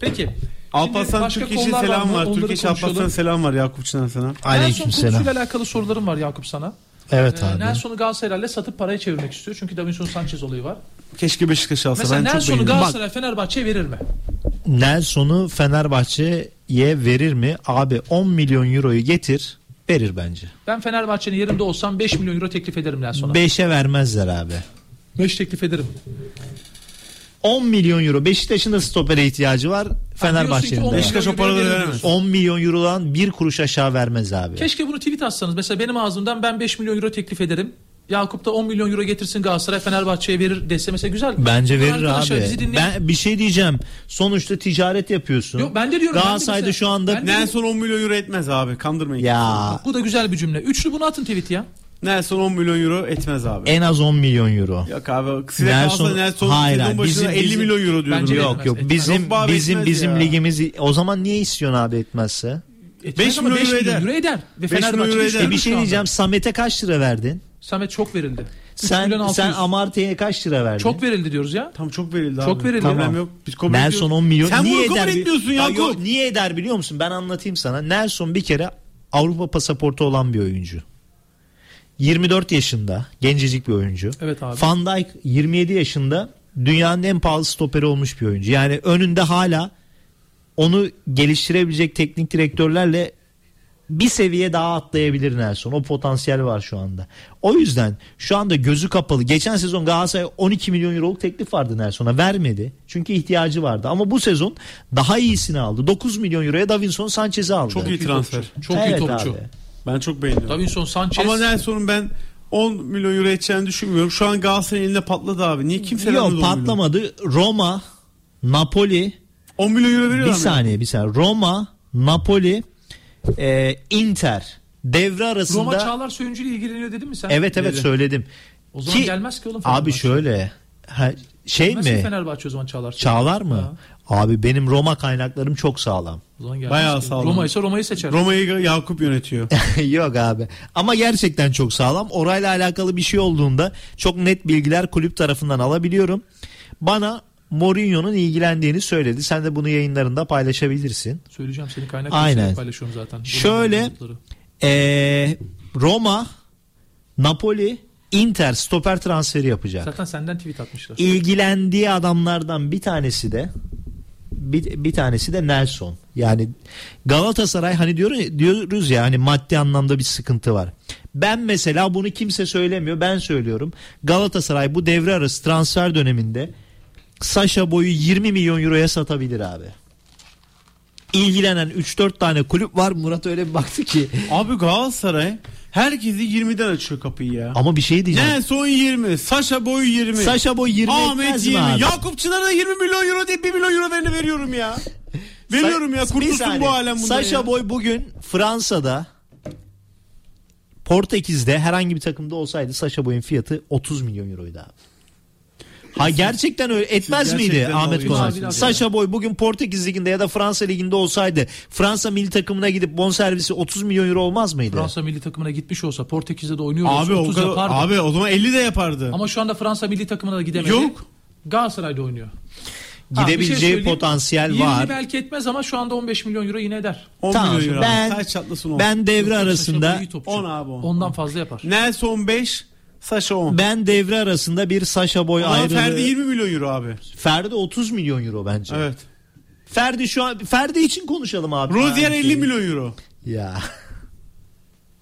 Peki. Alparslan Şimdi başka için konular var selam mı? var. Onları konuşalım. Alparslan selam var Yakup Çınar sana. Nelson Aleykümselam. konusuyla alakalı sorularım var Yakup sana. Evet Ee, abi. Nelson'u Galatasaray'la satıp paraya çevirmek istiyor. Çünkü Davinson Sanchez olayı var. Keşke Beşiktaş alsa. Mesela ben çok Nelson'u beğendim. Galatasaray Fenerbahçe'ye verir mi? Nelson'u Fenerbahçe'ye verir mi? Abi 10 milyon euroyu getir verir bence. Ben Fenerbahçe'nin yerinde olsam 5 milyon euro teklif ederim Nelson'a. 5'e vermezler abi. 5 teklif ederim. 10 milyon euro. Beşiktaş'ın da stopere ihtiyacı var. Fenerbahçe'nin de. Beşiktaş o euro paraları veremez. diyorsun. 10 milyon eurodan bir kuruş aşağı vermez abi. Keşke bunu tweet atsanız. Mesela benim ağzımdan ben 5 milyon euro teklif ederim. Yakup da 10 milyon euro getirsin Galatasaray Fenerbahçe'ye verir dese mesela güzel. Bence verir Arkadaşlar abi. bizi dinleyin. Ben bir şey diyeceğim. Sonuçta ticaret yapıyorsun. Yok, ben de diyorum, ben de Galatasaray'da mesela- şu anda ben de- Nelson 10 milyon euro etmez abi. Kandırmayın. ya Bu da güzel bir cümle. Üçlü bunu atın tweet ya. Nelson 10 milyon euro etmez abi. en az 10 milyon euro. Yok abi. Size Nelson- Nelson Hayır, sezon Bizim- 50 bizim- milyon euro diyordum. Bence. Yok etmez, yok. etmez. Bizim Yok bizim bizim ya. ligimiz o zaman niye istiyorsun abi etmezse? Etmez 5 ama milyon 5 euro milyon eder. euro eder. Ve 5 milyon euro eder. E bir şey diyeceğim. Samet'e kaç lira verdin? Samet çok verildi. Sen sen. Amartey'e kaç lira verdin? Çok verildi diyoruz ya. Tam çok verildi abi. Çok verildi. Problem Tamam. yok. Biz kabul Nelson ediyoruz. 10 milyon. Sen niye bunu kabul eder etmiyorsun Ya yok, niye eder biliyor musun? Ben anlatayım sana. Nelson bir kere Avrupa pasaportu olan bir oyuncu. 24 yaşında gencecik bir oyuncu. Evet abi. Van Dijk 27 yaşında dünyanın en pahalı stoperi olmuş bir oyuncu. Yani önünde hala onu geliştirebilecek teknik direktörlerle bir seviye daha atlayabilir Nelson. O potansiyel var şu anda. O yüzden şu anda gözü kapalı. Geçen sezon Galatasaray 12 milyon euroluk teklif vardı Nelson'a. Vermedi. Çünkü ihtiyacı vardı. Ama bu sezon daha iyisini aldı. 9 milyon euroya Davinson Sanchez'i aldı. Çok iyi transfer. Çok iyi Evet topçu. abi. Ben çok beğeniyorum. Davinson Sanchez. Ama Nelson'un ben 10 milyon euro edeceğini düşünmüyorum. Şu an Galatasaray'ın elinde patladı abi. Niye kimse vermedi 10 Yok milyon? patlamadı. Roma, Napoli 10 milyon euro bir veriyorlar mı? saniye bir saniye. Roma, Napoli, e, Inter devre arasında Roma Çağlar Söyüncü ile ilgileniyor dedin mi sen? Evet evet Dedi. söyledim. O zaman Ki- gelmez ki oğlum Abi Fenerbahçe. şöyle ha, şey Gelmez mi? Fenerbahçe o zaman Çağlar. Söyüncü. Çağlar mı? Ha, Abi benim Roma kaynaklarım çok sağlam. o zaman gelmez Bayağı ki. sağlam. Roma ise Roma'yı seçer. Roma'yı Yakup yönetiyor. Yok abi. Ama gerçekten çok sağlam. Orayla alakalı bir şey olduğunda çok net bilgiler kulüp tarafından alabiliyorum. Bana Mourinho'nun ilgilendiğini söyledi. Sen de bunu yayınlarında paylaşabilirsin. Söyleyeceğim seni kaynak Aynen. paylaşıyorum zaten. Şöyle- Roma'nın notları. Ee, Roma, Napoli, Inter stoper transferi yapacak. Zaten senden tweet atmışlar. ilgilendiği adamlardan bir tanesi de bir, bir tanesi de Nelson. Yani Galatasaray hani diyor, diyoruz ya hani maddi anlamda bir sıkıntı var. Ben mesela bunu kimse söylemiyor. Ben söylüyorum. Galatasaray bu devre arası transfer döneminde Saşa boyu 20 milyon euroya satabilir abi. İlgilenen 3-4 tane kulüp var. Murat öyle bir baktı ki. abi Galatasaray herkesi 20'den açıyor kapıyı ya. Ama bir şey diyeceğim. Nelson 20, Saşa boyu 20. Saşa boy 20 Ahmet etmez 20. mi abi? Yakup Çınar'a 20 milyon euro deyip 1 milyon euro verini veriyorum ya. Veriyorum ya bir kurtulsun saniye. bu alem bundan Saşa ya. Boy bugün Fransa'da Portekiz'de herhangi bir takımda olsaydı Saşa Boy'un fiyatı 30 milyon euroydu abi. Ha gerçekten öyle etmez miydi gerçekten Ahmet dalga Konak? Saşa Boy bugün Portekiz liginde ya da Fransa liginde olsaydı Fransa milli takımına gidip bonservisi 30 milyon euro olmaz mıydı? Fransa milli takımına gitmiş olsa Portekiz'de de oynuyor olsa Abi o 30 kadar, yapardı. abi o zaman 50 de yapardı. Ama şu anda Fransa milli takımına da gidemedi. Yok. Galatasaray'da oynuyor. Ha, bir şey Gidebileceği potansiyel 20 var. belki etmez ama şu anda 15 milyon euro yine eder. 10 Tamam, milyon euro. ben- çatlasın 10. Ben devre arasında Boy iyi topçu. 10 abi, on. Ondan fazla yapar. Nelson 5, Saşa 10. ben devre arasında bir Saşa Boy Ama ayrılığı. Ferdi 20 milyon euro abi. Ferdi 30 milyon euro bence. Evet. Ferdi şu an Ferdi için konuşalım abi. Rozier Yani 50 şey- milyon euro. Ya.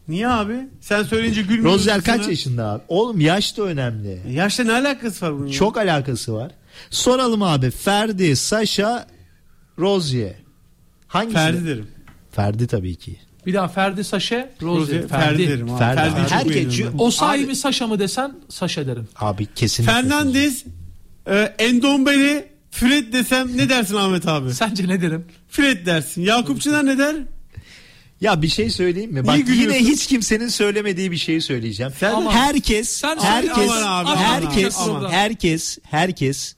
Niye abi? Sen söyleyince gülmüyorsun. Rozier kaç yaşında abi? Oğlum yaş da önemli. Yaşla ne alakası var bunun? ya? Çok alakası var. Soralım abi. Ferdi, Saşa, Rozier. Hangisi? Ferdi derim. Ferdi tabii ki. Bir daha Ferdi Saşe, Rose, Ferdi. Ferdi derim abi. Ferdi. Ferdi'yi çok Herkes beğeniyorum ben. O sahi Abi- mi Saşa mı desen Saşa derim. Abi kesinlikle. Fernandez, e, Endombele, Fred desem ne dersin Ahmet abi? Sence ne derim? Fred dersin. Yakup Çınar ne der? Ya bir şey söyleyeyim mi? Bak yine hiç kimsenin söylemediği bir şeyi söyleyeceğim. Sen- Aman. herkes, Sen herkes. Aman abi, herkes, aman abi. herkes, herkes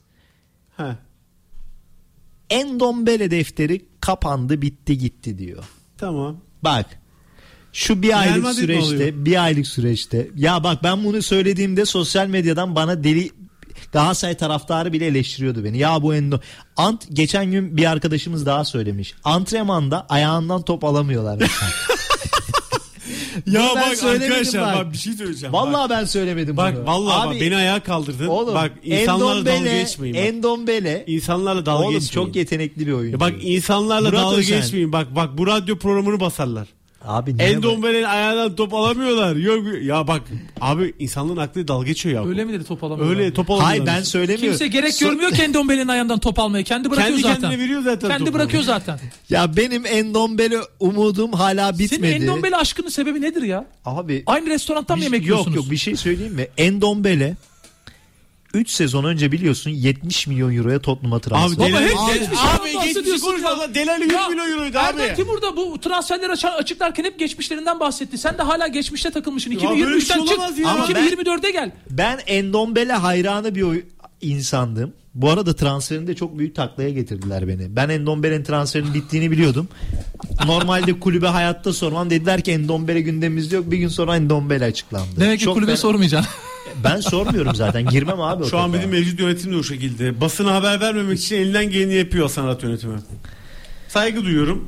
Ha, Endombele defteri kapandı, bitti gitti diyor. tamam. Bak şu bir aylık Madrid mi süreçte bir aylık süreçte ya bak ben bunu söylediğimde sosyal medyadan bana deli Galatasaray taraftarı bile eleştiriyordu beni. Ya bu endo Ant geçen gün bir arkadaşımız daha söylemiş. Antrenmanda ayağından top alamıyorlar. Ya ben bak söylemedim arkadaşlar bak. bak. bir şey söyleyeceğim. Vallahi ben söylemedim bak, bunu. bak vallahi Abi, bak beni ayağa kaldırdın. Oğlum, bak insanlarla dalga geçmeyin. Bak. Endombele. İnsanlarla dalga Oğlum geçmeyin. çok yetenekli bir oyuncu. Ya bak insanlarla Murat dalga Özen. geçmeyin. Bak bak bu radyo programını basarlar. Abi niye? Endombele'nin ayağından top alamıyorlar. Yok ya bak abi insanların aklı dalga geçiyor ya. Öyle mi dedi top alamıyor? Öyle top alamıyorlar. Hayır ben söylemiyorum. Kimse gerek So- görmüyor ki Endombele'nin ayağından top almaya. Kendi bırakıyor Kendi zaten. kendine veriyor zaten Kendi topu. bırakıyor zaten. Ya benim Endombele umudum hala bitmedi. Senin Endombele aşkının sebebi nedir ya? Abi Aynı restorantan mı yemek yok yiyorsunuz? yok bir şey söyleyeyim mi? Endombele 3 sezon önce biliyorsun 70 milyon euroya Tottenham'a transfer. Abi Delali, abi, geçmiş abi geçmiş. Delali 100 Ya, milyon euroydu Erdem abi. Timur da bu transferleri aç- açıklarken hep geçmişlerinden bahsetti. Sen de hala geçmişte takılmışsın. böyle bir şey 2023'ten çık. olamaz ya. Ama 2024'e gel. Ben Endombele hayranı bir oy- insandım. Bu arada transferinde çok büyük taklaya getirdiler beni. Ben Endombele'nin transferinin bittiğini biliyordum. Normalde kulübe hayatta sormam. Dediler ki Endombele gündemimizde yok. Bir gün sonra Endombele açıklandı. Demek ki Çok kulübe fena- sormayacaksın. Ben sormuyorum zaten. Girmem abi o Şu an bizim mevcut yönetim de o şekilde. Basına haber vermemek için elinden geleni yapıyor sanat yönetimi. Saygı duyuyorum.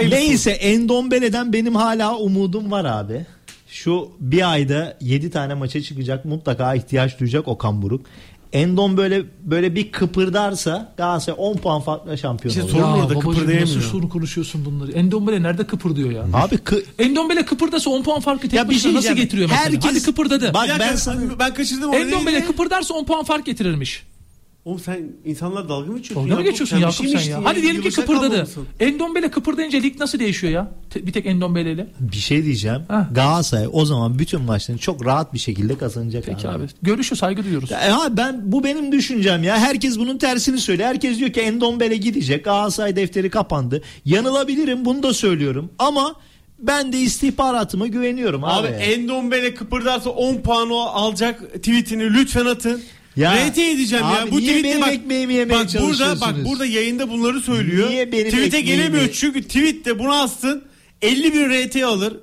Ee, Neyse Endombele'den benim hala umudum var abi. Şu bir ayda 7 tane maça çıkacak mutlaka ihtiyaç duyacak Okan Buruk. Endon böyle böyle bir kıpırdarsa Galatasaray 10 puan farkla şampiyon İşte olur. sorun orada babacığım kıpırdayamıyor. nasıl soru konuşuyorsun bunları? Endombele nerede kıpırdıyor ya? Abi kı- Endombele kıpırdasa 10 puan farkı tek Ya bir başına şey nasıl getiriyor mesela? Herkes- Hadi kıpırdadı. Bak ben sana ben kaçırdım. Endombele kıpırdarsa 10 puan fark getirirmiş. Oğlum sen insanlar dalga mı geçiyorsun? Dalga mı Yakup? geçiyorsun Yakup şey mi sen içtin ya? Hadi diyelim ki kıpırdadı. Endombele kıpırdayınca lig nasıl değişiyor ya? Bir tek Endombele ile. bir şey diyeceğim. Ha. Galatasaray o zaman bütün maçlarını çok rahat bir şekilde kazanacak Peki abi. abi. Görüşü saygı duyuyoruz. Ya, ha, ben bu benim düşüncem ya. Herkes bunun tersini söylüyor. Herkes diyor ki Endombele gidecek. Galatasaray defteri kapandı. Yanılabilirim bunu da söylüyorum. Ama ben de istihbaratıma güveniyorum abi. Abi Endombele kıpırdarsa 10 puan o alacak tweetini lütfen atın. Ya, RT edeceğim ya. abi Bu niye tweette benim bak, ekmeğimi yemeye bak burada bak burada yayında bunları söylüyor. Niye benim Tweet'e ekmeğimi- gelemiyor çünkü tweette bunu astın 50 bin RT alır.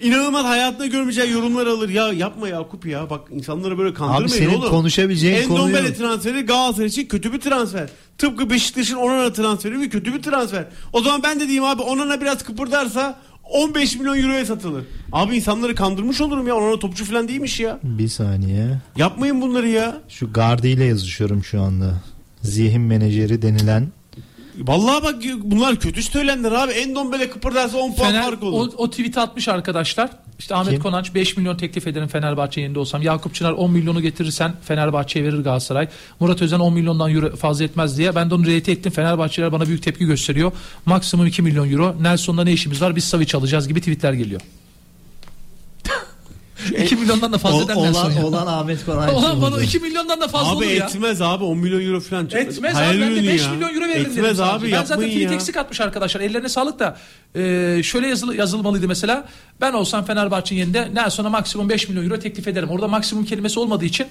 İnanılmaz hayatında görmeyeceği yorumlar alır. Ya yapma Yakup ya. Bak insanları böyle kandırmayın Abi senin oğlum. konuşabileceğin konu Endombele yok. transferi Galatasaray için kötü bir transfer. Tıpkı Beşiktaş'ın Onana transferi bir kötü bir transfer. O zaman ben de diyeyim abi Onana biraz kıpırdarsa 15 milyon euroya satılır. Abi insanları kandırmış olurum ya. Onana topçu falan değilmiş ya. Bir saniye. Yapmayın bunları ya. Şu Gardi ile yazışıyorum şu anda. Zihin menajeri denilen. Vallahi bak bunlar kötü söylemler abi. Endombele kıpırdarsa 10 puan Fener, fark o, olur. o tweet'i atmış arkadaşlar. İşte Ahmet Kim? Konanç 5 milyon teklif ederim Fenerbahçe yerinde olsam. Yakup Çınar 10 milyonu getirirsen Fenerbahçe'ye verir Galatasaray. Murat Özen 10 milyondan euro fazla etmez diye. Ben de onu reyte ettim. Fenerbahçeliler bana büyük tepki gösteriyor. Maksimum 2 milyon euro. Nelson'da ne işimiz var? Biz Savic alacağız gibi tweetler geliyor. 2 milyondan da fazla O- eder Nelson olan, olan Ahmet Konan. Olan bana 2 milyondan da fazla Abi olur ya. etmez abi 10 milyon euro falan. Çok- Etmez hayal abi ben de ürünü 5 ya. milyon euro veririm Etmez dedim abi sadece. Ben zaten yapmayın tweet ya. eksik atmış arkadaşlar. Ellerine sağlık da e, şöyle yazılı, yazılmalıydı mesela. Ben olsam Fenerbahçe'nin yerinde Nelson'a maksimum 5 milyon euro teklif ederim. Orada maksimum kelimesi olmadığı için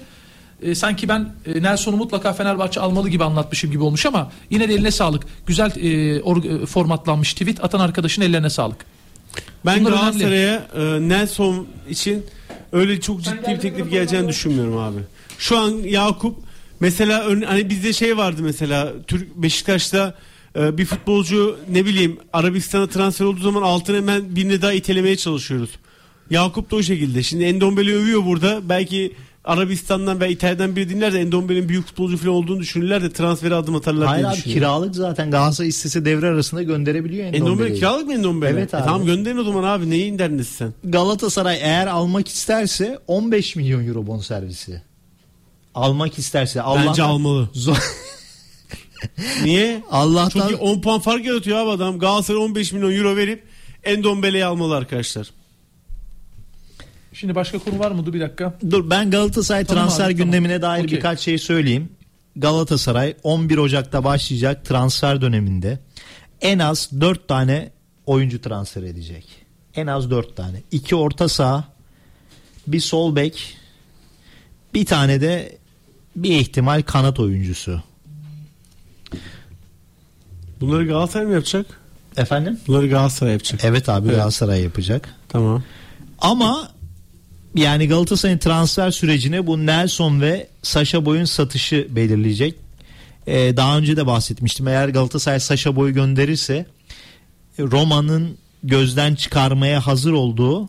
e, sanki ben e, Nelson'u mutlaka Fenerbahçe almalı gibi anlatmışım gibi olmuş ama yine de eline sağlık. Güzel e, or- e, formatlanmış tweet atan arkadaşın ellerine sağlık. Ben Bunlar Galatasaray'a e, Nelson için öyle çok ciddi bir teklif geleceğini düşünmüyorum abi. Şu an Yakup mesela hani bizde şey vardı mesela Türk Beşiktaş'ta e, bir futbolcu ne bileyim Arabistan'a transfer olduğu zaman altına hemen birini daha itelemeye çalışıyoruz. Yakup da o şekilde. Şimdi Endombele övüyor burada. Belki Arabistan'dan ve İtalya'dan biri dinler de Endombele'nin büyük futbolcu falan olduğunu düşünürler de transfere adım atarlar Hayır diye abi düşünüyorum. kiralık zaten Galatasaray istese devre arasında gönderebiliyor Endombele Endombele'yi. kiralık mı Endombele? Evet E abi. tamam gönderin o zaman abi. Neyin derdindesin sen? Galatasaray eğer almak isterse 15 milyon euro bonservisi. Almak isterse Allah Bence almalı. Zor. Niye? Allah'tan iyi 10 puan fark yaratıyor abi adam. Galatasaray 15 milyon euro verip Endombele'yi almalı arkadaşlar. Şimdi başka konu var mı? Dur bir dakika. Dur ben Galatasaray Tamam transfer abi, tamam. gündemine dair Okey. birkaç şey söyleyeyim. Galatasaray 11 Ocak'ta başlayacak transfer döneminde en az 4 tane oyuncu transfer edecek. En az 4 tane. 2 orta saha, bir sol bek, bir tane de bir ihtimal kanat oyuncusu. Bunları Galatasaray mı yapacak? Efendim? Bunları Galatasaray yapacak. Evet abi Evet. Galatasaray yapacak. Tamam. Ama yani Galatasaray'ın transfer sürecine bu Nelson ve Sasha Boy'un satışı belirleyecek. Ee, daha önce de bahsetmiştim. Eğer Galatasaray Sasha Boy'u gönderirse Roma'nın gözden çıkarmaya hazır olduğu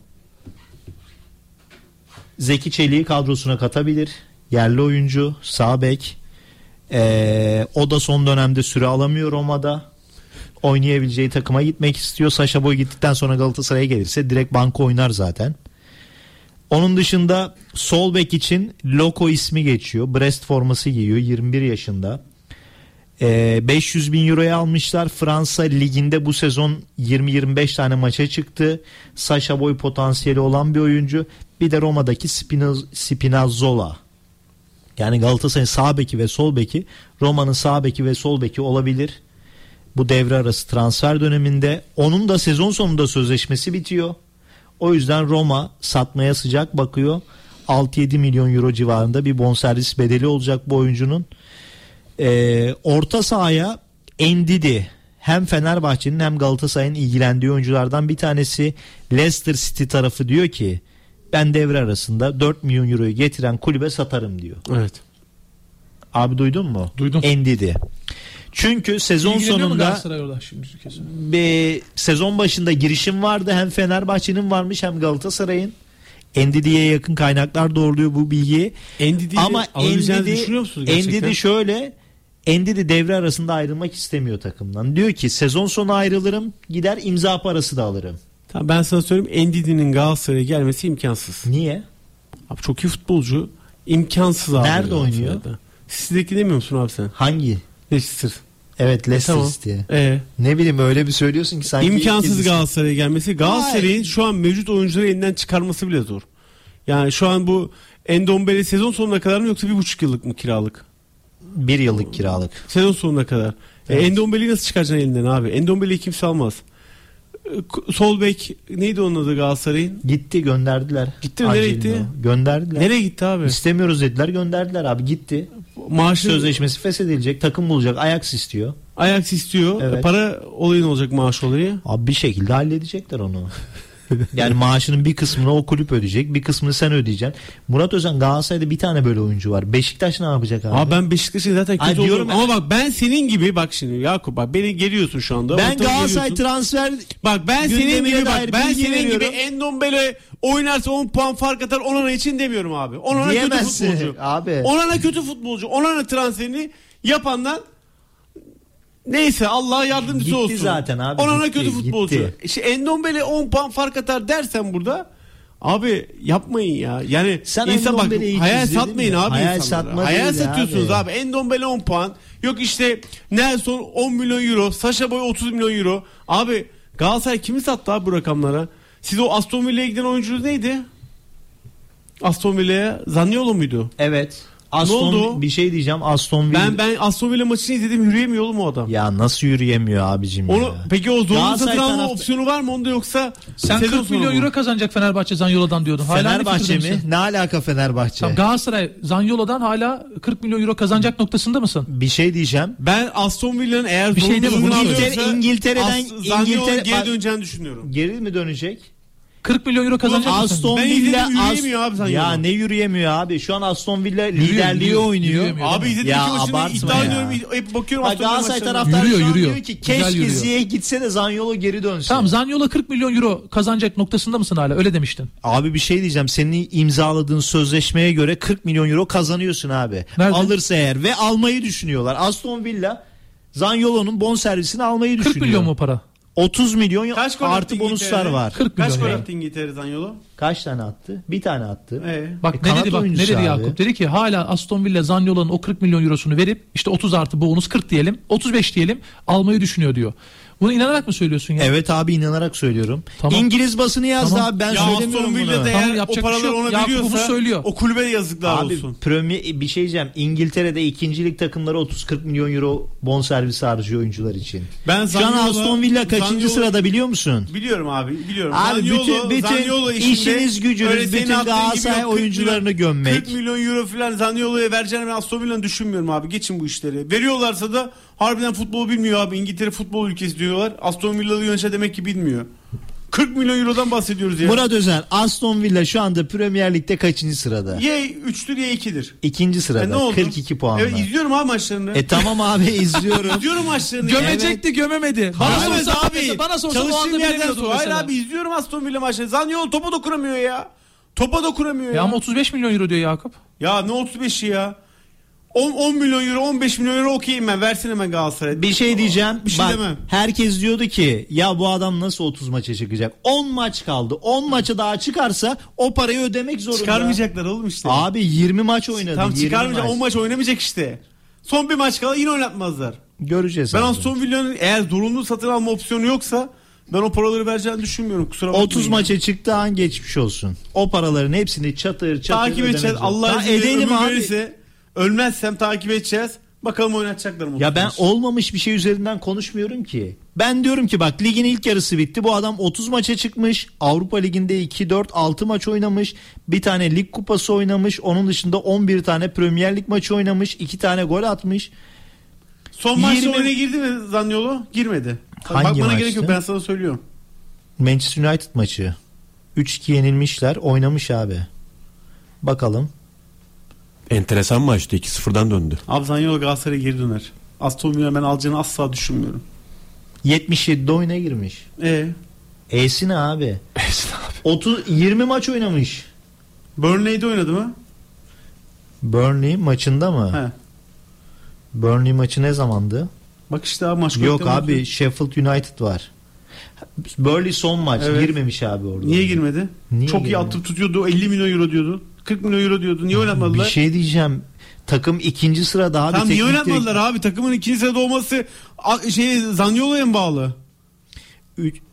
Zeki Çelik'i kadrosuna katabilir. Yerli oyuncu, sağ bek. Ee, o da son dönemde süre alamıyor Roma'da. Oynayabileceği takıma gitmek istiyor. Sasha Boy gittikten sonra Galatasaray'a gelirse direkt banka oynar zaten. Onun dışında sol bek için Loco ismi geçiyor. Brest forması giyiyor 21 yaşında. Ee, 500 bin euroya almışlar. Fransa liginde bu sezon 20-25 tane maça çıktı. Sasha Boy potansiyeli olan bir oyuncu. Bir de Roma'daki Spinaz- Spinazzola. Yani Galatasaray'ın sağ beki ve sol beki Roma'nın sağ beki ve sol beki olabilir. Bu devre arası transfer döneminde onun da sezon sonunda sözleşmesi bitiyor. O yüzden Roma satmaya sıcak bakıyor. 6-7 milyon euro civarında bir bonservis bedeli olacak bu oyuncunun. Ee, orta sahaya Endidi hem Fenerbahçe'nin hem Galatasaray'ın ilgilendiği oyunculardan bir tanesi Leicester City tarafı diyor ki ben devre arasında 4 milyon euroyu getiren kulübe satarım diyor. Evet. Abi duydun mu? Duydum. Endidi. Çünkü sezon İlgileniyor mu sonunda Galatasaray şimdi kesin. sezon başında girişim vardı. Hem Fenerbahçe'nin varmış hem Galatasaray'ın. Endidi'ye yakın kaynaklar doğruluyor bu bilgiyi. Endidi'yi Ama alabileceğinizi Endidi, düşünüyor musunuz gerçekten? Endidi şöyle Endidi devre arasında ayrılmak istemiyor takımdan. Diyor ki sezon sonu ayrılırım gider imza parası da alırım. Tamam, ben sana söyleyeyim Endidi'nin Galatasaray'a gelmesi imkansız. Niye? Abi çok iyi futbolcu. İmkansız abi. Nerede oynuyor? Sizdeki demiyor musun abi sen? Hangi? Leicester. Evet Leicester tamam. City'ye. Ee, Ne bileyim öyle bir söylüyorsun ki sanki imkansız Galatasaray'a gelmesi. Galatasaray'ın şu an mevcut oyuncuları elinden çıkarması bile zor. Yani şu an bu Endombele sezon sonuna kadar mı yoksa bir buçuk yıllık mı kiralık? Bir yıllık kiralık. Sezon sonuna kadar. Evet. E, Endombele'yi nasıl çıkaracaksın elinden abi? Endombele'yi kimse almaz. Sol bek neydi onun adı Galatasaray'ın? Gitti gönderdiler. Gitti mi? Nereye gitti? Gönderdiler. Nereye gitti abi? İstemiyoruz dediler gönderdiler abi gitti. Maaşı Sözleşmesi feshedilecek takım bulacak Ajax istiyor. Ajax istiyor. Evet. E, para olayı ne olacak maaş olayı? Abi bir şekilde halledecekler onu. yani maaşının bir kısmını o kulüp ödeyecek bir kısmını sen ödeyeceksin. Murat Özen Galatasaray'da bir tane böyle oyuncu var. Beşiktaş ne yapacak abi? Abi ben Beşiktaş'ın zaten Ay kötü diyorum oluyorum. ya. Ama bak ben senin gibi bak şimdi Yakup bak beni geliyorsun şu anda. ben Galatasaray transfer Bak ben senin gibi bak ben senin gibi veriyorum. Endombele oynarsa 10 puan fark atar Onana için demiyorum abi. Onana kötü futbolcu. abi. Onana kötü futbolcu. Onana transferini yapandan neyse Allah yardımcısı Gitti olsun. zaten abi, Onana gitti, kötü futbolcu. gitti. İşte Endombele 10 puan fark atar dersen burada Abi yapmayın ya. Yani Sen insan bak hayal satmayın mi? abi Hayal insanlara. satma Hayal satıyorsunuz abi. abi. Endombele 10 puan. Yok işte Nelson 10 milyon euro. Sasha Boy 30 milyon euro. Abi Galatasaray kimi sattı abi bu rakamlara? Siz o Aston Villa'ya giden oyuncunuz neydi? Aston Villa'ya Zaniolo muydu? Evet. Aston oldu? bir şey diyeceğim Aston Villa. Ben ben Aston Villa maçını izledim yürüyemiyor oğlum o adam. Ya nasıl yürüyemiyor abicim Onu ya. peki o zorunlu satın alma tarafta- opsiyonu var mı onda yoksa Sen sezon 40 sonu milyon euro kazanacak Fenerbahçe Zanyola'dan diyordun. Hala Fenerbahçe mi? misin? Ne alaka Fenerbahçe? Tamam, Galatasaray Zanyola'dan hala 40 milyon euro kazanacak noktasında mısın? bir şey diyeceğim. Ben Aston Villa'nın eğer Bir şey alıyorsa İngiltere- İngiltere'den- As- İngiltere- geri bak- döneceğini düşünüyorum. Geri mi dönecek? 40 milyon euro kazanacak mısın? Aston Ben Villa izledim, yürüyemiyor abi Zaniolo. Ya ne yürüyemiyor abi? Şu an Aston Villa liderliği yürüyor, oynuyor. yürüyemiyor. Abi izledim Ya iki maçını abartma iddia ya. ediyorum. Hep bakıyorum Bak Aston Villa Galatasaray maçlarına. taraftarı Yürüyor, şu an yürüyor. diyor ki Güzel keşke yürüyor. Ziyech gitse de Zanyolo geri dönsün. Tamam Zanyola 40 milyon euro kazanacak noktasında mısın hala? Öyle demiştin. Abi bir şey diyeceğim. Senin imzaladığın sözleşmeye göre 40 milyon euro kazanıyorsun abi. Nerede? Alırsa eğer ve almayı düşünüyorlar. Aston Villa Zanyolo'nun bon servisini almayı 40 düşünüyor. milyon mu para? 30 milyon Kaç gol artı attı bonuslar İngiltere'de? var. 40 Kaç milyon gol euro. attı İngiltere Zaniolo? Kaç tane attı? Bir tane attı. Ee? Bak E, ne kanat dedi bak ne oyuncusu dedi abi. Yakup? Dedi ki hala Aston Villa Zanyola'nın o 40 milyon eurosunu verip işte 30 artı bonus 40 diyelim 35 diyelim almayı düşünüyor diyor. Bunu inanarak mı söylüyorsun ya? Evet abi inanarak söylüyorum. Tamam. İngiliz basını yazdı Tamam. abi ben ya söylemiyorum Aston bunu. Villa'da Tamam, o bir şey ona Yakup veriyorsa söylüyor. o kulübe yazıklar Abi olsun. Premier bir şey diyeceğim. İngiltere'de ikincilik takımları 30-40 milyon euro bonservisi harcıyor oyuncular için. Ben Şu an Zaniolo- Aston Villa kaçıncı Zaniolo- sırada biliyor musun? Biliyorum abi biliyorum. Abi Zaniolo- bütün- bütün işinde işiniz gücünüz, bütün Galatasaray yok, 40 oyuncularını milyon- gömmek. 40 milyon euro falan Zaniolo'ya vereceğini ben Aston Villa'nın düşünmüyorum abi. Geçin bu işleri. Veriyorlarsa da harbiden futbolu bilmiyor abi. İngiltere futbol ülkesi diyorlar. Aston Villa'lı yönetici demek ki bilmiyor. 40 milyon eurodan bahsediyoruz ya. Murat Özen Aston Villa şu anda Premier Lig'de kaçıncı sırada? Ya 3'tür ya 2'dir. İkinci E sırada ne oldu? 42 puanla. Evet izliyorum abi maçlarını. E tamam abi izliyorum. izliyorum maçlarını. Gömecekti gömemedi. Bana Evet sorsa abi. bana sorsa o Çalıştığım anda yerden sonra. Hayır abi izliyorum Aston Villa maçlarını. Zaniolo topa dokuramıyor ya. Topa dokuramıyor ya. Ya ama 35 milyon euro diyor Yakup. Ya ne 35'i ya? 10, 10 milyon euro 15 milyon euro okeyim ben. Versin hemen Galatasaray'a. Bir şey diyeceğim. Bir şey Bak, demem. herkes diyordu ki ya bu adam nasıl 30 maça çıkacak? 10 maç kaldı. 10 maça daha çıkarsa o parayı ödemek zorunda. Çıkarmayacaklar oğlum işte. Abi 20 maç oynadı. Tam 20 çıkarmayacak. maç. 10 maç oynamayacak işte. Son bir maç kala yine oynatmazlar. Göreceğiz. Ben. Aston Villa'nın eğer zorunlu satın alma opsiyonu yoksa ben o paraları vereceğini düşünmüyorum. Kusura bakmayın. 30 maça çıktı an geçmiş olsun. O paraların hepsini çatır çatır takip edeceğiz. Allah izin verirse ölmezsem takip edeceğiz. Bakalım oynatacaklar mı? Ya ben olmamış bir şey üzerinden konuşmuyorum ki. Ben diyorum ki bak ligin ilk yarısı bitti. Bu adam 30 maça çıkmış. Avrupa Ligi'nde 2 4 6 maç oynamış. Bir tane lig kupası oynamış. Onun dışında 11 tane Premier Lig maçı oynamış. 2 tane gol atmış. Son maçta 20 oyuna girdi mi Zaniolo? Girmedi. Hangi Bakmana maçtı? gerek yok ben sana söylüyorum. Manchester United maçı. 3-2 yenilmişler. Oynamış abi. Bakalım. Enteresan maçtı 2-0'dan döndü. Abi Zaniolo Galatasaray'a geri döner. Aston Villa ben alacağını asla düşünmüyorum. 77'de oyuna girmiş. E E'si ne abi? 30 20 maç oynamış. Burnley'de oynadı mı? Burnley maçında mı? He. Burnley maçı ne zamandı? Bak işte abi maç Yok abi Sheffield United var. Burnley son maç Evet. girmemiş abi orada. Niye girmedi? Niye Çok iyi girmedi? atıp tutuyordu. 50 milyon euro diyordu. 40 milyon euro diyordu. Niye oynatmadılar? Bir şey diyeceğim. Takım ikinci sırada abi. Tam niye teknik oynatmadılar abi? Takımın ikinci sırada olması şey Zaniolo'ya mı bağlı?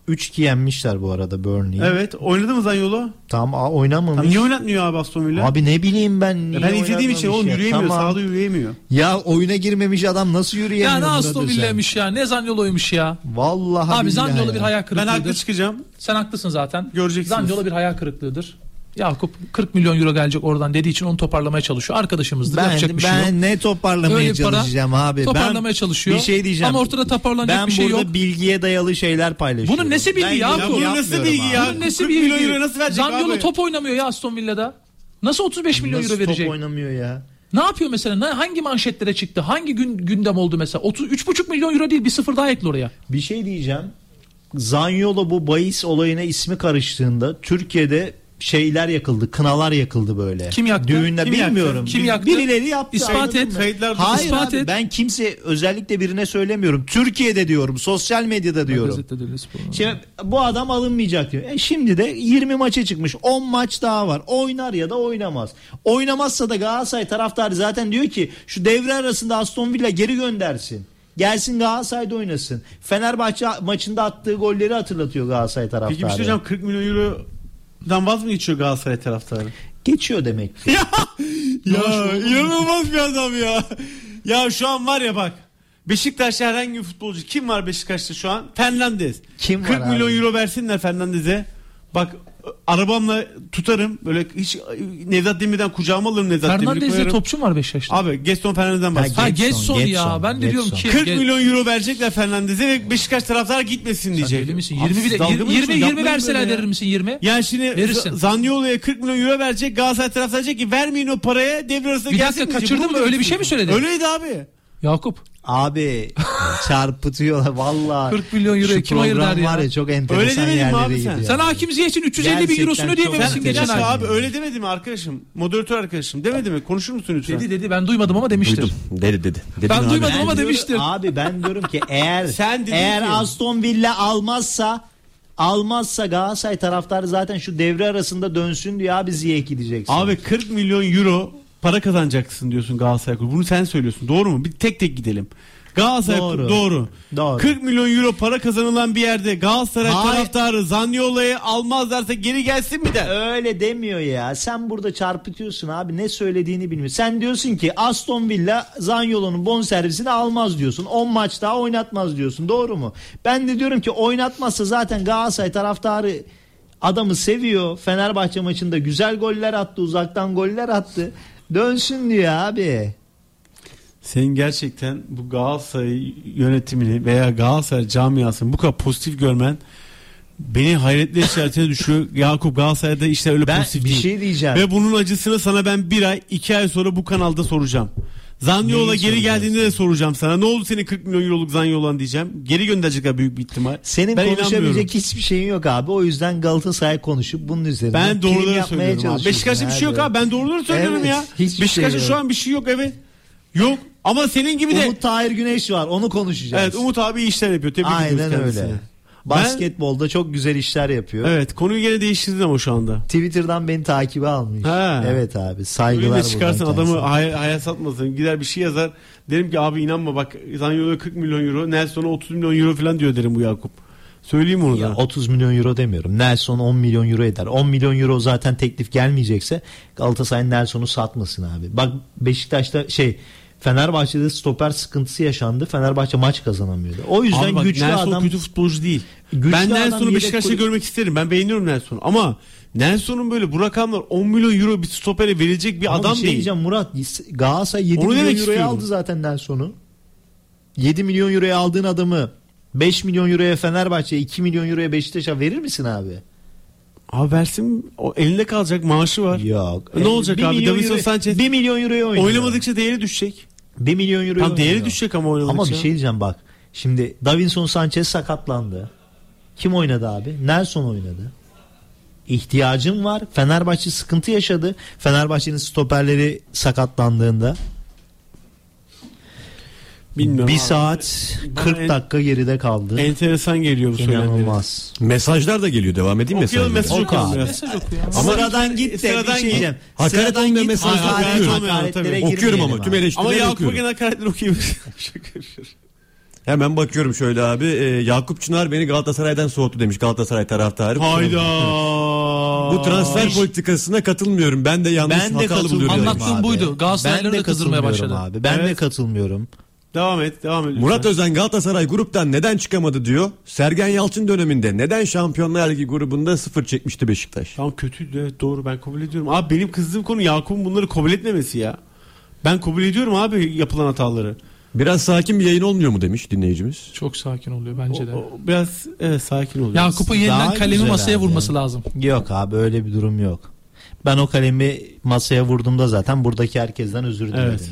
3-2 yenmişler bu arada Burnley'i. Evet. Oynadı mı Zaniolo? Tam a- oynamamış. Tam niye oynatmıyor abi Aston Villa? Abi ne bileyim ben niye ben izlediğim için oğlum yürüyemiyor. Tamam. Sahada yürüyemiyor. Ya oyuna girmemiş adam nasıl yürüyemiyor? Ya ne Aston? Villa'ymış ya. Ne Zaniolo'ymuş ya. Vallahi Abi Zaniolo ya. bir hayal Ben kırıklığıdır. haklı çıkacağım. Sen haklısın zaten. Göreceksiniz. Zaniolo bir hayal kırıklığıdır. Yakup 40 milyon euro gelecek oradan dediği için onu toparlamaya çalışıyor. Arkadaşımızdır. Ben, Yapacak bir şey yok. ben ne toparlamaya Öyle bir para çalışacağım abi. toparlamaya ben çalışıyor. Bir şey diyeceğim. Ama ortada toparlanacak ben bir şey burada yok. bilgiye dayalı şeyler paylaşıyorum. Bunun nesi bilgi Ben ya? yorum Ya bunun nasıl bilgi abi. ya? Bunun nesi 40 bir milyon euro nasıl verecek Zaniolo abi? top oynamıyor ya Aston Villa'da. Nasıl 35 milyon Nasıl euro verecek? top oynamıyor ya? Ne yapıyor mesela? Hangi manşetlere çıktı? Hangi gün gündem oldu mesela? 30 3,5 milyon euro değil bir sıfır daha ekle oraya. Bir şey diyeceğim. Zanyolo bu bahis olayına ismi karıştığında Türkiye'de şeyler yakıldı, kınalar yakıldı böyle. Kim yaktı? Düğünde Kim bilmiyorum. yaktı? Kim Bir- yaktı? Birileri yaptı. İspat et. Kayıtlar Hayır ispat abi, et. ben kimse özellikle birine söylemiyorum. Türkiye'de diyorum, sosyal medyada diyorum. Şimdi bu adam alınmayacak diyor. E şimdi de 20 maça çıkmış. 10 maç daha var. Oynar ya da oynamaz. Oynamazsa da Galatasaray taraftarı zaten diyor ki şu devre arasında Aston Villa geri göndersin. Gelsin Galatasaray'da oynasın. Fenerbahçe maçında attığı golleri hatırlatıyor Galatasaray taraftarı. Peki bir şey hocam 40 milyon eurodan vaz mı geçiyor Galatasaray taraftarı? Geçiyor demek ki. ya ya inanılmaz bir adam ya. Ya şu an var ya bak. Beşiktaş'ta herhangi bir futbolcu kim var Beşiktaş'ta şu an? Fernandez. Kim var 40 milyon abi? euro versinler Fernandez'e. Bak arabamla tutarım böyle hiç Nevzat Demir'den kucağıma alırım Nevzat Demir'i Fernandez diye koyarım. topçu mu var Beşiktaş'ta? Abi Gaston Fernandez'den bahsediyorum. ha Getson ya. Ben de diyorum ki 40 Ge- milyon euro verecekler Fernandez'e ve Beşiktaş taraftarı gitmesin diyecek. deli misin? Abi 20 siz bile dalga 20 mı 20, geçiyorsunuz? 20 Yapmayın verseler verir misin 20? Yani şimdi Verirsin. Zaniolo'ya 40 milyon euro verecek Galatasaray taraftarı diyecek ki vermeyin o paraya devre arasında Bir gelsin dakika, diyecek. kaçırdın mı? Öyle bir şey mi söyledin? Öyleydi abi. Yakup Abi çarpıtıyorlar valla. 40 milyon euroya Şu kim ayır der ya? var ya çok enteresan Öyle yerlere abi gidiyor. sen? sen Hakim Ziyech'in 350 bin Gerçekten eurosunu çok ödeyememişsin geçen ay. abi öyle demedi mi arkadaşım? Moderatör arkadaşım demedi mi? Konuşur musun lütfen? Dedi dedi ben duymadım ama demiştir. Duydum. Dedi dedi. Dedin Ben abi. duymadım Ben ama diyorum- demiştir. Abi ben diyorum ki eğer Sen eğer ki- Aston Villa almazsa almazsa Galatasaray taraftarı zaten şu devre arasında dönsün diye abi Ziyech gideceksin. Abi 40 milyon euro para kazanacaksın diyorsun Galatasaray Kulübü. Bunu sen söylüyorsun. Doğru mu? Bir tek tek gidelim. Galatasaray Doğru. doğru. Doğru. 40 milyon euro para kazanılan bir yerde Galatasaray Hayır. taraftarı Zaniolo'yu almazlarsa geri gelsin mi der? Öyle demiyor ya. Sen burada çarpıtıyorsun abi. Ne söylediğini bilmiyorsun. Sen diyorsun ki Aston Villa Zanyolo'nun bonservisini almaz diyorsun. 10 maç daha oynatmaz diyorsun. Doğru mu? Ben de diyorum ki oynatmazsa zaten Galatasaray taraftarı adamı seviyor. Fenerbahçe maçında güzel goller attı. Uzaktan goller attı. Dönsün diyor abi. Senin gerçekten bu Galatasaray yönetimini veya Galatasaray camiasını bu kadar pozitif görmen beni hayretler içerisine düşürüyor. Yakup Galatasaray'da işler öyle Ben pozitif bir değil. şey diyeceğim. Ve bunun acısını sana ben bir ay iki ay sonra bu kanalda soracağım. Zanyol'a Neyi geri geldiğinde de soracağım sana. Ne oldu senin 40 milyon euroluk Zanyol'an diyeceğim. Geri gönderecekler büyük bir ihtimal. Senin ben konuşabilecek hiçbir şeyin yok abi. O yüzden Galatasaray konuşup bunun üzerine Ben doğruları söylüyorum abi. Beşiktaş'ta bir şey yok abi. Ben doğruları söylüyorum Evet, ya. hiçbir Beşiktaş'ta şey şu an bir şey yok evet. Yok. Ama senin gibi de Umut Tahir Güneş var. Onu konuşacağız. Evet Umut abi işler yapıyor. Tebrik ediyoruz Aynen kendisini. öyle. Basketbolda çok güzel işler yapıyor. Evet konuyu gene değiştirdin ama şu anda. Twitter'dan beni takibe almış. Ha. Evet abi Öyle saygılar de çıkarsın adamı hay- hayal satmasın. Gider bir şey yazar. Derim ki abi inanma bak Zanyol'a 40 milyon euro. Nelson'a 30 milyon euro falan diyor derim bu Yakup. Söyleyeyim onu Ya da. 30 milyon euro demiyorum. Nelson 10 milyon euro eder. 10 milyon euro zaten teklif gelmeyecekse Galatasaray Nelson'u satmasın abi. Bak Beşiktaş'ta şey Fenerbahçe'de stoper sıkıntısı yaşandı. Fenerbahçe maç kazanamıyordu. O yüzden Abi bak, güçlü Nelson adam kötü futbolcu değil. Güçlü ben Nelson'u Beşiktaş'ta kulüp- görmek isterim. Ben beğeniyorum Nelson'u. Ama Nelson'un böyle bu rakamlar 10 milyon euro bir stopere verilecek bir Ama adam bir şey değil. diyeceğim Murat Galatasaray 7 Onu milyon euroya aldı zaten Nelson'u. 7 milyon euroya aldığın adamı 5 milyon euroya Fenerbahçe 2 milyon euroya Beşiktaş'a verir misin abi? Abi versin o elinde kalacak maaşı var. Yok. Ne olacak 1 abi? Davinson Sanchez 1 milyon euroya oynuyor. Oynamadıkça değeri düşecek. 1 milyon euroya Tam değeri oynuyor. düşecek ama oynadıkça. Ama bir şey diyeceğim bak. Şimdi Davinson Sanchez sakatlandı. Kim oynadı abi? Nelson oynadı. İhtiyacım var. Fenerbahçe sıkıntı yaşadı. Fenerbahçe'nin stoperleri sakatlandığında Bilmiyorum bir abi. saat Bana 40 en- dakika geride kaldı. Enteresan geliyor bu. İnanılmaz. Mesajlar da geliyor. Devam edeyim mi? Okuyalım mesaj Oku. Mesaj okuyor. Ama sıradan git de sıradan bir şey diyeceğim. Hakaret Sıradan olmayan mesajlar hakaret- okuyorum. hakaretlere. Okuyorum ama tüm Ama eleştirileri okuyorum. gene hakaretleri okuyabilir. Hemen bakıyorum şöyle abi. Ee, Yakup Çınar beni Galatasaray'dan soğuttu demiş Galatasaray taraftarı. Hayda. Bu transfer politikasına katılmıyorum. Ben de yanlış Ben de hatalı buluyorum. katılmıyorum Anlattığım abi. buydu. De da kızdırmaya katılmıyorum başladı. Abi. Ben de Evet. katılmıyorum. Devam et, devam et. Murat. Özen Galatasaray gruptan neden çıkamadı diyor. Sergen Yalçın döneminde neden Şampiyonlar Ligi grubunda sıfır çekmişti Beşiktaş? Tamam kötüydü evet doğru ben kabul ediyorum. Abi benim kızdığım konu Yakup'un bunları kabul etmemesi ya. Ben kabul ediyorum abi yapılan hataları. Biraz sakin bir yayın olmuyor mu demiş dinleyicimiz. Çok sakin oluyor O, bence de. o biraz evet sakin oluyor. Yakup'un yeniden Daha kalemi güzel masaya abi. vurması lazım. Yok abi öyle bir durum yok. Ben o kalemi masaya vurduğumda zaten buradaki herkesten özür dilerim. Evet.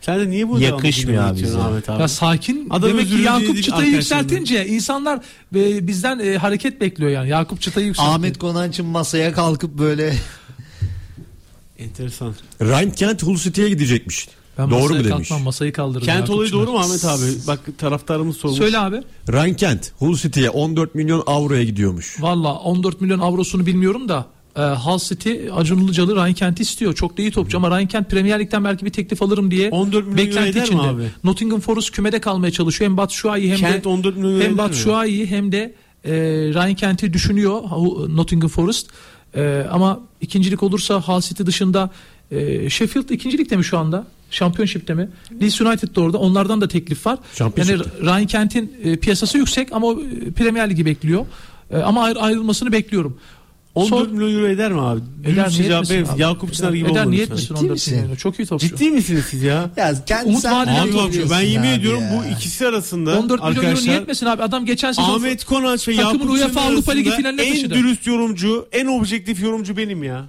Sen de niye burada Yakışmıyor abi bize. Ahmet abi? Ya sakin Adam demek ki Yakup çıtayı yükseltince insanlar e, bizden e, hareket bekliyor yani. Yakup çıtayı yükseltti. Ahmet Konanç'ın masaya kalkıp böyle Enteresan. Ryan Kent Hull City'ye gidecekmiş. ben Doğru mu demiş? kalkmam masayı kaldırırım. Kent Yakup olayı doğru mu Ahmet abi? Bak taraftarımız sormuş. Söyle abi. Ryan Kent Hull City'ye 14 milyon avroya gidiyormuş. Valla 14 milyon avrosunu bilmiyorum da e, Hull City Acun Ilıcalı Ryan Kent'i istiyor. Çok da iyi topçu ama Ryan Kent Premier Lig'den belki bir teklif alırım diye 14 milyon beklenti eder mi içinde. abi? Nottingham Forest kümede kalmaya çalışıyor. Hem Batshuayi hem Kent de 14 milyon hem mi? Batshuayi hem de e, Ryan Kent'i düşünüyor Nottingham Forest. E, ama ikincilik olursa Hull City dışında e, Sheffield ikincilikte mi şu anda? Championship'te mi? Leeds United de orada. Onlardan da teklif var. Yani. Ryan Kent'in e, piyasası yüksek ama e, Premier Ligi bekliyor. E, ama ayrı- ayrılmasını bekliyorum. 14 Son- milyon euro eder mi abi? Eder Dürüstçe niye cevap etmesin verin. abi? Yakup Çınar gibi Eder olmadı niye lütfen. etmesin Ciddi 14 misin? milyon? Çok iyi topçu. Ciddi misiniz siz ya? ya kendi Umut Vadeli söylüyorsun ben yemin ediyorum ya. bu ikisi arasında 14 milyon euro arkadaşlar niye etmesin abi? Adam geçen sezon Ahmet Konanç ve Yakup UEFA Çınar Avrupa Ligi arasında finaline en taşıdı. dürüst yorumcu, en objektif yorumcu benim ya.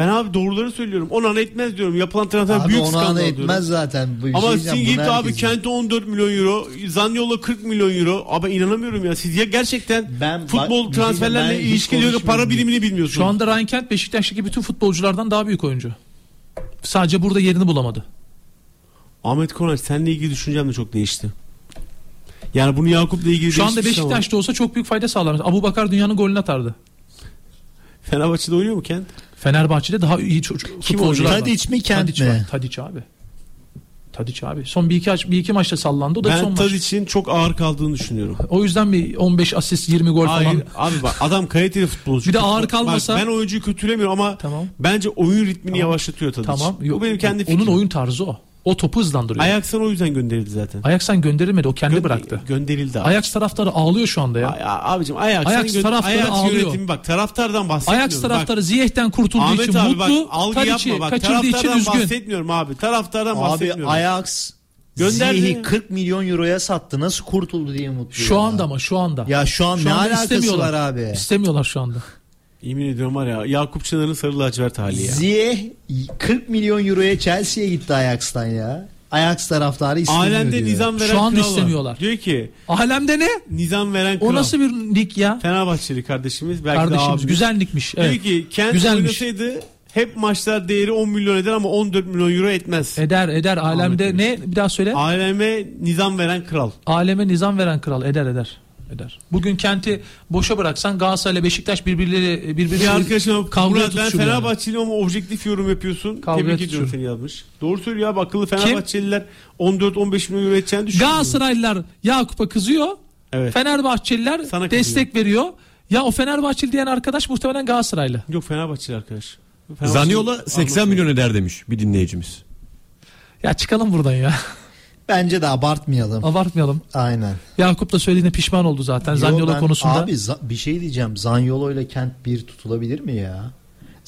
Ben abi doğruları söylüyorum. Onan etmez diyorum. Yapılan transfer büyük skandal diyorum. etmez zaten. Bu Ama şey sizin de abi herkes- Kent'e 14 milyon euro, Zanyol'a 40 milyon euro. Abi inanamıyorum ya. Siz ya gerçekten Ben- futbol bak, şey transferlerle ben ilişkili para birimini bilmiyorsunuz. şu anda Ryan Kent Beşiktaş'taki bütün futbolculardan daha büyük oyuncu. Sadece burada yerini bulamadı. Ahmet Konaç seninle ilgili düşüncem de çok değişti. Yani bunu Yakup'la ilgili Şu anda değişmiş ama Beşiktaş'ta olsa çok büyük fayda sağlar. Abu Bakar dünyanın golünü atardı. Fenerbahçe'de oynuyor mu Kent? Fenerbahçe'de daha iyi çocuk futbolcular var. Tadiç mi, Kent Tadiç mi? var. Tadiç abi. Tadiç abi. Son bir iki, bir iki maçta sallandı. O da son Ben maç. Tadic'in çok ağır kaldığını düşünüyorum. O yüzden mi 15 asist 20 gol Hayır falan? abi bak adam kaliteli futbolcu. Bir de Bak- ağır bak, kalmasa- ben oyuncuyu kötülemiyorum ama Tamam. bence oyun ritmini Tamam. yavaşlatıyor Tadic. Tamam. Bu benim kendi fikrim. Onun oyun tarzı o. O topu hızlandırıyor. Ajax'tan o yüzden gönderildi zaten. Ajax'tan gönderilmedi. O kendi Gö- bıraktı. Gönderildi abi. Ajax taraftarı ağlıyor şu anda ya. Ay- abicim Ajax'ın Ajax gö- taraftarı Ajax ağlıyor. yönetimi bak taraftardan bahsetmiyorum. Ajax taraftarı Ziyech'ten kurtulduğu bak, için Ahmet abi mutlu. bak algı yapma bak kaçırdığı için taraftardan üzgün. bahsetmiyorum abi. Taraftardan Abi bahsetmiyorum. Ajax Gönderdi. Ziyech'i 40 milyon euroya sattı. Nasıl kurtuldu diye mutlu. Şu ya. anda ama şu anda. Ya şu an Şu ne anda alakası istemiyorlar. var abi? İstemiyorlar şu anda. Yemin ediyorum var ya Yakup Çınar'ın sarı lacivert hali ya. Ziyech 40 milyon euroya Chelsea'ye gitti Ajax'tan ya. Ajax taraftarı istemiyor Alemde diyor. nizam veren Şu anda kral var. istemiyorlar. Diyor ki Alemde ne? nizam veren kral. O nasıl bir lig ya? Fenerbahçeli kardeşimiz belki de Kardeşimiz abimiz. güzel ligmiş. Evet. Diyor ki Kent Güzelmiş. oynasaydı hep maçlar değeri 10 milyon eder ama 14 milyon euro etmez. Eder eder alemde Ahmet ne bir daha söyle. Aleme nizam veren kral. Aleme nizam veren kral eder eder. Eder. Bugün kenti boşa bıraksan Galatasaray ile Beşiktaş birbirleri birbirleri Bir arkadaşım Murat ben. Fenerbahçeliyim ama objektif yorum yapıyorsun. Tebrik ediyorum seni yazmış. Doğru söylüyor abi akıllı Fenerbahçeliler 14-15 milyon euro edeceğini düşünüyor. Galatasaraylılar Yakup'a kızıyor. Evet. Fenerbahçeliler Sana kızıyor. destek veriyor. Ya o Fenerbahçeli diyen arkadaş muhtemelen Galatasaraylı. Yok Fenerbahçeli arkadaş. Fenerbahçeli- Zaniola 80 milyon eder demiş bir dinleyicimiz. Ya çıkalım buradan ya. Bence de abartmayalım. Abartmayalım. Aynen. Yakup da söylediğine pişman oldu zaten Yo, Zaniolo ben- konusunda. Abi za- bir şey diyeceğim. Zaniolo ile Kent bir tutulabilir mi ya?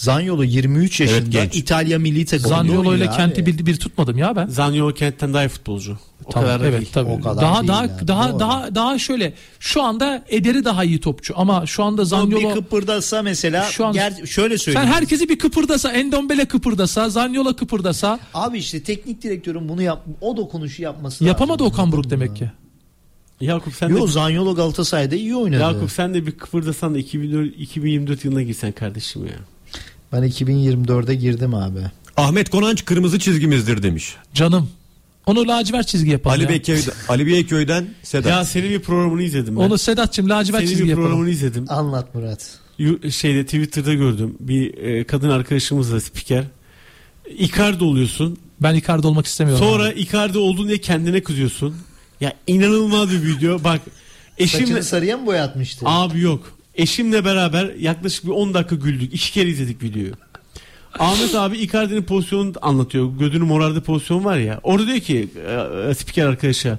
Zaniolo 23 yaşında genç. İtalya milli takımında Zaniolo ile kenti bir, bir tutmadım ya ben. Zaniolo kentten daha iyi futbolcu. O Tamam, kadar da evet değil. tabii. O kadar daha değil daha yani, daha doğru. daha daha şöyle şu anda Eder'i daha iyi topçu ama şu anda Ama Zaniolo bir kıpırdasa mesela Şu an- ger- şöyle sen söyleyeyim. herkesi bir kıpırdasa Endombele kıpırdasa Zaniolo kıpırdasa Abi işte teknik direktörün bunu yap o dokunuşu yapması yapamadı lazım. Okan Buruk demek ki. Yakup sen Yo de Zaniolo Galatasaray'da iyi oynadı. Yakup sen de bir kıpırdasan da 2004, 2024 yılına girsen kardeşim ya. Ben 2024'e girdim abi. Ahmet Konanç kırmızı çizgimizdir demiş. Canım. Onu lacivert çizgi yapalım Ali ya. Beyköy'den, Ali Beyköy'den Sedat. Ya senin bir programını izledim ben. Onu Sedat'cığım lacivert senin çizgi bir yapalım. programını izledim. Anlat Murat. Şeyde Twitter'da gördüm. Bir e, kadın arkadaşımız da spiker. Icardi oluyorsun. Ben Icardi olmak istemiyorum. Sonra abi. Icardi oldun diye kendine kızıyorsun. Ya inanılmaz bir video. Bak eşimle Saçını sarıya mı boyatmıştı? abi yok. Eşimle beraber yaklaşık bir 10 dakika güldük. İki kere izledik videoyu. Ahmet abi Icardi'nin pozisyonunu anlatıyor. Gözünü morardı pozisyon var ya. Orada diyor ki e, e, spiker arkadaşa.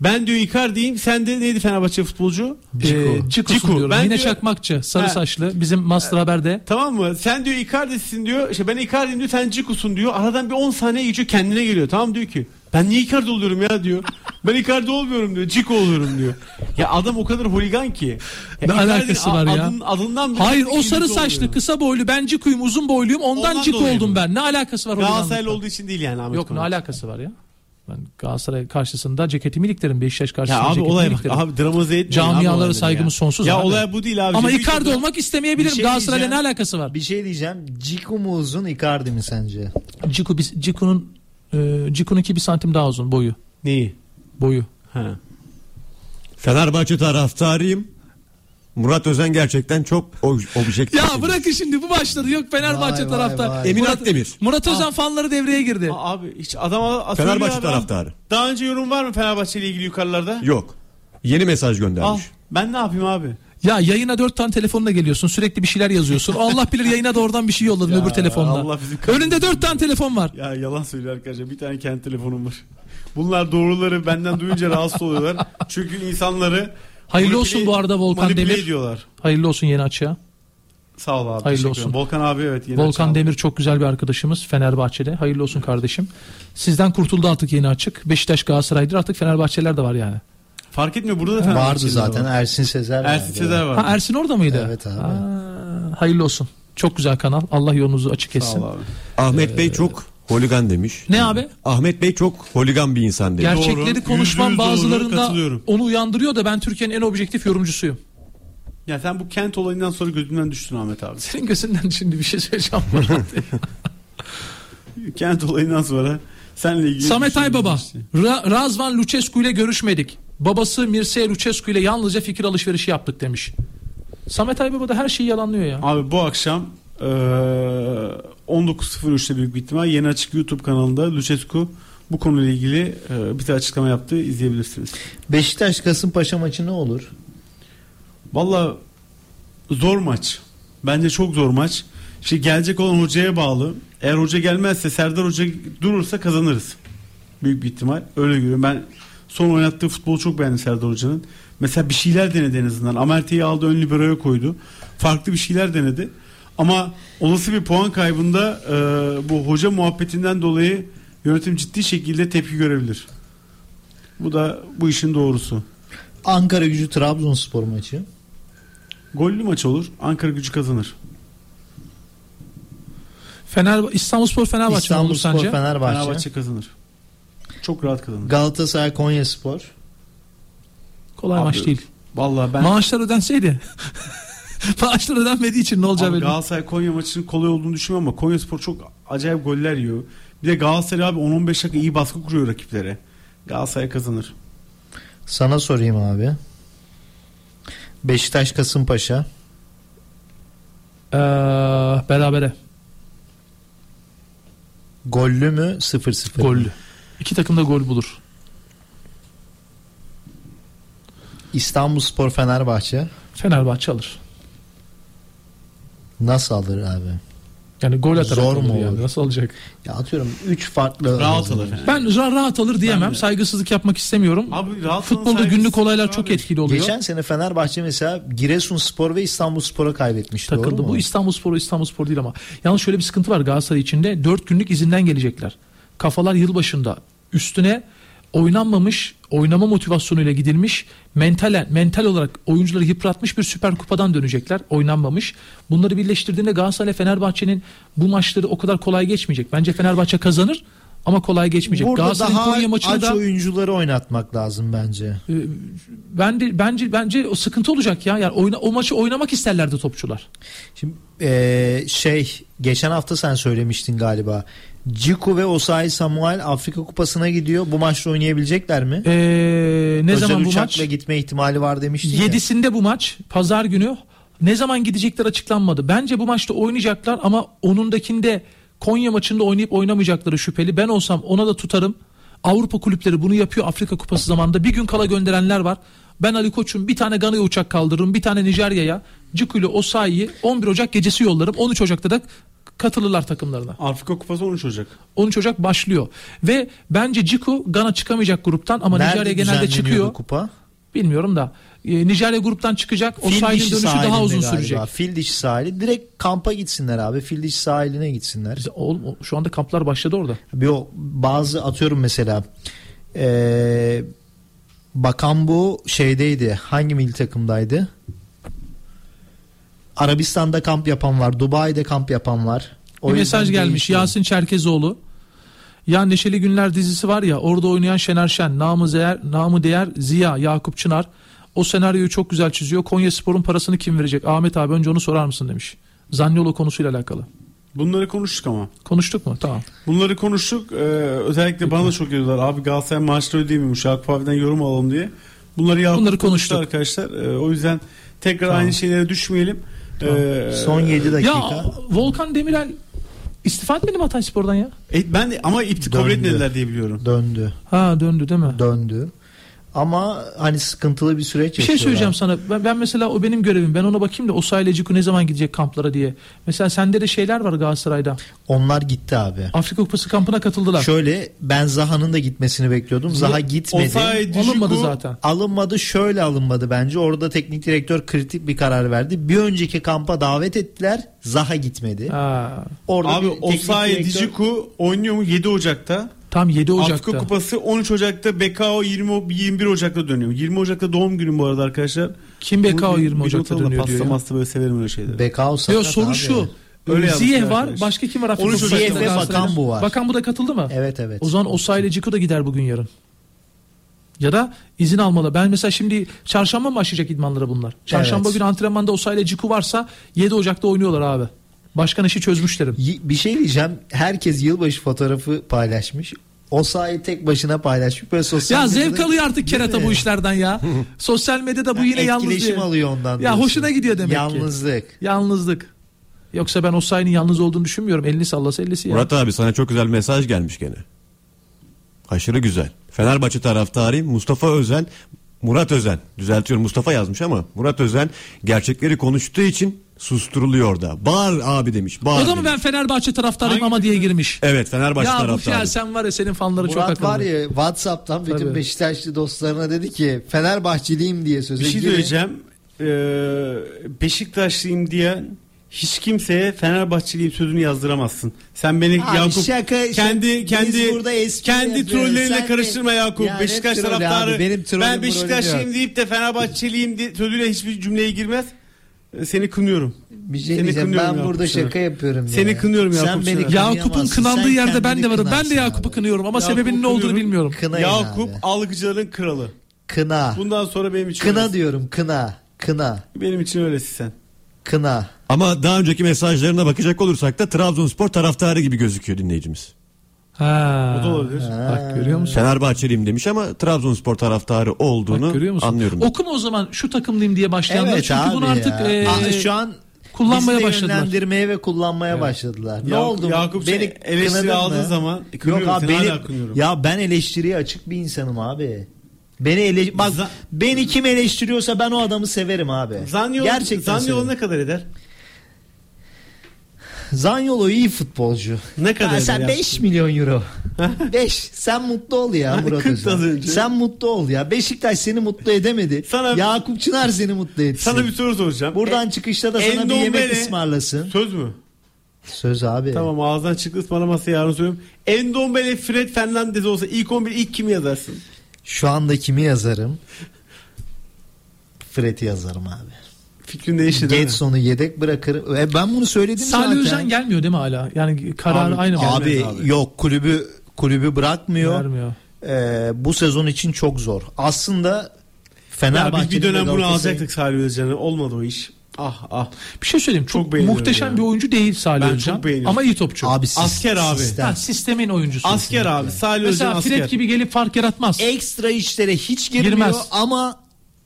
Ben diyor Icardi'yim. Sen de neydi Fenerbahçe futbolcu? Ee, Cikusun Ciku. Ben Yine diyor- Çakmakçı. Sarı Ha. saçlı. Bizim Master Haber'de. Tamam mı? Sen diyor Icardi'sin diyor. İşte ben Icardi'yim diyor. Sen Cikusun diyor. Aradan bir 10 saniye geçiyor kendine geliyor. Tamam diyor ki. Ben niye Icardi oluyorum ya diyor. Ben Icardi olmuyorum diyor. Ciku oluyorum diyor. Ya adam o kadar holigan ki. Ya Ne Icardi'nin alakası var ya? Adın, adından bile Hayır o sarı saçlı oluyor. kısa boylu ben Cikuyum uzun boyluyum ondan, Ondan dolayı oldum ben. Ne alakası var Galatasaraylı holiganlıkla? olduğu için değil yani Ahmet Yok ne Konak. alakası var ya? Ben Galatasaray karşısında ceketimi diklerim. Beşiktaş Ya karşısında abi ceketimi olay bak. diklerim. Abi dramatize etmeyin abi Camialara saygımız ya. sonsuz Ya abi. olay bu değil abi. Ama Şimdi Icardi olmak istemeyebilirim. Şey Galatasaray'la ne alakası var? Bir şey diyeceğim. Ciku mu uzun Icardi mi sence? Ciku, biz- Ciku'nun e, Ciku'nunki bir santim daha uzun boyu. Neyi? Boyu. Ha. Fenerbahçe taraftarıyım. Murat Özen gerçekten çok ob- objektif. Ya bırakın şimdi bu başladı. Yok Fenerbahçe Vay, taraftar. vay. Emin Murat, Akdemir. Murat Özen fanları devreye girdi. Aa, Abi hiç adam Fenerbahçe taraftarı. Daha önce yorum var mı Fenerbahçe ile ilgili yukarılarda? Yok. Yeni mesaj Al. göndermiş. Ben ne yapayım abi? Ya yayına dört tane telefonla geliyorsun. Sürekli bir şeyler yazıyorsun. Allah bilir yayına da oradan bir şey yolladın Ya öbür telefonda. Allah bizi kahretsin. Önünde dört tane telefon var. Ya yalan söylüyor arkadaşlar. Bir tane kendi telefonum var. Bunlar doğruları benden duyunca rahatsız oluyorlar. Çünkü insanları Hayırlı olsun bu arada Volkan Demir. ediyorlar. Hayırlı olsun yeni açığa. Sağ ol abi. Hayırlı olsun. ederim. Volkan abi evet. Yeni Volkan. Demir çok güzel bir arkadaşımız Fenerbahçe'de. Hayırlı olsun kardeşim. Sizden kurtuldu artık yeni açık. Beşiktaş Galatasaray'dır artık Fenerbahçeler de var yani. Fark etmiyor burada da Vardı Fenerbahçeliler zaten var. Ersin Sezer Ersin vardı. Sezer var. Ha Ersin orada mıydı? Evet abi. Ha, hayırlı olsun. Çok güzel kanal. Allah yolunuzu açık Sağ etsin. ol abi. Ahmet Bey çok holigan demiş. Ne abi? Ahmet Bey çok holigan bir insan demiş. Gerçekleri Doğru. doğru, bazılarında katılıyorum. onu uyandırıyor da ben Türkiye'nin en objektif yorumcusuyum. Ya sen bu kent olayından sonra gözümden düştün Ahmet abi. Senin gözünden şimdi bir şey söyleyeceğim. kent olayından sonra senle ilgili Samet şey Aybaba. Ra- Razvan Lucescu ile görüşmedik. Babası Mircea Lucescu ile yalnızca fikir alışverişi yaptık demiş. Samet Aybaba da her şeyi yalanlıyor ya. Abi bu akşam eee 19.03'te büyük bir ihtimal yeni açık YouTube kanalında Lucescu bu konuyla ilgili e, bir de açıklama yaptı. izleyebilirsiniz. Beşiktaş Kasımpaşa maçı ne olur? Valla zor maç. Bence çok zor maç. Şimdi gelecek olan hocaya bağlı. Eğer hoca gelmezse Serdar Hoca durursa kazanırız. Büyük bir ihtimal. Öyle görüyorum. Ben son oynattığı futbolu çok beğendim Serdar Hoca'nın. Mesela bir şeyler denedi en azından. Amerte'yi aldı ön liberoya koydu. Farklı bir şeyler denedi. Ama olası bir puan kaybında e, bu hoca muhabbetinden dolayı yönetim ciddi şekilde tepki görebilir. Bu da bu işin doğrusu. Ankara gücü Trabzonspor maçı. Gollü maç olur. Ankara gücü kazanır. Fener İstanbulspor Fenerbahçe İstanbulspor sence? Fenerbahçe. Fenerbahçe kazanır. Çok rahat kazanır. Galatasaray Konyaspor. Kolay Abi, maç değil. Vallahi ben Maaşlar ödenseydi. Maaşlar ödenmediği için ne olacağı belli. Galatasaray Konya maçının kolay olduğunu düşünmüyorum ama Konya Spor çok acayip goller yiyor. Bir de Galatasaray abi 10-15 dakika iyi baskı kuruyor rakiplere. Galatasaray kazanır. Sana sorayım abi. Beşiktaş Kasımpaşa. Ee, berabere. Gollü mü 0-0? Gollü. İki takım da gol bulur. İstanbulspor Fenerbahçe. Fenerbahçe alır. Nasıl alır abi? Yani gol atarak Zor alır mu yani. olur? Nasıl alacak? Ya atıyorum 3 farklı Rahat alır. Fener. Ben ra- rahat alır diyemem. Saygısızlık yapmak istemiyorum. Abi rahat Futbolda günlük olaylar abi. çok etkili oluyor. Geçen sene Fenerbahçe mesela Giresunspor ve İstanbulspor'a kaybetmişti. takıldı. Doğru mu? Bu İstanbulspor İstanbulspor değil ama. Yalnız şöyle bir sıkıntı var Galatasaray içinde. 4 günlük izinden gelecekler. Kafalar yılbaşında. Üstüne oynanmamış, oynama motivasyonuyla gidilmiş, mental mental olarak oyuncuları yıpratmış bir süper kupadan dönecekler. Oynanmamış. Bunları birleştirdiğinde Galatasaray Fenerbahçe'nin bu maçları o kadar kolay geçmeyecek. Bence Fenerbahçe kazanır ama kolay geçmeyecek. Burada Galatasaray'ın daha Konya maçını aç da oyuncuları oynatmak lazım bence. e, ben de, bence bence o sıkıntı olacak ya. Yani oyna, o maçı oynamak isterlerdi topçular. Şimdi eee, şey geçen hafta sen söylemiştin galiba. Ciku ve Osayi Samuel Afrika Kupası'na gidiyor. Bu maçta oynayabilecekler mi? Ee, ne Özel zaman bu maç? gitme ihtimali var demiştin ya. Yedisinde bu maç pazar günü ne zaman gidecekler açıklanmadı. Bence bu maçta oynayacaklar ama onundakinde Konya maçında oynayıp oynamayacakları şüpheli. Ben olsam ona da tutarım. Avrupa kulüpleri bunu yapıyor Afrika Kupası zamanında. Bir gün kala gönderenler var. Ben Ali Koç'un bir tane Gana'ya uçak kaldırırım. Bir tane Nijerya'ya. Ciku ile Osayi'yi 11 Ocak gecesi yollarım. 13 Ocak'ta da katılırlar takımlarına. Afrika Kupası 13 Ocak. 13 Ocak başlıyor. Ve bence Ciku Gana çıkamayacak gruptan ama Nerede Nijerya genelde çıkıyor. kupa? Bilmiyorum da. E, Nijerya gruptan çıkacak. O Fil sahilin dişi dönüşü daha uzun galiba. sürecek. Fil dişi sahili. Direkt kampa gitsinler abi. Fil dişi sahiline gitsinler. Biz- Oğlum şu anda kamplar başladı orada. Bir o bazı atıyorum mesela eee, bakan bu şeydeydi. Hangi milli takımdaydı? Arabistan'da kamp yapan var. Dubai'de kamp yapan var. O bir mesaj gelmiş. Yasin Çerkezoğlu. Ya Neşeli Günler dizisi var ya orada oynayan Şener Şen, Namı Değer, Namı Değer Ziya, Yakup Çınar. O senaryoyu çok güzel çiziyor. Konya Spor'un parasını kim verecek? Ahmet abi önce onu sorar mısın demiş. Zanyolo konusuyla alakalı. Bunları konuştuk ama. Konuştuk mu? Tamam. Bunları konuştuk. Ee, özellikle bana da çok geliyorlar. Abi Galatasaray maaşları ödeyemiyormuş. Yakup abiden yorum alalım diye. Bunları Yakup Bunları konuştu konuştuk. arkadaşlar. Ee, o yüzden tekrar Tamam. aynı şeylere düşmeyelim. Ee, Son 7 dakika. Ya Volkan Demirel istifa etmedi mi Hatay Spor'dan ya? e, ben de, ama ipti kabul etmediler diye biliyorum. döndü. Ha döndü değil mi? Döndü. Ama hani sıkıntılı bir süreç Bir şey söyleyeceğim sana. Ben, ben mesela o benim görevim. Ben ona bakayım da o Ciku ne zaman gidecek kamplara diye. Mesela sende de şeyler var Galatasaray'da. Onlar gitti abi. Afrika Kupası kampına katıldılar. Şöyle ben Zaha'nın da gitmesini bekliyordum. Zaha gitmedi. Osayi Alınmadı zaten. Alınmadı şöyle alınmadı bence. Orada teknik direktör kritik bir karar verdi. Bir önceki kampa davet ettiler. Zaha gitmedi. Ha, Orada Abi Osayi direktör- Dijiku oynuyor mu 7 Ocak'ta? Tam 7 Ocak'ta. Afrika Kupası 13 Ocak'ta BKO 20 21 Ocak'ta dönüyor. 20 Ocak'ta doğum günüm bu arada arkadaşlar. Kim BKO Bu bir- 20 bir Ocak'ta dönüyor diyor Pasta ya. masta böyle severim öyle şeyleri. Bekao Yo, soru abi. şu. Öyle Ziyeh var. arkadaş. Başka kim var Afrika 13 Kupası'nda Ocak'ta? Bakan bu var. Bakan bu da katıldı mı? Evet evet. O zaman Osayi ile Ciku da gider bugün yarın. Ya da izin almalı. Ben mesela şimdi çarşamba mı başlayacak idmanlara bunlar? Çarşamba Evet. günü antrenmanda Osayi ile Ciku varsa 7 Ocak'ta oynuyorlar abi. Başkan işi çözmüşlerim. Bir şey diyeceğim. Herkes yılbaşı fotoğrafı paylaşmış. O sahi tek başına paylaşmış. Böyle sosyal Ya medyada- zevk alıyor artık kerata bu işlerden ya. Sosyal medyada bu yine yalnız Etkileşim alıyor ondan. Ya diyorsun. hoşuna gidiyor demek ki. Yalnızlık. Yalnızlık. Yoksa ben Osayi'nin yalnız olduğunu düşünmüyorum. Elini sallasa ellisi ya. Murat abi sana çok güzel mesaj gelmiş gene. Aşırı güzel. Fenerbahçe taraftarıyım. Mustafa Özen, Murat Özen. Düzeltiyorum Mustafa yazmış ama Murat Özen gerçekleri konuştuğu için susturuluyor orada. Bağır abi demiş. Bağır O da mı ben Fenerbahçe taraftarıyım ama diye girmiş. Evet Fenerbahçe ya bu taraftarı. Fiyer sen var ya senin fanları çok Murat akıllı. var ya Whatsapp'tan bütün Tabii. Beşiktaşlı dostlarına dedi ki Fenerbahçeliyim diye söze Bir şey girin. söyleyeceğim. Ee, Beşiktaşlıyım diye hiç kimseye Fenerbahçeliyim sözünü yazdıramazsın. Sen beni Abi Yakup şaka- kendi kendi burada kendi Sen de- karıştırma Yakup. Ya Beşiktaş taraftarı abi? Benim ben Beşiktaşlıyım deyip de Fenerbahçeliyim diye sözüyle hiçbir cümleye girmez. Seni kınıyorum. Bir şey Seni diyeceğim kınıyorum ben Yakup burada Sena. şaka yapıyorum. Seni ya. kınıyorum Sen Yakup beni Sena. Yakup'un kınandığı Sen yerde ben de varım. Ben de Yakup'u kınıyorum ama Yakup'u sebebinin ne olduğunu kınıyorum. bilmiyorum. Kınayın Yakup abi. algıcıların kralı. Kına. Bundan sonra benim için Kına öylesin. diyorum kına. Kına. Benim için öylesin sen. Kına. Ama daha önceki mesajlarına bakacak olursak da Trabzonspor taraftarı gibi gözüküyor dinleyicimiz. Ha. O da olabilir. Bak görüyor musun? Fenerbahçeliyim demiş ama Trabzonspor taraftarı olduğunu Bak görüyor musun? anlıyorum. Okuma o zaman şu takımlıyım diye başlayanlar Evet çünkü bunu artık ya. e, Aa, şu an kullanmaya başladılar. yönlendirmeye ve kullanmaya başladılar. Ne Ya- oldu? Yakup Beni eleştiri kınadın aldığı mı? zaman Yok abi beni, ya ben eleştiriye açık bir insanım abi. Beni ele bak Za- beni kim eleştiriyorsa ben o adamı severim abi. Zanyol, Gerçekten Zanyol severim. ne kadar eder? Zanyolo iyi futbolcu. Ne kadar eder sen ya? 5 milyon euro. 5. Sen mutlu ol ya Murat 40 az Özen. önce. Sen mutlu ol ya. Beşiktaş seni mutlu edemedi. Sana- Yakup Çınar seni mutlu etsin. Sana bir soru soracağım. Buradan E, çıkışta da sana bir yemek ısmarlasın. Söz mü? Söz abi. Tamam ağızdan çıktı ısmarlamazsa yarın söylüyorum. Endombele, Fred, Fernandez olsa ilk 11 ilk kimi yazarsın? Şu anda kimi yazarım? Fred'i yazarım abi. Fikrin değişti değil mi? Getson'u yedek bırakırım. E ben bunu söyledim Salih zaten. Özen gelmiyor değil mi hala? Yani karar Abi, aynı? Abi, abi. yok kulübü kulübü bırakmıyor. Vermiyor. Ee, bu sezon için çok zor. Aslında Ya Fenerbahçe'nin biz bir dönem bunu alacaktık Salih Özcan'ı. Olmadı o iş. Ah ah. Bir şey söyleyeyim. Çok, Çok muhteşem ya. bir oyuncu değil Salih Ben Özcan. çok beğeniyorum. Ama iyi topçu. Abi sis- Asker abi. sistem. ha, sistemin oyuncusu. Asker abi. Salih Özcan Mesela Fred asker. gibi gelip fark yaratmaz. Ekstra işlere hiç girmiyor Girmez. ama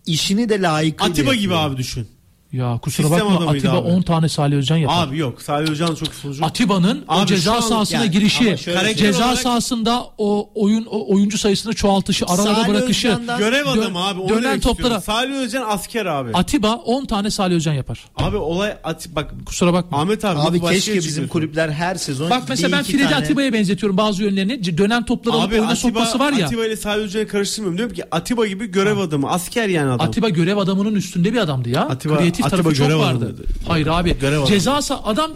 işini de layıkıyla Atiba gibi yapıyor. abi düşün. Ya kusura Sistem bakma adamıydı Atiba abi. 10 tane Salih Özcan yapar. Abi yok. Salih Özcan çok sunucu. Atiba'nın o Abi ceza şu an- sahasına yani girişi, ama şöyle ceza olarak- sahasında o oyun o oyuncu sayısını çoğaltışı, aralara Salih bırakışı, Özcan'dan- Görev dö- adamı abi. Onu dönen demek toplara. istiyorum. Salih Özcan asker abi. Atiba 10 tane Salih Özcan yapar. abi olay Ati bak Kusura bakma. Ahmet abi, Abi başka keşke yere bizim çıkıyorsun. kulüpler her sezon Bak mesela bir ben iki Fred'i tane- Atiba'ya benzetiyorum bazı yönlerini. C- Dönen topları alıp Abi oyuna Atiba, sokması var ya. Atiba ile Salih Özcan'ı karıştırmıyorum. Diyorum ki Atiba gibi görev adamı. Asker yani adam. Atiba görev adamının üstünde bir adamdı ya. Atiba- Kreatif Atiba tarafı çok görev vardı. adamıydı. Hayır abi. Görev ceza sah- adam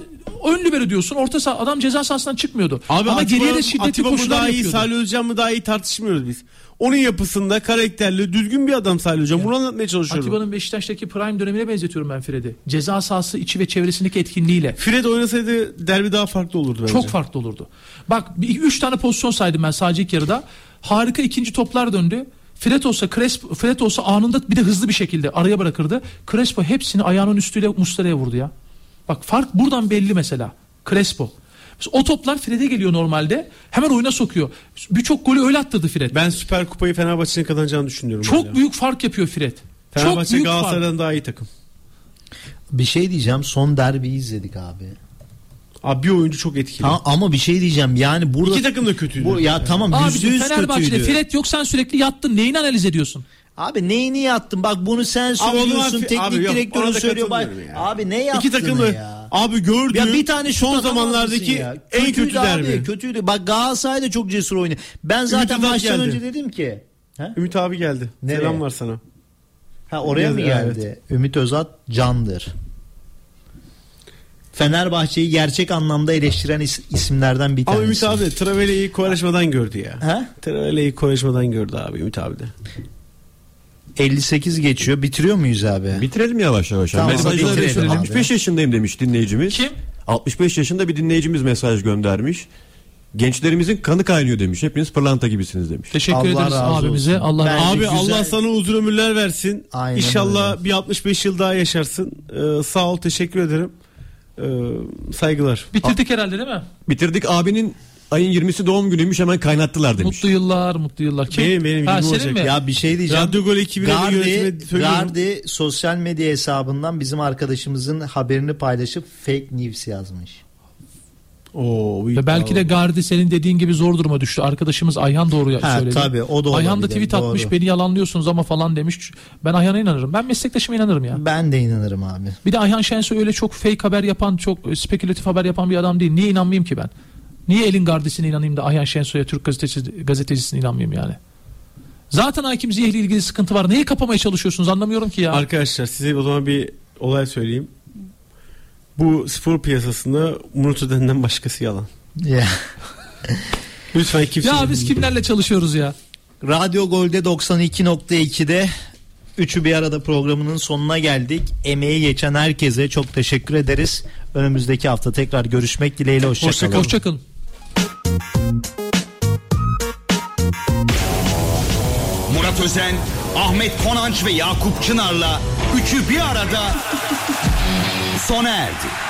ön libero diyorsun. Orta saha adam ceza sahasından çıkmıyordu. Abi Ama Atiba, geriye de şiddetli Atiba koşular daha iyi, yapıyordu. Salih Özcan mı daha iyi tartışmıyoruz biz. Onun yapısında karakterli, düzgün bir adam Salih Özcan. Bunu anlatmaya çalışıyorum. Atiba'nın Beşiktaş'taki prime dönemine benzetiyorum ben Fred'i. Ceza sahası içi ve çevresindeki etkinliğiyle. Fred oynasaydı derbi daha farklı olurdu bence. Çok farklı olurdu. Bak bir, üç tane pozisyon saydım ben sadece ilk yarıda. Harika ikinci toplar döndü. Fred olsa Crespo, Fred olsa anında bir de hızlı bir şekilde araya bırakırdı. Crespo hepsini ayağının üstüyle Muslera'ya vurdu ya. Bak fark buradan belli mesela. Crespo. O toplar Fred'e geliyor normalde. Hemen oyuna sokuyor. Birçok golü öyle attırdı Fred. Ben Süper Kupayı Fenerbahçe'nin kazanacağını düşünüyorum. Çok hala. büyük fark yapıyor Fred. Fenerbahçe. Galatasaray'dan daha iyi takım. Bir şey diyeceğim son derbiyi izledik abi. Abi bir oyuncu çok etkili. Ha, ama bir şey diyeceğim yani burada İki takım da kötüydü. Bu, ya tamam Abi yüzde yüz Fenerbahçe'de kötüydü. Fred yok sen sürekli yattın. Neyini analiz ediyorsun? Abi neyini yattın? Bak bunu sen Abi söylüyorsun. fi- teknik abi direktörün söylüyor. Bak, abi ne yaptın İki takım da ya? abi gördüğüm Ya bir tane son zamanlardaki ya? en Kötüydü kötü abi, derbi. Kötüydü. Bak Galatasaray da çok cesur oynuyor. Ben zaten Ümit maçtan geldi. önce dedim ki. Ha, Ümit abi geldi. Nereye? Selam var sana. ha oraya mı Evet. geldi? Ümit Özat candır. Fenerbahçe'yi gerçek anlamda eleştiren is- isimlerden bir Ama tanesi. Ümit abi Travele'yi Kovareşma'dan gördü ya. Ha? Travele'yi Kovareşma'dan gördü abi Ümit abi de. 58 geçiyor. Bitiriyor muyuz abi? Bitirelim yavaş yavaş. Tamam, Mesajları bitirelim verelim. abi. 65 yaşındayım demiş dinleyicimiz. Kim? 65 yaşında bir dinleyicimiz mesaj göndermiş. Gençlerimizin kanı kaynıyor demiş. Hepiniz pırlanta gibisiniz demiş. Teşekkür Allah ederiz razı abimize. olsun. Allah Bence Abi güzel- Allah sana uzun ömürler versin. Aynen İnşallah öyle. bir 65 yıl daha yaşarsın. Ee, sağ ol teşekkür ederim. Ee, saygılar. Bitirdik herhalde değil mi? Bitirdik abinin ayın 20'si doğum günüymüş hemen kaynattılar demiş. Mutlu yıllar, mutlu yıllar. Kim? Benim, benim, ha, yirmi senin olacak. mi? Ya bir şey diyeceğim. Radyo Gol ekibine. Gardi sosyal medya hesabından bizim arkadaşımızın haberini paylaşıp fake news yazmış. Oo, Ve belki de. Gardi senin dediğin gibi zor duruma düştü. Arkadaşımız Ayhan doğru Ha, söyledi. tabii, o da Ayhan da tweet atmış doğru. beni yalanlıyorsunuz ama falan demiş. Ben Ayhan'a inanırım. Ben meslektaşıma inanırım ya. Ben de inanırım abi. Bir de Ayhan Şensoy öyle çok fake haber yapan, çok spekülatif haber yapan bir adam değil. Niye inanmayayım ki ben? Niye elin gardisine inanayım da Ayhan Şensoy'a Türk gazeteci, gazetecisine inanmayayım yani? Zaten Hakim Ziyeh ile ilgili sıkıntı var. Neyi kapamaya çalışıyorsunuz anlamıyorum ki ya. Arkadaşlar size o zaman bir olay söyleyeyim. Bu spor piyasasında Murat Öden'den başkası yalan. Ya. Lütfen kimse... ya biz kimlerle çalışıyoruz ya? Radyo Gol'de 92.2'de Üçü bir arada programının sonuna geldik. Emeği geçen herkese çok teşekkür ederiz. Önümüzdeki hafta tekrar görüşmek dileğiyle. Hoşçakalın. Hoşçakalın. Hoşçakalın. Murat Özen, Ahmet Konanç ve Yakup Çınar'la üçü bir arada Sonerd.